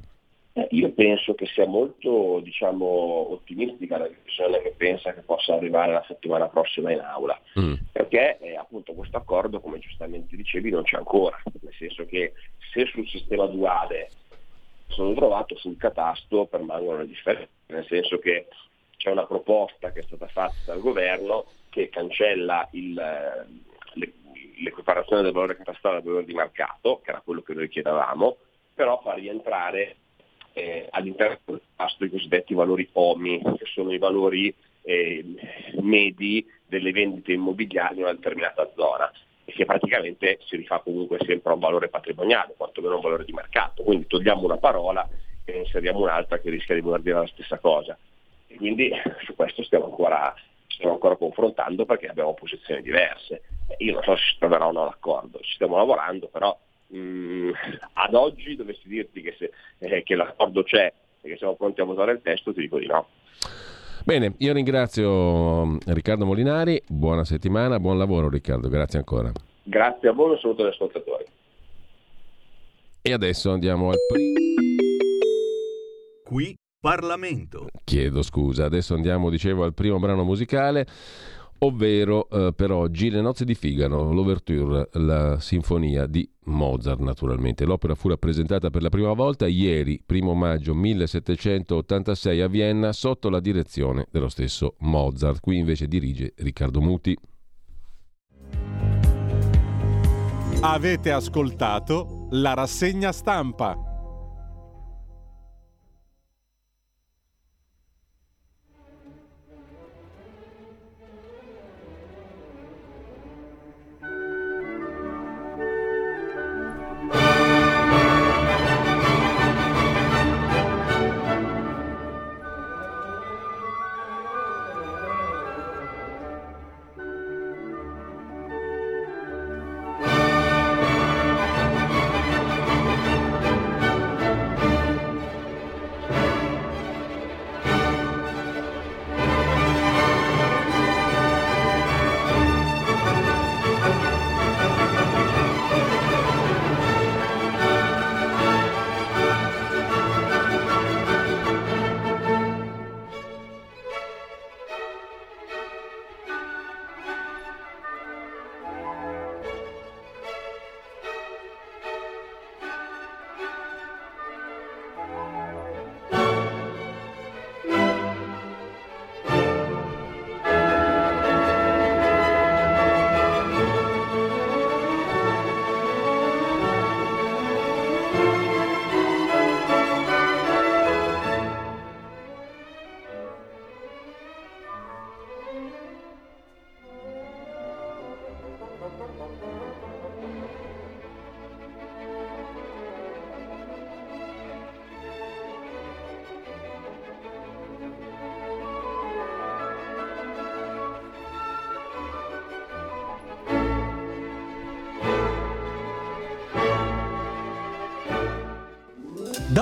S14: Eh, io penso che sia molto diciamo, ottimistica la decisione che pensa che possa arrivare la settimana prossima in aula, mm. perché eh, appunto questo accordo, come giustamente dicevi, non c'è ancora, nel senso che se sul sistema duale sono trovato sul catasto permangono le differenze, nel senso che c'è una proposta che è stata fatta dal governo che cancella il, eh, l'equiparazione del valore catastale al valore di mercato, che era quello che noi chiedevamo, però fa rientrare eh, all'interno del tasto i cosiddetti valori OMI, che sono i valori eh, medi delle vendite immobiliari in una determinata zona e che praticamente si rifà comunque sempre a un valore patrimoniale, quantomeno un valore di mercato. Quindi togliamo una parola e inseriamo un'altra che rischia di voler dire la stessa cosa. E quindi su questo stiamo ancora, stiamo ancora confrontando perché abbiamo posizioni diverse. Io non so se si troverà o no l'accordo, ci stiamo lavorando, però Mm, ad oggi dovessi dirti che, se, eh, che l'accordo c'è e che siamo pronti a votare il testo, ti dico di no.
S1: Bene, io ringrazio mm, Riccardo Molinari, buona settimana, buon lavoro Riccardo, grazie ancora.
S14: Grazie a voi e saluto agli ascoltatori.
S1: E adesso andiamo al primo.
S13: Qui Parlamento.
S1: Chiedo scusa, adesso andiamo, dicevo, al primo brano musicale ovvero eh, per oggi Le nozze di Figaro, l'ouverture, la sinfonia di Mozart naturalmente. L'opera fu rappresentata per la prima volta ieri, primo maggio 1786 a Vienna, sotto la direzione dello stesso Mozart. Qui invece dirige Riccardo Muti.
S5: Avete ascoltato la rassegna stampa.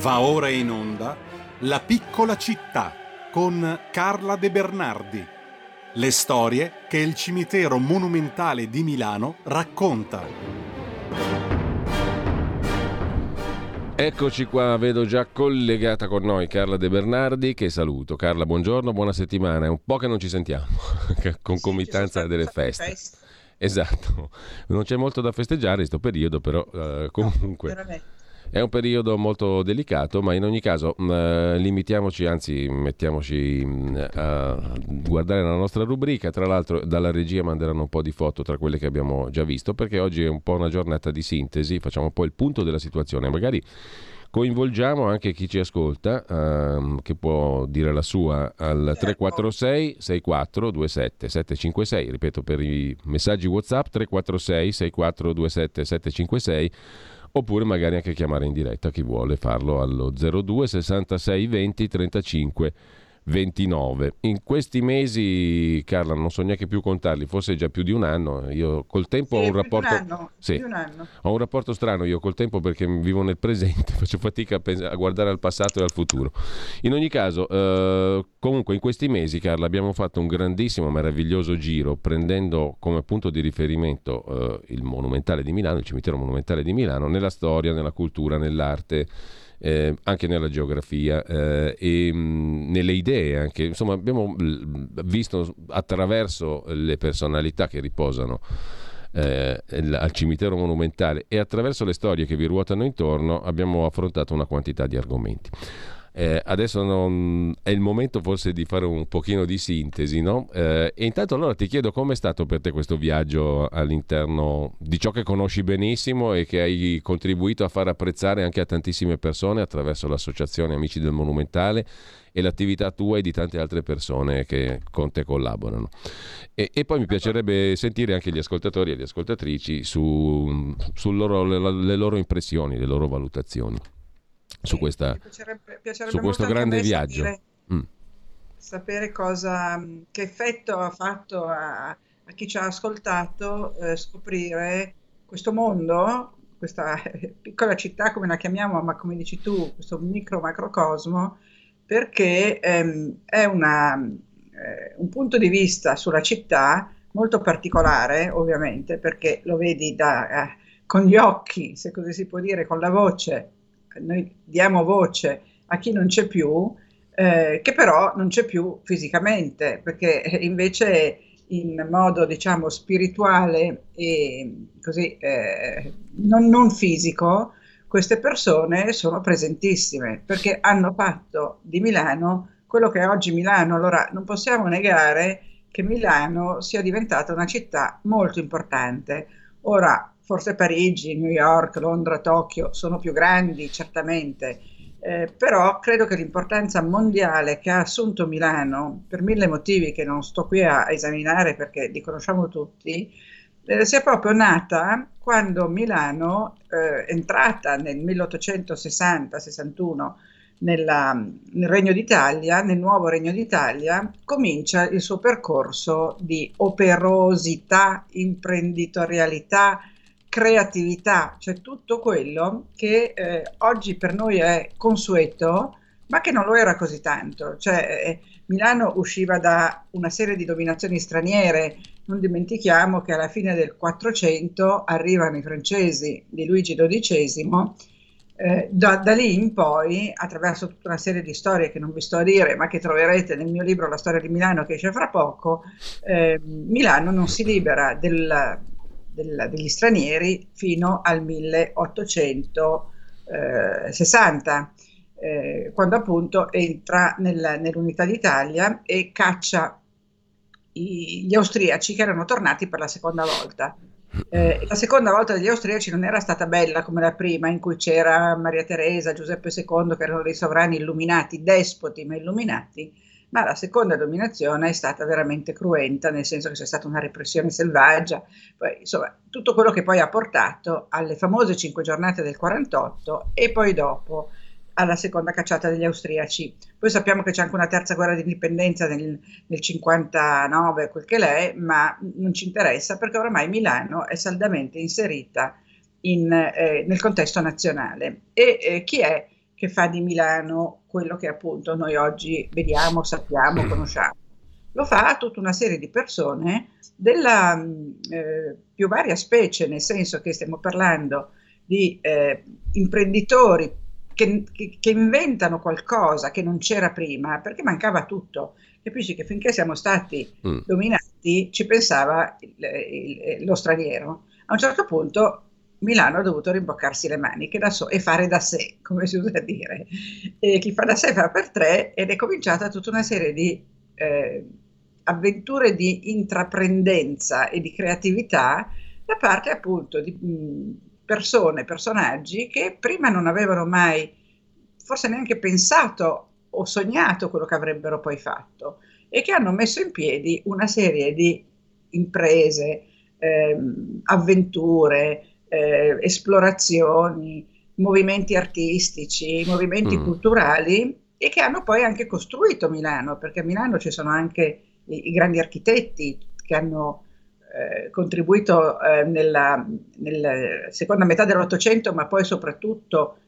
S5: Va ora in onda La piccola città con Carla De Bernardi. Le storie che il cimitero monumentale di Milano racconta.
S1: Eccoci qua, vedo già collegata con noi Carla De Bernardi, che saluto. Carla, buongiorno, buona settimana. È un po' che non ci sentiamo, concomitanza sì, delle feste. feste. Esatto, non c'è molto da festeggiare in questo periodo, però uh, comunque... No, è un periodo molto delicato, ma in ogni caso mm, limitiamoci, anzi mettiamoci mh, mm, a guardare la nostra rubrica. Tra l'altro dalla regia manderanno un po' di foto tra quelle che abbiamo già visto, perché oggi è un po' una giornata di sintesi, facciamo un po' il punto della situazione. Magari coinvolgiamo anche chi ci ascolta, ehm, che può dire la sua al 346 6427 756, ripeto per i messaggi WhatsApp 346 6427 756 oppure magari anche chiamare in diretta chi vuole farlo allo 02 66 20 35 29. In questi mesi, Carla, non so neanche più contarli, forse già più di un anno. Io col tempo sì, ho un rapporto. Un anno, sì, un. Ho un rapporto strano io col tempo perché vivo nel presente, faccio fatica a, pens- a guardare al passato e al futuro. In ogni caso, eh, comunque, in questi mesi, Carla, abbiamo fatto un grandissimo, meraviglioso giro prendendo come punto di riferimento eh, il Monumentale di Milano, il cimitero monumentale di Milano, nella storia, nella cultura, nell'arte eh, anche nella geografia eh, e mh, nelle idee anche. Insomma, abbiamo visto attraverso le personalità che riposano eh, al cimitero monumentale e attraverso le storie che vi ruotano intorno abbiamo affrontato una quantità di argomenti. Eh, adesso non, è il momento forse di fare un pochino di sintesi, no? Eh, e intanto allora ti chiedo com'è stato per te questo viaggio all'interno di ciò che conosci benissimo e che hai contribuito a far apprezzare anche a tantissime persone attraverso l'associazione Amici del Monumentale e l'attività tua e di tante altre persone che con te collaborano. E, e poi mi piacerebbe sentire anche gli ascoltatori e le ascoltatrici su, su loro, loro impressioni, le loro valutazioni su, questa, piacerebbe, piacerebbe su questo grande viaggio.
S15: Sapere, mm. sapere cosa, che effetto ha fatto a, a chi ci ha ascoltato eh, scoprire questo mondo, questa piccola città come la chiamiamo, ma come dici tu, questo micro macrocosmo, perché ehm, è una, eh, un punto di vista sulla città molto particolare, ovviamente, perché lo vedi da, eh, con gli occhi, se così si può dire, con la voce noi diamo voce a chi non c'è più, eh, che però non c'è più fisicamente, perché invece in modo diciamo spirituale e così eh, non, non fisico, queste persone sono presentissime perché hanno fatto di Milano quello che è oggi Milano. Allora non possiamo negare che Milano sia diventata una città molto importante. Ora, forse Parigi, New York, Londra, Tokyo sono più grandi, certamente, eh, però credo che l'importanza mondiale che ha assunto Milano, per mille motivi che non sto qui a, esaminare perché li conosciamo tutti, eh, sia proprio nata quando Milano, eh, entrata nel 1860-61 nella, nel Regno d'Italia, nel nuovo Regno d'Italia, comincia il suo percorso di operosità, imprenditorialità, creatività, cioè tutto quello che eh, oggi per noi è consueto, ma che non lo era così tanto. Cioè, eh, Milano usciva da una serie di dominazioni straniere, non dimentichiamo che alla fine del 400 arrivano i francesi di Luigi XII, eh, da, da, lì in poi, attraverso tutta una serie di storie che non vi sto a dire, ma che troverete nel mio libro La storia di Milano che esce fra poco, eh, Milano non si libera del, del, degli stranieri fino al 1860, eh, quando appunto entra nel, nell'unità d'Italia e caccia i, gli austriaci che erano tornati per la seconda volta. Eh, la seconda volta degli austriaci non era stata bella come la prima, in cui c'era Maria Teresa, Giuseppe II, che erano dei sovrani illuminati, despoti ma illuminati, ma la seconda dominazione è stata veramente cruenta, nel senso che c'è stata una repressione selvaggia, poi, insomma, tutto quello che poi ha portato alle famose cinque giornate del 48 e poi dopo alla seconda cacciata degli austriaci. Poi sappiamo che c'è anche una terza guerra di indipendenza nel, nel 59, quel che l'è, ma non ci interessa perché oramai Milano è saldamente inserita in, eh, nel contesto nazionale. E eh, chi è che fa di Milano quello che appunto noi oggi vediamo, sappiamo, conosciamo? Lo fa tutta una serie di persone della mm, eh, più varia specie, nel senso che stiamo parlando di eh, imprenditori che, che, che, inventano qualcosa che non c'era prima, perché mancava tutto. Capisci che finché siamo stati mm. dominati ci pensava il, il, lo straniero. A un certo punto Milano ha dovuto rimboccarsi le maniche so- e fare da sé, come si usa dire. E chi fa da sé fa per tre ed è cominciata tutta una serie di eh, avventure di intraprendenza e di creatività da parte appunto di mh, persone, personaggi che prima non avevano mai forse neanche pensato o sognato quello che avrebbero poi fatto e che hanno messo in piedi una serie di imprese, ehm, avventure, eh, esplorazioni, movimenti artistici, movimenti mm. culturali e che hanno poi anche costruito Milano, perché a Milano ci sono anche i, i grandi architetti che hanno eh, contribuito eh, nella, nella, seconda metà dell'Ottocento, ma poi soprattutto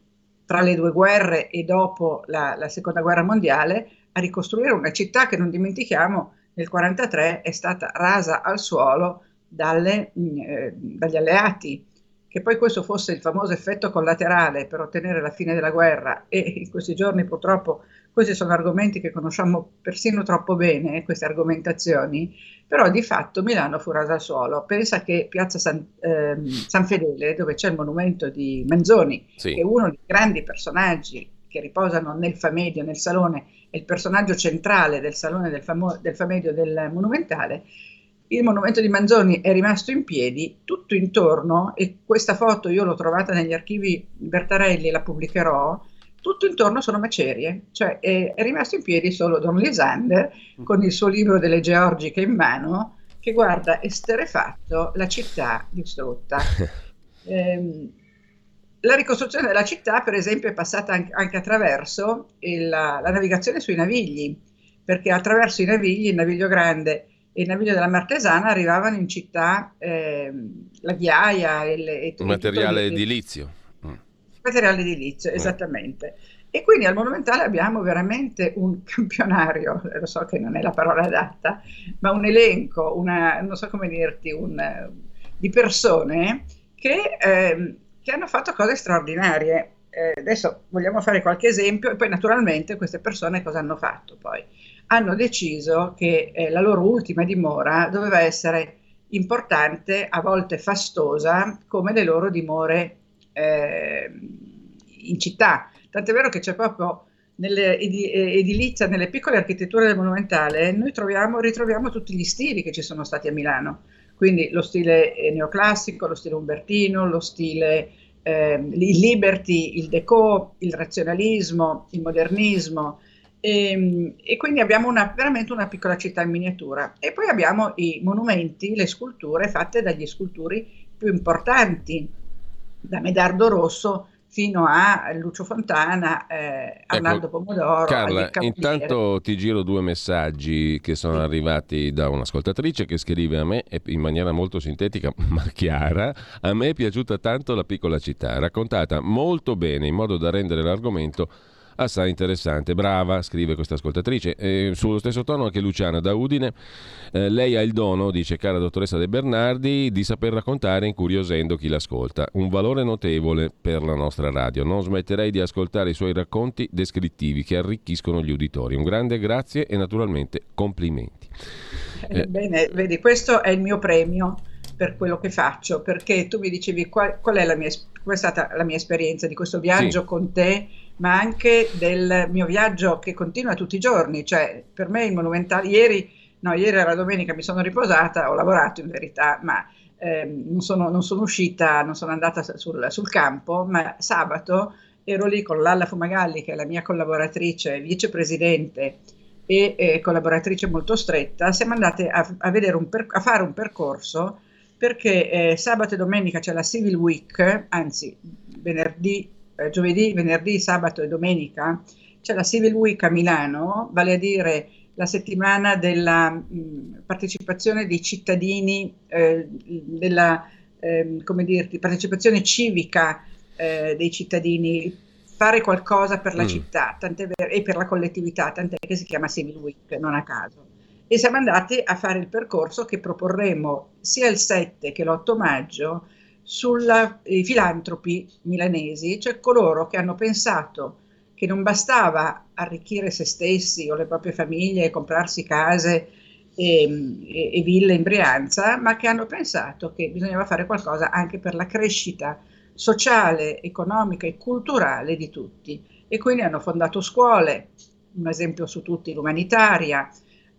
S15: tra le due guerre e dopo la, la, seconda guerra mondiale, a ricostruire una città che non dimentichiamo nel 1943 è stata rasa al suolo dalle, mm, eh, dagli alleati. Che poi questo fosse il famoso effetto collaterale per ottenere la fine della guerra e in questi giorni purtroppo questi sono argomenti che conosciamo persino troppo bene, queste argomentazioni, però di fatto Milano fu rasa al suolo. Pensa che Piazza San, eh, San Fedele, dove c'è il monumento di Manzoni, sì. che è uno dei grandi personaggi che riposano nel Famedio, nel salone, è il personaggio centrale del salone del, famo- del Famedio del Monumentale, il monumento di Manzoni è rimasto in piedi, tutto intorno, e questa foto io l'ho trovata negli archivi Bertarelli, la pubblicherò, tutto intorno sono macerie, cioè è, è rimasto in piedi solo Don Lisander con il suo libro delle georgiche in mano che guarda esterefatto la città distrutta. eh, la ricostruzione della città, per esempio, è passata anche, anche attraverso il, la, la, navigazione sui navigli, perché attraverso i navigli, il naviglio grande e il naviglio della Martesana, arrivavano in città eh, la ghiaia e, le, e
S1: il materiale edilizio
S15: materiale edilizio, esattamente. E quindi al Monumentale abbiamo veramente un campionario, lo so che non è la parola adatta, ma un elenco, una, non so come dirti, un, di persone che, eh, che, hanno fatto cose straordinarie. Eh, adesso vogliamo fare qualche esempio e poi naturalmente queste persone cosa hanno fatto poi? Hanno deciso che eh, la loro ultima dimora doveva essere importante, a volte fastosa, come le loro dimore eh, in città. Tant'è vero che c'è proprio nelle edi- edilizia, nelle piccole architetture del monumentale, noi troviamo, ritroviamo tutti gli stili che ci sono stati a Milano. Quindi lo stile eh, neoclassico, lo stile umbertino, lo stile eh, il liberty, il deco, il razionalismo, il modernismo. E, ehm, e, quindi abbiamo una, veramente una piccola città in miniatura. E poi abbiamo i monumenti, le sculture fatte dagli scultori più importanti da Medardo Rosso fino a Lucio Fontana, eh, Arnaldo ecco, Pomodoro.
S1: Carla, intanto ti giro due messaggi che sono sì. arrivati da un'ascoltatrice che scrive a me in maniera molto sintetica ma chiara. A me è piaciuta tanto la piccola città, raccontata molto bene in modo da rendere l'argomento assai interessante. Brava, scrive questa ascoltatrice. E sullo stesso tono anche Luciana da Udine. Eh, lei ha il dono, dice cara dottoressa De Bernardi, di saper raccontare incuriosendo chi l'ascolta. Un valore notevole per la nostra radio. Non smetterei di ascoltare i suoi racconti descrittivi che arricchiscono gli uditori. Un grande grazie e naturalmente complimenti.
S15: Eh, bene, vedi, questo è il mio premio per quello che faccio, perché tu mi dicevi qual, qual è, la mia, qual è stata la mia esperienza di questo viaggio sì. con te ma anche del mio viaggio che continua tutti i giorni, cioè per me il monumentale, ieri, no, ieri era domenica, mi sono riposata, ho lavorato in verità, ma eh, non, sono, non, sono, uscita, non sono andata sul, sul, campo, ma sabato ero lì con Lalla Fumagalli, che è la mia collaboratrice, vicepresidente e eh, collaboratrice molto stretta, siamo andate a, a, per, a fare un percorso perché eh, sabato e domenica c'è la Civil Week, anzi venerdì, eh, giovedì, venerdì, sabato e domenica c'è la Civil Week a Milano, vale a dire la settimana della mh, partecipazione dei cittadini, eh, della eh, come dirti, partecipazione civica eh, dei cittadini, fare qualcosa per la mm. città ver- e per la collettività, tant'è che si chiama Civil Week, non a caso. E siamo andati a fare il percorso che proporremo sia il 7 che l'8 maggio sui filantropi milanesi, cioè coloro che hanno pensato che non bastava arricchire se stessi o le proprie famiglie, comprarsi case e, e, e ville in Brianza, ma che hanno pensato che bisognava fare qualcosa anche per la crescita sociale, economica e culturale di tutti. E quindi hanno fondato scuole, un esempio su tutti l'umanitaria,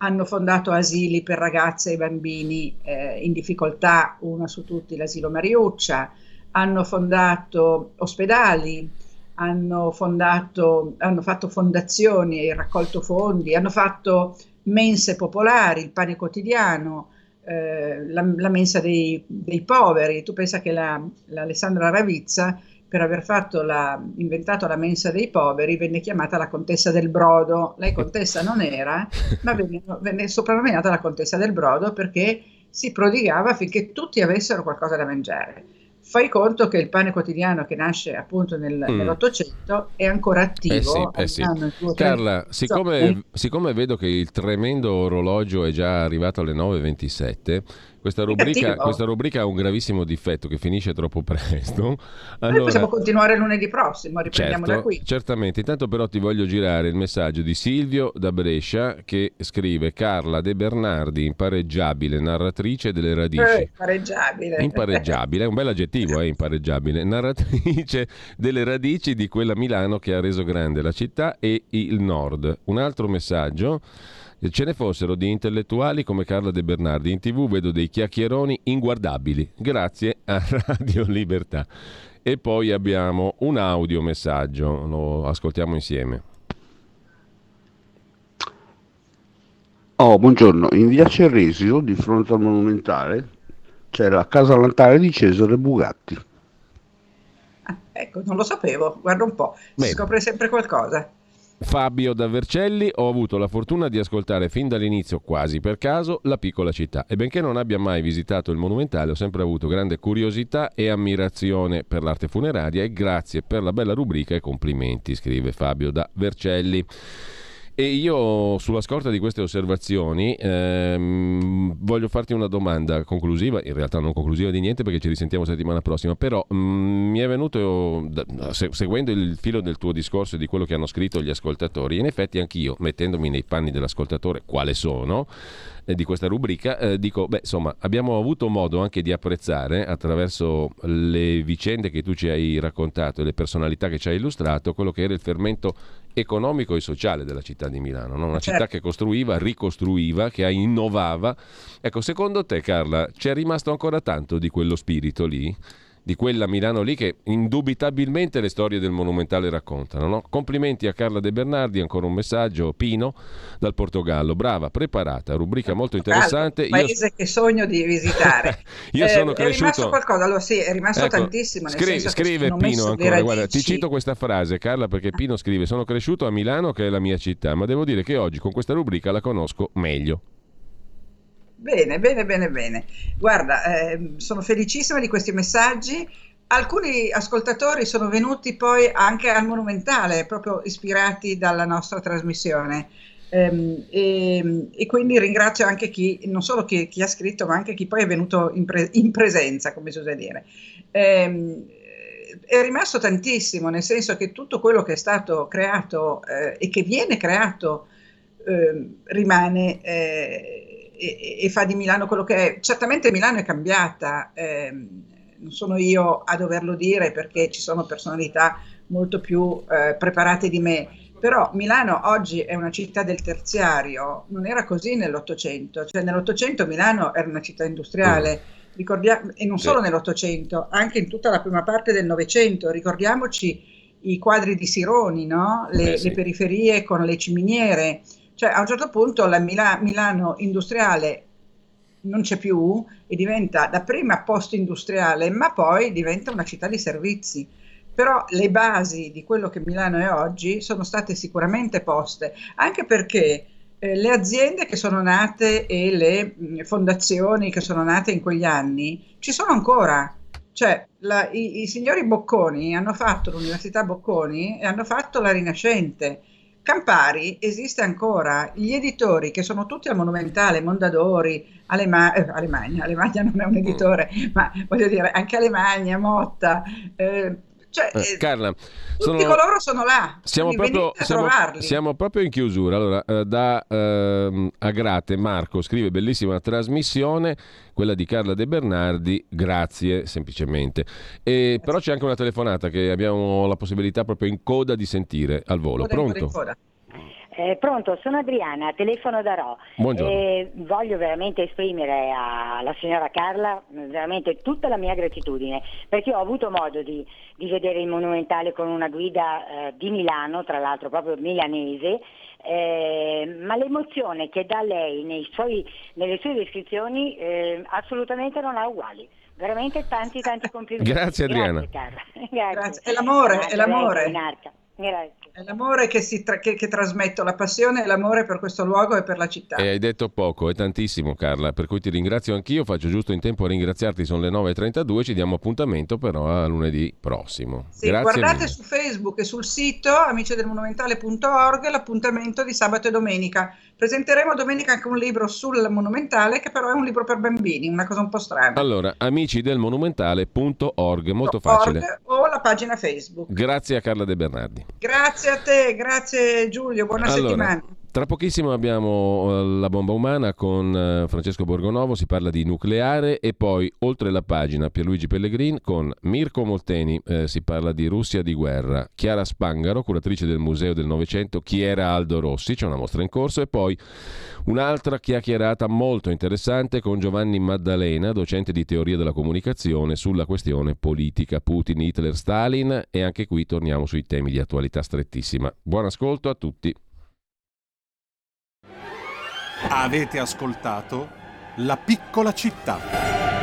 S15: hanno fondato asili per ragazze e bambini eh, in difficoltà, uno su tutti l'asilo Mariuccia, hanno fondato ospedali, hanno, fondato, hanno fatto fondazioni e raccolto fondi, hanno fatto mense popolari, il pane quotidiano, eh, la, la, mensa dei, dei, poveri. Tu pensa che la, l'Alessandra Ravizza, per aver la, inventato la mensa dei poveri, venne chiamata la contessa del brodo. Lei contessa non era, ma venne, venne soprannominata la contessa del brodo perché si prodigava affinché tutti avessero qualcosa da mangiare fai conto che il pane quotidiano che nasce appunto nel, mm. nell'Ottocento è ancora attivo.
S1: Eh sì, eh sì. Carla, siccome, siccome, vedo che il tremendo orologio è già arrivato alle 9.27, questa rubrica, questa rubrica, ha un gravissimo difetto che finisce troppo presto.
S15: Allora, Noi possiamo continuare lunedì prossimo, riprendiamo
S1: certo,
S15: da qui.
S1: Certamente, intanto però ti voglio girare il messaggio di Silvio da Brescia che scrive Carla De Bernardi, impareggiabile, narratrice delle radici.
S15: Eh, impareggiabile.
S1: Impareggiabile, è un bel aggettivo, eh, impareggiabile. Narratrice delle radici di quella Milano che ha reso grande la città e il nord. Un altro messaggio ce ne fossero di intellettuali come Carla De Bernardi. In tv vedo dei chiacchieroni inguardabili. Grazie a Radio Libertà. E poi abbiamo un audio messaggio lo ascoltiamo insieme.
S16: Oh, buongiorno. In via Cerresio, di fronte al Monumentale, c'è la casa natale di Cesare Bugatti.
S15: Ah, ecco, non lo sapevo, guarda un po', si scopre sempre qualcosa.
S1: Fabio da Vercelli, ho avuto la fortuna di ascoltare fin dall'inizio, quasi per caso, La piccola città e benché non abbia mai visitato il monumentale ho sempre avuto grande curiosità e ammirazione per l'arte funeraria e grazie per la bella rubrica e complimenti, scrive Fabio da Vercelli. E io sulla scorta di queste osservazioni ehm, voglio farti una domanda conclusiva, in realtà non conclusiva di niente perché ci risentiamo settimana prossima, però mh, mm, mi è venuto, se, seguendo il filo del tuo discorso e di quello che hanno scritto gli ascoltatori, in effetti anch'io, mettendomi nei panni dell'ascoltatore, quale sono, eh, di questa rubrica, eh, dico, beh, insomma, abbiamo avuto modo anche di apprezzare attraverso le vicende che tu ci hai raccontato e le personalità che ci hai illustrato quello che era il fermento economico e sociale della città di Milano, no? una certo. città che costruiva, ricostruiva, che innovava. Ecco, secondo te Carla, c'è rimasto ancora tanto di quello spirito lì? Di quella Milano lì che indubitabilmente le storie del Monumentale raccontano. No? Complimenti a Carla De Bernardi, ancora un messaggio, Pino dal Portogallo, brava, preparata, rubrica molto interessante. Un
S15: paese Io... che sogno di visitare.
S1: Io eh, sono cresciuto... È
S15: rimasto qualcosa, allora sì, è rimasto ecco, tantissimo.
S1: Scri- scrive Pino ancora, guarda, ti cito questa frase Carla perché Pino scrive, sono cresciuto a Milano che è la mia città, ma devo dire che oggi con questa rubrica la conosco meglio.
S15: Bene, bene, bene, bene. Guarda, eh, sono felicissima di questi messaggi. Alcuni ascoltatori sono venuti poi anche al Monumentale, proprio ispirati dalla nostra trasmissione. Ehm, e, e, quindi ringrazio anche chi, non solo chi, chi, ha scritto, ma anche chi poi è venuto in, pre, in presenza, come si usa dire. Ehm, è rimasto tantissimo, nel senso che tutto quello che è stato creato eh, e che viene creato eh, rimane eh, e, e, fa di Milano quello che è. Certamente Milano è cambiata, eh, non sono io a doverlo dire perché ci sono personalità molto più eh, preparate di me, però Milano oggi è una città del terziario, non era così nell'Ottocento, cioè nell'Ottocento Milano era una città industriale. Ricordia- e non
S1: Sì.
S15: solo nell'Ottocento, anche in tutta la prima parte del Novecento. Ricordiamoci i quadri di Sironi, no? le,
S1: Eh, sì.
S15: le periferie con le ciminiere. Cioè, a un certo punto la Mila- Milano industriale non c'è più e diventa dapprima post-industriale, ma poi diventa una città di servizi. Però le basi di quello che Milano è oggi sono state sicuramente poste, anche perché eh, le aziende che sono nate e le mh, fondazioni che sono nate in quegli anni ci sono ancora. Cioè, la- i, i signori Bocconi hanno fatto l'Università Bocconi e hanno fatto la Rinascente. Campari esiste ancora, gli editori che sono tutti al Monumentale, Mondadori, Alema- eh, Alemagna, Alemagna non è un editore, ma voglio dire anche Alemagna, Motta, eh, cioè
S1: Eh,
S15: eh,
S1: Carla,
S15: tutti coloro sono là,
S1: Siamo proprio, siamo- siamo proprio in chiusura. Allora, eh, da ehm, Agrate Marco scrive bellissima trasmissione, quella di Carla De Bernardi, grazie semplicemente. E, però c'è anche una telefonata che abbiamo la possibilità proprio in coda di sentire al volo. Pronto?
S17: Eh, pronto, sono Adriana, telefono da Ro.
S1: Buongiorno.
S17: Eh, voglio veramente esprimere alla signora Carla eh, veramente tutta la mia gratitudine perché ho avuto modo di, di vedere il monumentale con una guida eh, di Milano, tra l'altro proprio milanese, eh, ma l'emozione che dà lei nei suoi- nelle sue descrizioni eh, assolutamente non ha uguali. Veramente tanti tanti complimenti.
S1: Grazie, Adriana.
S17: Grazie, Carla. Grazie.
S15: È l'amore,
S17: Grazie,
S15: è l'amore. È l'amore che, si tra- che, che trasmetto, la passione e l'amore per questo luogo e per la città.
S1: E hai detto poco, è tantissimo Carla, per cui ti ringrazio anch'io, faccio giusto in tempo a ringraziarti, sono le 9.32, ci diamo appuntamento però a lunedì prossimo.
S15: Sì,
S1: Grazie
S15: guardate
S1: mille.
S15: su Facebook e sul sito amicidelmonumentale.org l'appuntamento di sabato e domenica. Presenteremo domenica anche un libro sul monumentale che però è un libro per bambini, una cosa un po' strana.
S1: Allora, amici del monumentale.org, molto facile.
S15: O la pagina Facebook.
S1: Grazie a Carla De Bernardi.
S15: Grazie a te, grazie Giulio, buona
S1: Allora,
S15: settimana.
S1: Tra pochissimo abbiamo eh, la bomba umana con eh, Francesco Borgonovo, si parla di nucleare e poi oltre la pagina Pierluigi Pellegrin con Mirko Molteni, eh, si parla di Russia di guerra, Chiara Spangaro, curatrice del Museo del Novecento, chi era Aldo Rossi, c'è una mostra in corso e poi un'altra chiacchierata molto interessante con Giovanni Maddalena, docente di teoria della comunicazione sulla questione politica Putin, Hitler, Stalin e anche qui torniamo sui temi di attualità strettissima. Buon ascolto a tutti.
S5: Avete ascoltato La piccola città.